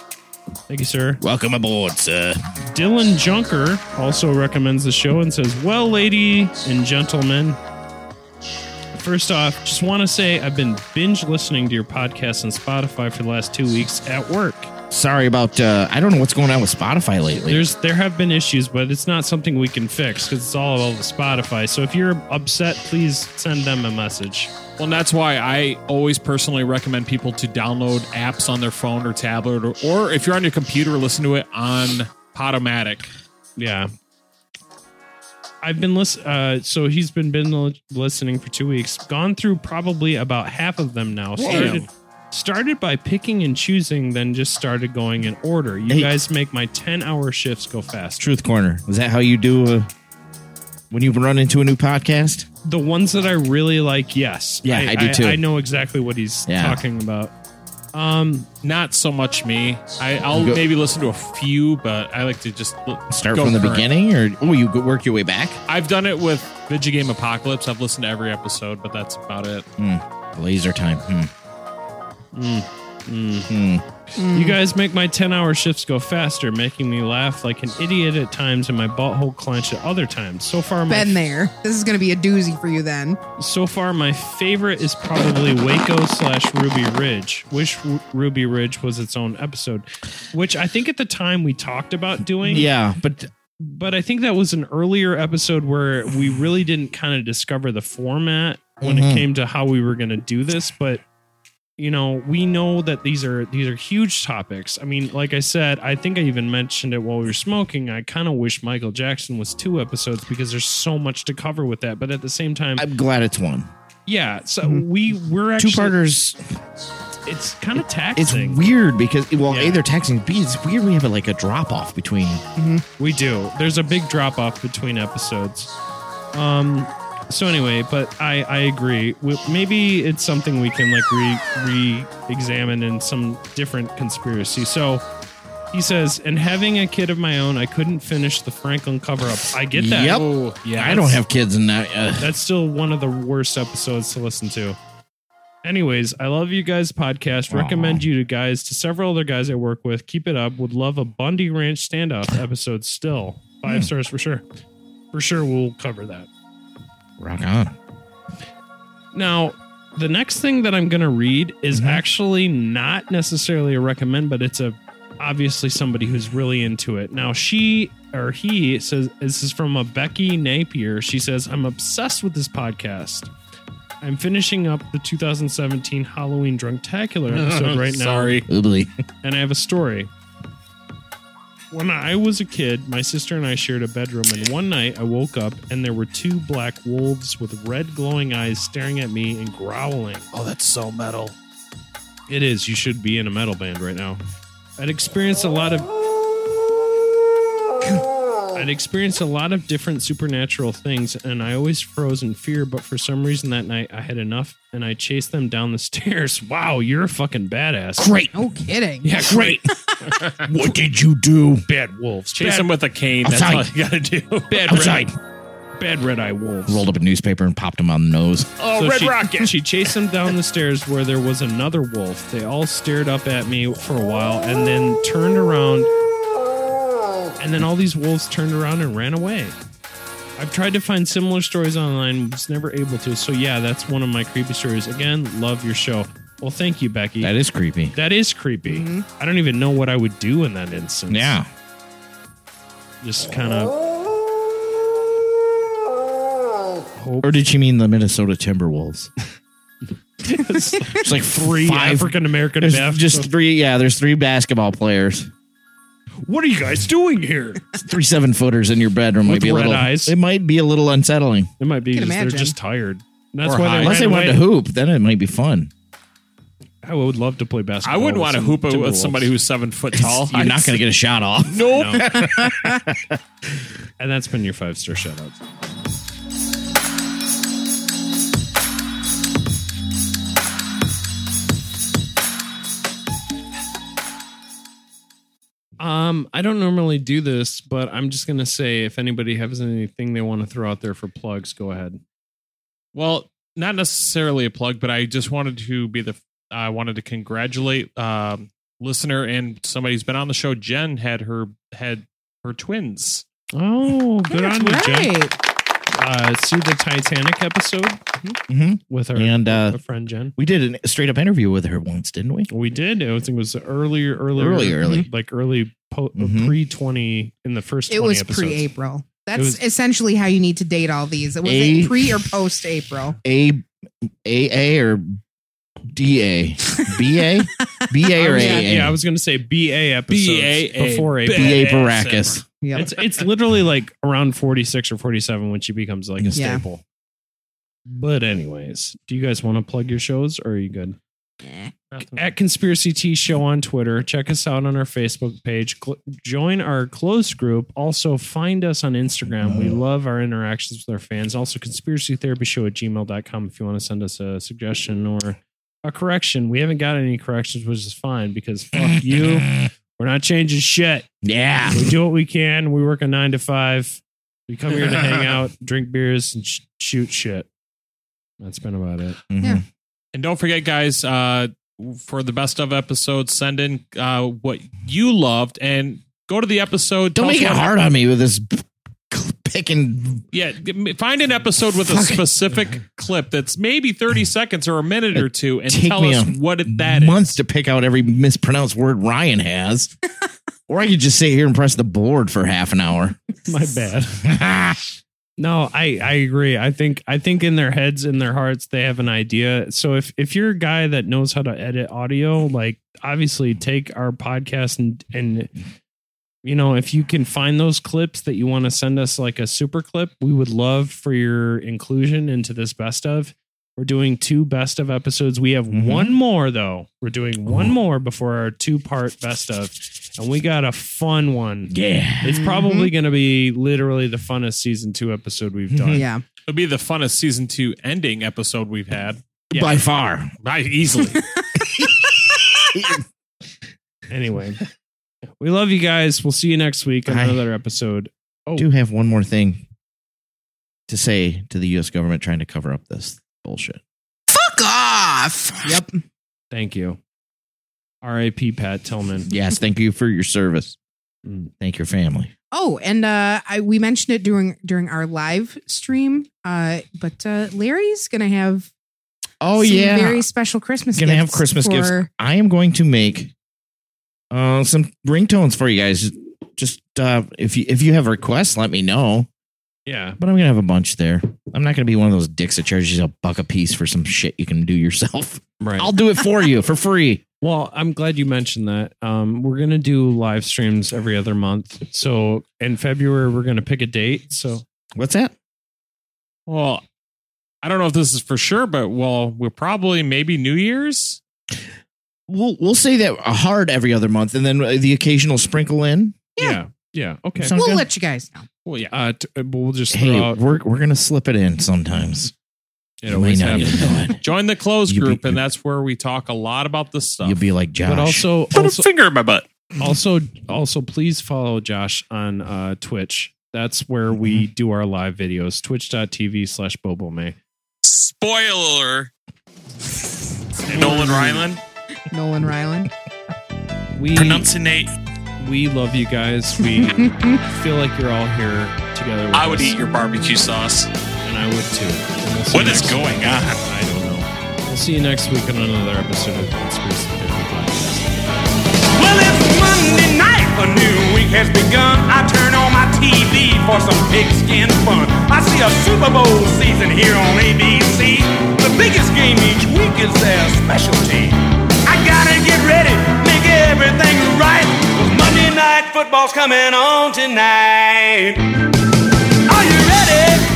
Speaker 3: Thank you, sir.
Speaker 4: Welcome aboard, sir.
Speaker 3: Dylan Junker also recommends the show and says, Well, lady and gentlemen, first off, just want to say I've been binge listening to your podcast on Spotify for the last two weeks at work.
Speaker 4: Sorry about. Uh, I don't know what's going on with Spotify lately.
Speaker 3: There's there have been issues, but it's not something we can fix because it's all about the Spotify. So if you're upset, please send them a message.
Speaker 5: Well, and that's why I always personally recommend people to download apps on their phone or tablet, or, or if you're on your computer, listen to it on Podomatic.
Speaker 3: Yeah. I've been listening. Uh, so he's been been li- listening for two weeks. Gone through probably about half of them now. Started started by picking and choosing, then just started going in order. You
Speaker 4: Hey.
Speaker 3: guys make my ten hour shifts go fast.
Speaker 4: Truth Corner. Is that how you do uh, when you run into a new podcast?
Speaker 3: The ones that I really like, yes.
Speaker 4: Yeah, I do too.
Speaker 3: I, know exactly what he's
Speaker 4: Yeah.
Speaker 3: talking about. Um,
Speaker 5: Not so much me. I, I'll
Speaker 4: go-
Speaker 5: maybe listen to a few, but I like to just l-
Speaker 4: Start
Speaker 5: go
Speaker 4: from the
Speaker 5: current.
Speaker 4: beginning, or oh, you go work your way back?
Speaker 5: I've done it with Video Game Apocalypse. I've listened to every episode, but that's about it.
Speaker 4: Hmm. Laser time. Hmm.
Speaker 3: mm, mm.
Speaker 4: Hmm.
Speaker 3: You guys make my 10 hour shifts go faster, making me laugh like an idiot at times and my butthole clench at other times. So far, my
Speaker 6: Been there. This is going to be a doozy for you then.
Speaker 3: So far, my favorite is probably Waco slash Ruby Ridge. Wish Ru- Ruby Ridge was its own episode, which I think at the time we talked about doing.
Speaker 4: Yeah, but
Speaker 3: But I think that was an earlier episode where we really didn't kind of discover the format when
Speaker 4: Mhm.
Speaker 3: it came to how we were going to do this. But you know, we know that these are these are huge topics. I mean, like I said, I think I even mentioned it while we were smoking. I kind of wish Michael Jackson was two episodes because there's so much to cover with that. But at the same time,
Speaker 4: I'm glad it's one.
Speaker 3: yeah, so we we're actually
Speaker 4: Two parters.
Speaker 3: It's kind of taxing.
Speaker 4: It's weird because well,
Speaker 3: Yeah.
Speaker 4: a they're taxing. B it's weird. We have a, like a drop off between.
Speaker 3: We do. There's a big drop off between episodes. Um. So anyway, but I I agree. We- Maybe it's something we can like re re examine in some different conspiracy. So. He says, and having a kid of my own, I couldn't finish the Franklin cover up. I get that.
Speaker 4: Yep.
Speaker 5: Oh, yeah.
Speaker 4: I don't have kids in that. Uh,
Speaker 3: That's still one of the worst episodes to listen to. Anyways, I love you guys' podcast. Recommend you to guys to several other guys I work with. Keep it up. Would love a Bundy Ranch standoff episode still. Five stars for sure. For sure, we'll cover that.
Speaker 4: Rock on.
Speaker 3: Now, the next thing that I'm going to read is mm-hmm. actually not necessarily a recommend, but it's a obviously somebody who's really into it. Now, she or he says this is from a Becky Napier. She says, "I'm obsessed with this podcast. I'm finishing up the 2017 Halloween Drunktacular episode right now.
Speaker 5: Sorry.
Speaker 4: Oobly.
Speaker 3: and I have a story. When I was a kid, my sister and I shared a bedroom, and one night I woke up and there were two black wolves with red glowing eyes staring at me and growling.
Speaker 5: Oh, that's so metal.
Speaker 3: It is. You should be in a metal band right now. I'd experienced a lot of. I'd experienced a lot of different supernatural things, and I always froze in fear. But for some reason that night, I had enough, and I chased them down the stairs. Wow, you're a fucking badass.
Speaker 4: Great.
Speaker 6: No kidding.
Speaker 3: Yeah, great.
Speaker 4: What did you do?
Speaker 3: Bad wolves.
Speaker 5: Chase
Speaker 3: Bad-
Speaker 5: him with a cane. That's
Speaker 4: Outside.
Speaker 5: all you got to do.
Speaker 3: Bad
Speaker 4: Outside.
Speaker 3: bad red eye wolves.
Speaker 4: Rolled up a newspaper and popped him on the nose.
Speaker 8: Oh, Red
Speaker 3: she,
Speaker 8: Rocket.
Speaker 3: She chased them down the stairs where there was another wolf. They all stared up at me for a while and then turned around. And then all these wolves turned around and ran away. I've tried to find similar stories online, was never able to. So yeah, that's one of my creepy stories. Again, love your show. Well, thank you, Becky.
Speaker 4: That is creepy.
Speaker 3: That is creepy. Mm-hmm. I don't even know what I would do in that instance.
Speaker 4: Yeah.
Speaker 3: Just kind of.
Speaker 4: Or did she mean the Minnesota Timberwolves?
Speaker 3: it's
Speaker 4: like
Speaker 3: three African American
Speaker 4: There's
Speaker 3: basketball-
Speaker 4: just three. Yeah, there's three basketball players.
Speaker 3: What are you guys doing here?
Speaker 4: Three seven footers in your bedroom might
Speaker 3: With
Speaker 4: be a
Speaker 3: red
Speaker 4: little.
Speaker 3: eyes.
Speaker 4: It might be a little unsettling.
Speaker 3: It might be
Speaker 6: Can
Speaker 3: just, they're
Speaker 6: imagine.
Speaker 3: just tired. And that's
Speaker 4: Or
Speaker 3: why
Speaker 4: high.
Speaker 3: they
Speaker 4: unless they
Speaker 3: ran
Speaker 4: wanted
Speaker 3: away.
Speaker 4: to hoop, then it might be fun.
Speaker 3: I would love to play basketball.
Speaker 5: I
Speaker 3: wouldn't
Speaker 5: want to hoop it with somebody who's seven foot tall.
Speaker 4: You're not going to get a shot off.
Speaker 5: Nope.
Speaker 3: And that's been your five star shout outs. Um, I don't normally do this, but I'm just gonna say if anybody has anything they want to throw out there for plugs, go ahead.
Speaker 5: Well, not necessarily a plug, but I just wanted to be the. I wanted to congratulate um, listener and somebody who's been on the show. Jen had her had her twins.
Speaker 3: Oh, good
Speaker 6: That's
Speaker 3: on you, Jen.
Speaker 6: Right.
Speaker 3: Uh, see the Titanic episode
Speaker 4: Mm-hmm.
Speaker 3: with our
Speaker 4: And uh,
Speaker 3: our friend Jen.
Speaker 4: we did a straight up interview with her once, didn't we?
Speaker 3: We did. I think it was earlier, earlier,
Speaker 4: Early, early.
Speaker 3: like early po-
Speaker 4: Mhm.
Speaker 3: pre twenty in the first.
Speaker 6: It was pre-April. That's
Speaker 3: was-
Speaker 6: essentially how you need to date all these. It was
Speaker 4: A-
Speaker 6: it pre or post April?
Speaker 4: A A A or D A B A B A or A
Speaker 3: yeah,
Speaker 4: A.
Speaker 3: yeah, I was going to say BA episodes
Speaker 5: BAA.
Speaker 3: before
Speaker 4: B
Speaker 3: April.
Speaker 4: Baracus.
Speaker 6: Yep.
Speaker 3: It's it's literally like around forty six or forty seven when she becomes like a
Speaker 6: Yeah.
Speaker 3: staple. But anyways, do you guys want to plug your shows or are you good? At Conspiracy T Show on Twitter. Check us out on our Facebook page. Cl- join our closed group. Also, find us on Instagram. We love our interactions with our fans. Also, conspiracytherapyshow at gmail.com if you want to send us a suggestion or a correction. We haven't got any corrections, which is fine because fuck you. We're not changing shit.
Speaker 4: Yeah.
Speaker 3: We do what we can. We work a nine to five. We come here to hang out, drink beers, and sh- shoot shit. That's been about it.
Speaker 4: Mhm.
Speaker 6: Yeah.
Speaker 5: And don't forget, guys, uh, for the best of episodes, send in uh, what you loved and go to the episode.
Speaker 4: Don't make it
Speaker 5: what-
Speaker 4: hard on me with this picking.
Speaker 5: Yeah, find an episode with a specific clip that's maybe 30 seconds or a minute or two and
Speaker 4: Take
Speaker 5: tell
Speaker 4: me
Speaker 5: us what it, that is.
Speaker 4: months to pick out every mispronounced word Ryan has. or I could just sit here and press the board for half an hour.
Speaker 3: My bad. No, I I agree. I think I think in their heads, in their hearts, they have an idea. So if if you're a guy that knows how to edit audio, like obviously take our podcast and and you know if you can find those clips that you want to send us like a super clip, we would love for your inclusion into this best of. We're doing two best of episodes. We have
Speaker 4: Mhm.
Speaker 3: one more though. We're doing one more before our two part best of, and we got a fun one.
Speaker 4: Yeah.
Speaker 3: It's probably going to be literally the funnest season two episode we've done.
Speaker 6: Yeah.
Speaker 5: It'll be the funnest season two ending episode we've had.
Speaker 4: By far.
Speaker 5: By easily.
Speaker 3: Anyway, we love you guys. We'll see you next week on
Speaker 4: I-
Speaker 3: another episode. Oh,
Speaker 4: do have one more thing to say to the U.S. government trying to cover up this bullshit.
Speaker 6: Fuck off. Yep.
Speaker 3: thank you. R.I.P. Pat Tillman.
Speaker 4: Yes, thank you for your service.
Speaker 3: Mm.
Speaker 4: Thank your family.
Speaker 6: Oh, and uh, I, we mentioned it during during our live stream. Uh, but uh, Larry's gonna have
Speaker 4: Oh
Speaker 6: some
Speaker 4: yeah,
Speaker 6: very special Christmas.
Speaker 4: gonna have
Speaker 6: gifts
Speaker 4: Christmas gifts. I am going to make uh, some ringtones for you guys. Just uh, if you if you have requests, let me know.
Speaker 3: Yeah.
Speaker 4: But I'm gonna have a bunch there. I'm not gonna be one of those dicks that charges you a buck a piece for some shit you can do yourself.
Speaker 3: Right.
Speaker 4: I'll do it for you for free.
Speaker 3: Well, I'm glad you mentioned that. Um, we're gonna do live streams every other month. So in February, we're gonna pick a date. So
Speaker 4: What's that?
Speaker 5: well, I don't know if this is for sure, but well, we're probably maybe New Year's.
Speaker 4: We'll we'll say that hard every other month, and then the occasional sprinkle in.
Speaker 3: yeah, yeah, okay.
Speaker 4: Sound
Speaker 6: We'll
Speaker 4: good?
Speaker 6: let you guys know.
Speaker 3: Well, yeah. Uh, t- uh, we'll just throw
Speaker 4: Hey,
Speaker 3: out.
Speaker 4: we're we're gonna slip it in sometimes.
Speaker 3: It
Speaker 4: You
Speaker 3: always happens.
Speaker 4: even know it.
Speaker 5: Join the closed
Speaker 4: You be-
Speaker 5: group, and that's where we talk a lot about this stuff.
Speaker 4: You'll be like Josh.
Speaker 3: But also,
Speaker 5: Put
Speaker 3: also,
Speaker 5: a finger in my butt.
Speaker 3: also, also, please follow Josh on uh, Twitch. That's where we do our live videos. Twitch.tv slash Bobo May.
Speaker 17: Spoiler. Nolan Ryland.
Speaker 6: Nolan Ryland.
Speaker 3: We
Speaker 17: Pronunciate.
Speaker 3: we love you guys. We feel like you're all here together with
Speaker 17: I would
Speaker 3: us,
Speaker 17: eat your barbecue sauce.
Speaker 3: and I would too. And we'll see
Speaker 17: What
Speaker 3: you
Speaker 17: is
Speaker 3: next
Speaker 17: going
Speaker 3: week.
Speaker 17: on?
Speaker 3: I don't know. We'll see you next week on another episode of Conspiracy Theory Podcast.
Speaker 18: Well, it's Monday night, a new week has begun. I turn on my TV for some pigskin fun. I see a Super Bowl season here on ABC. The biggest game each week is their specialty. Gotta get ready, make everything right. 'cause Monday night football's coming on tonight. Are you ready?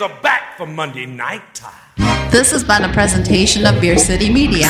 Speaker 18: Friends are back for Monday night time.
Speaker 19: This has been a presentation of Beer City Media.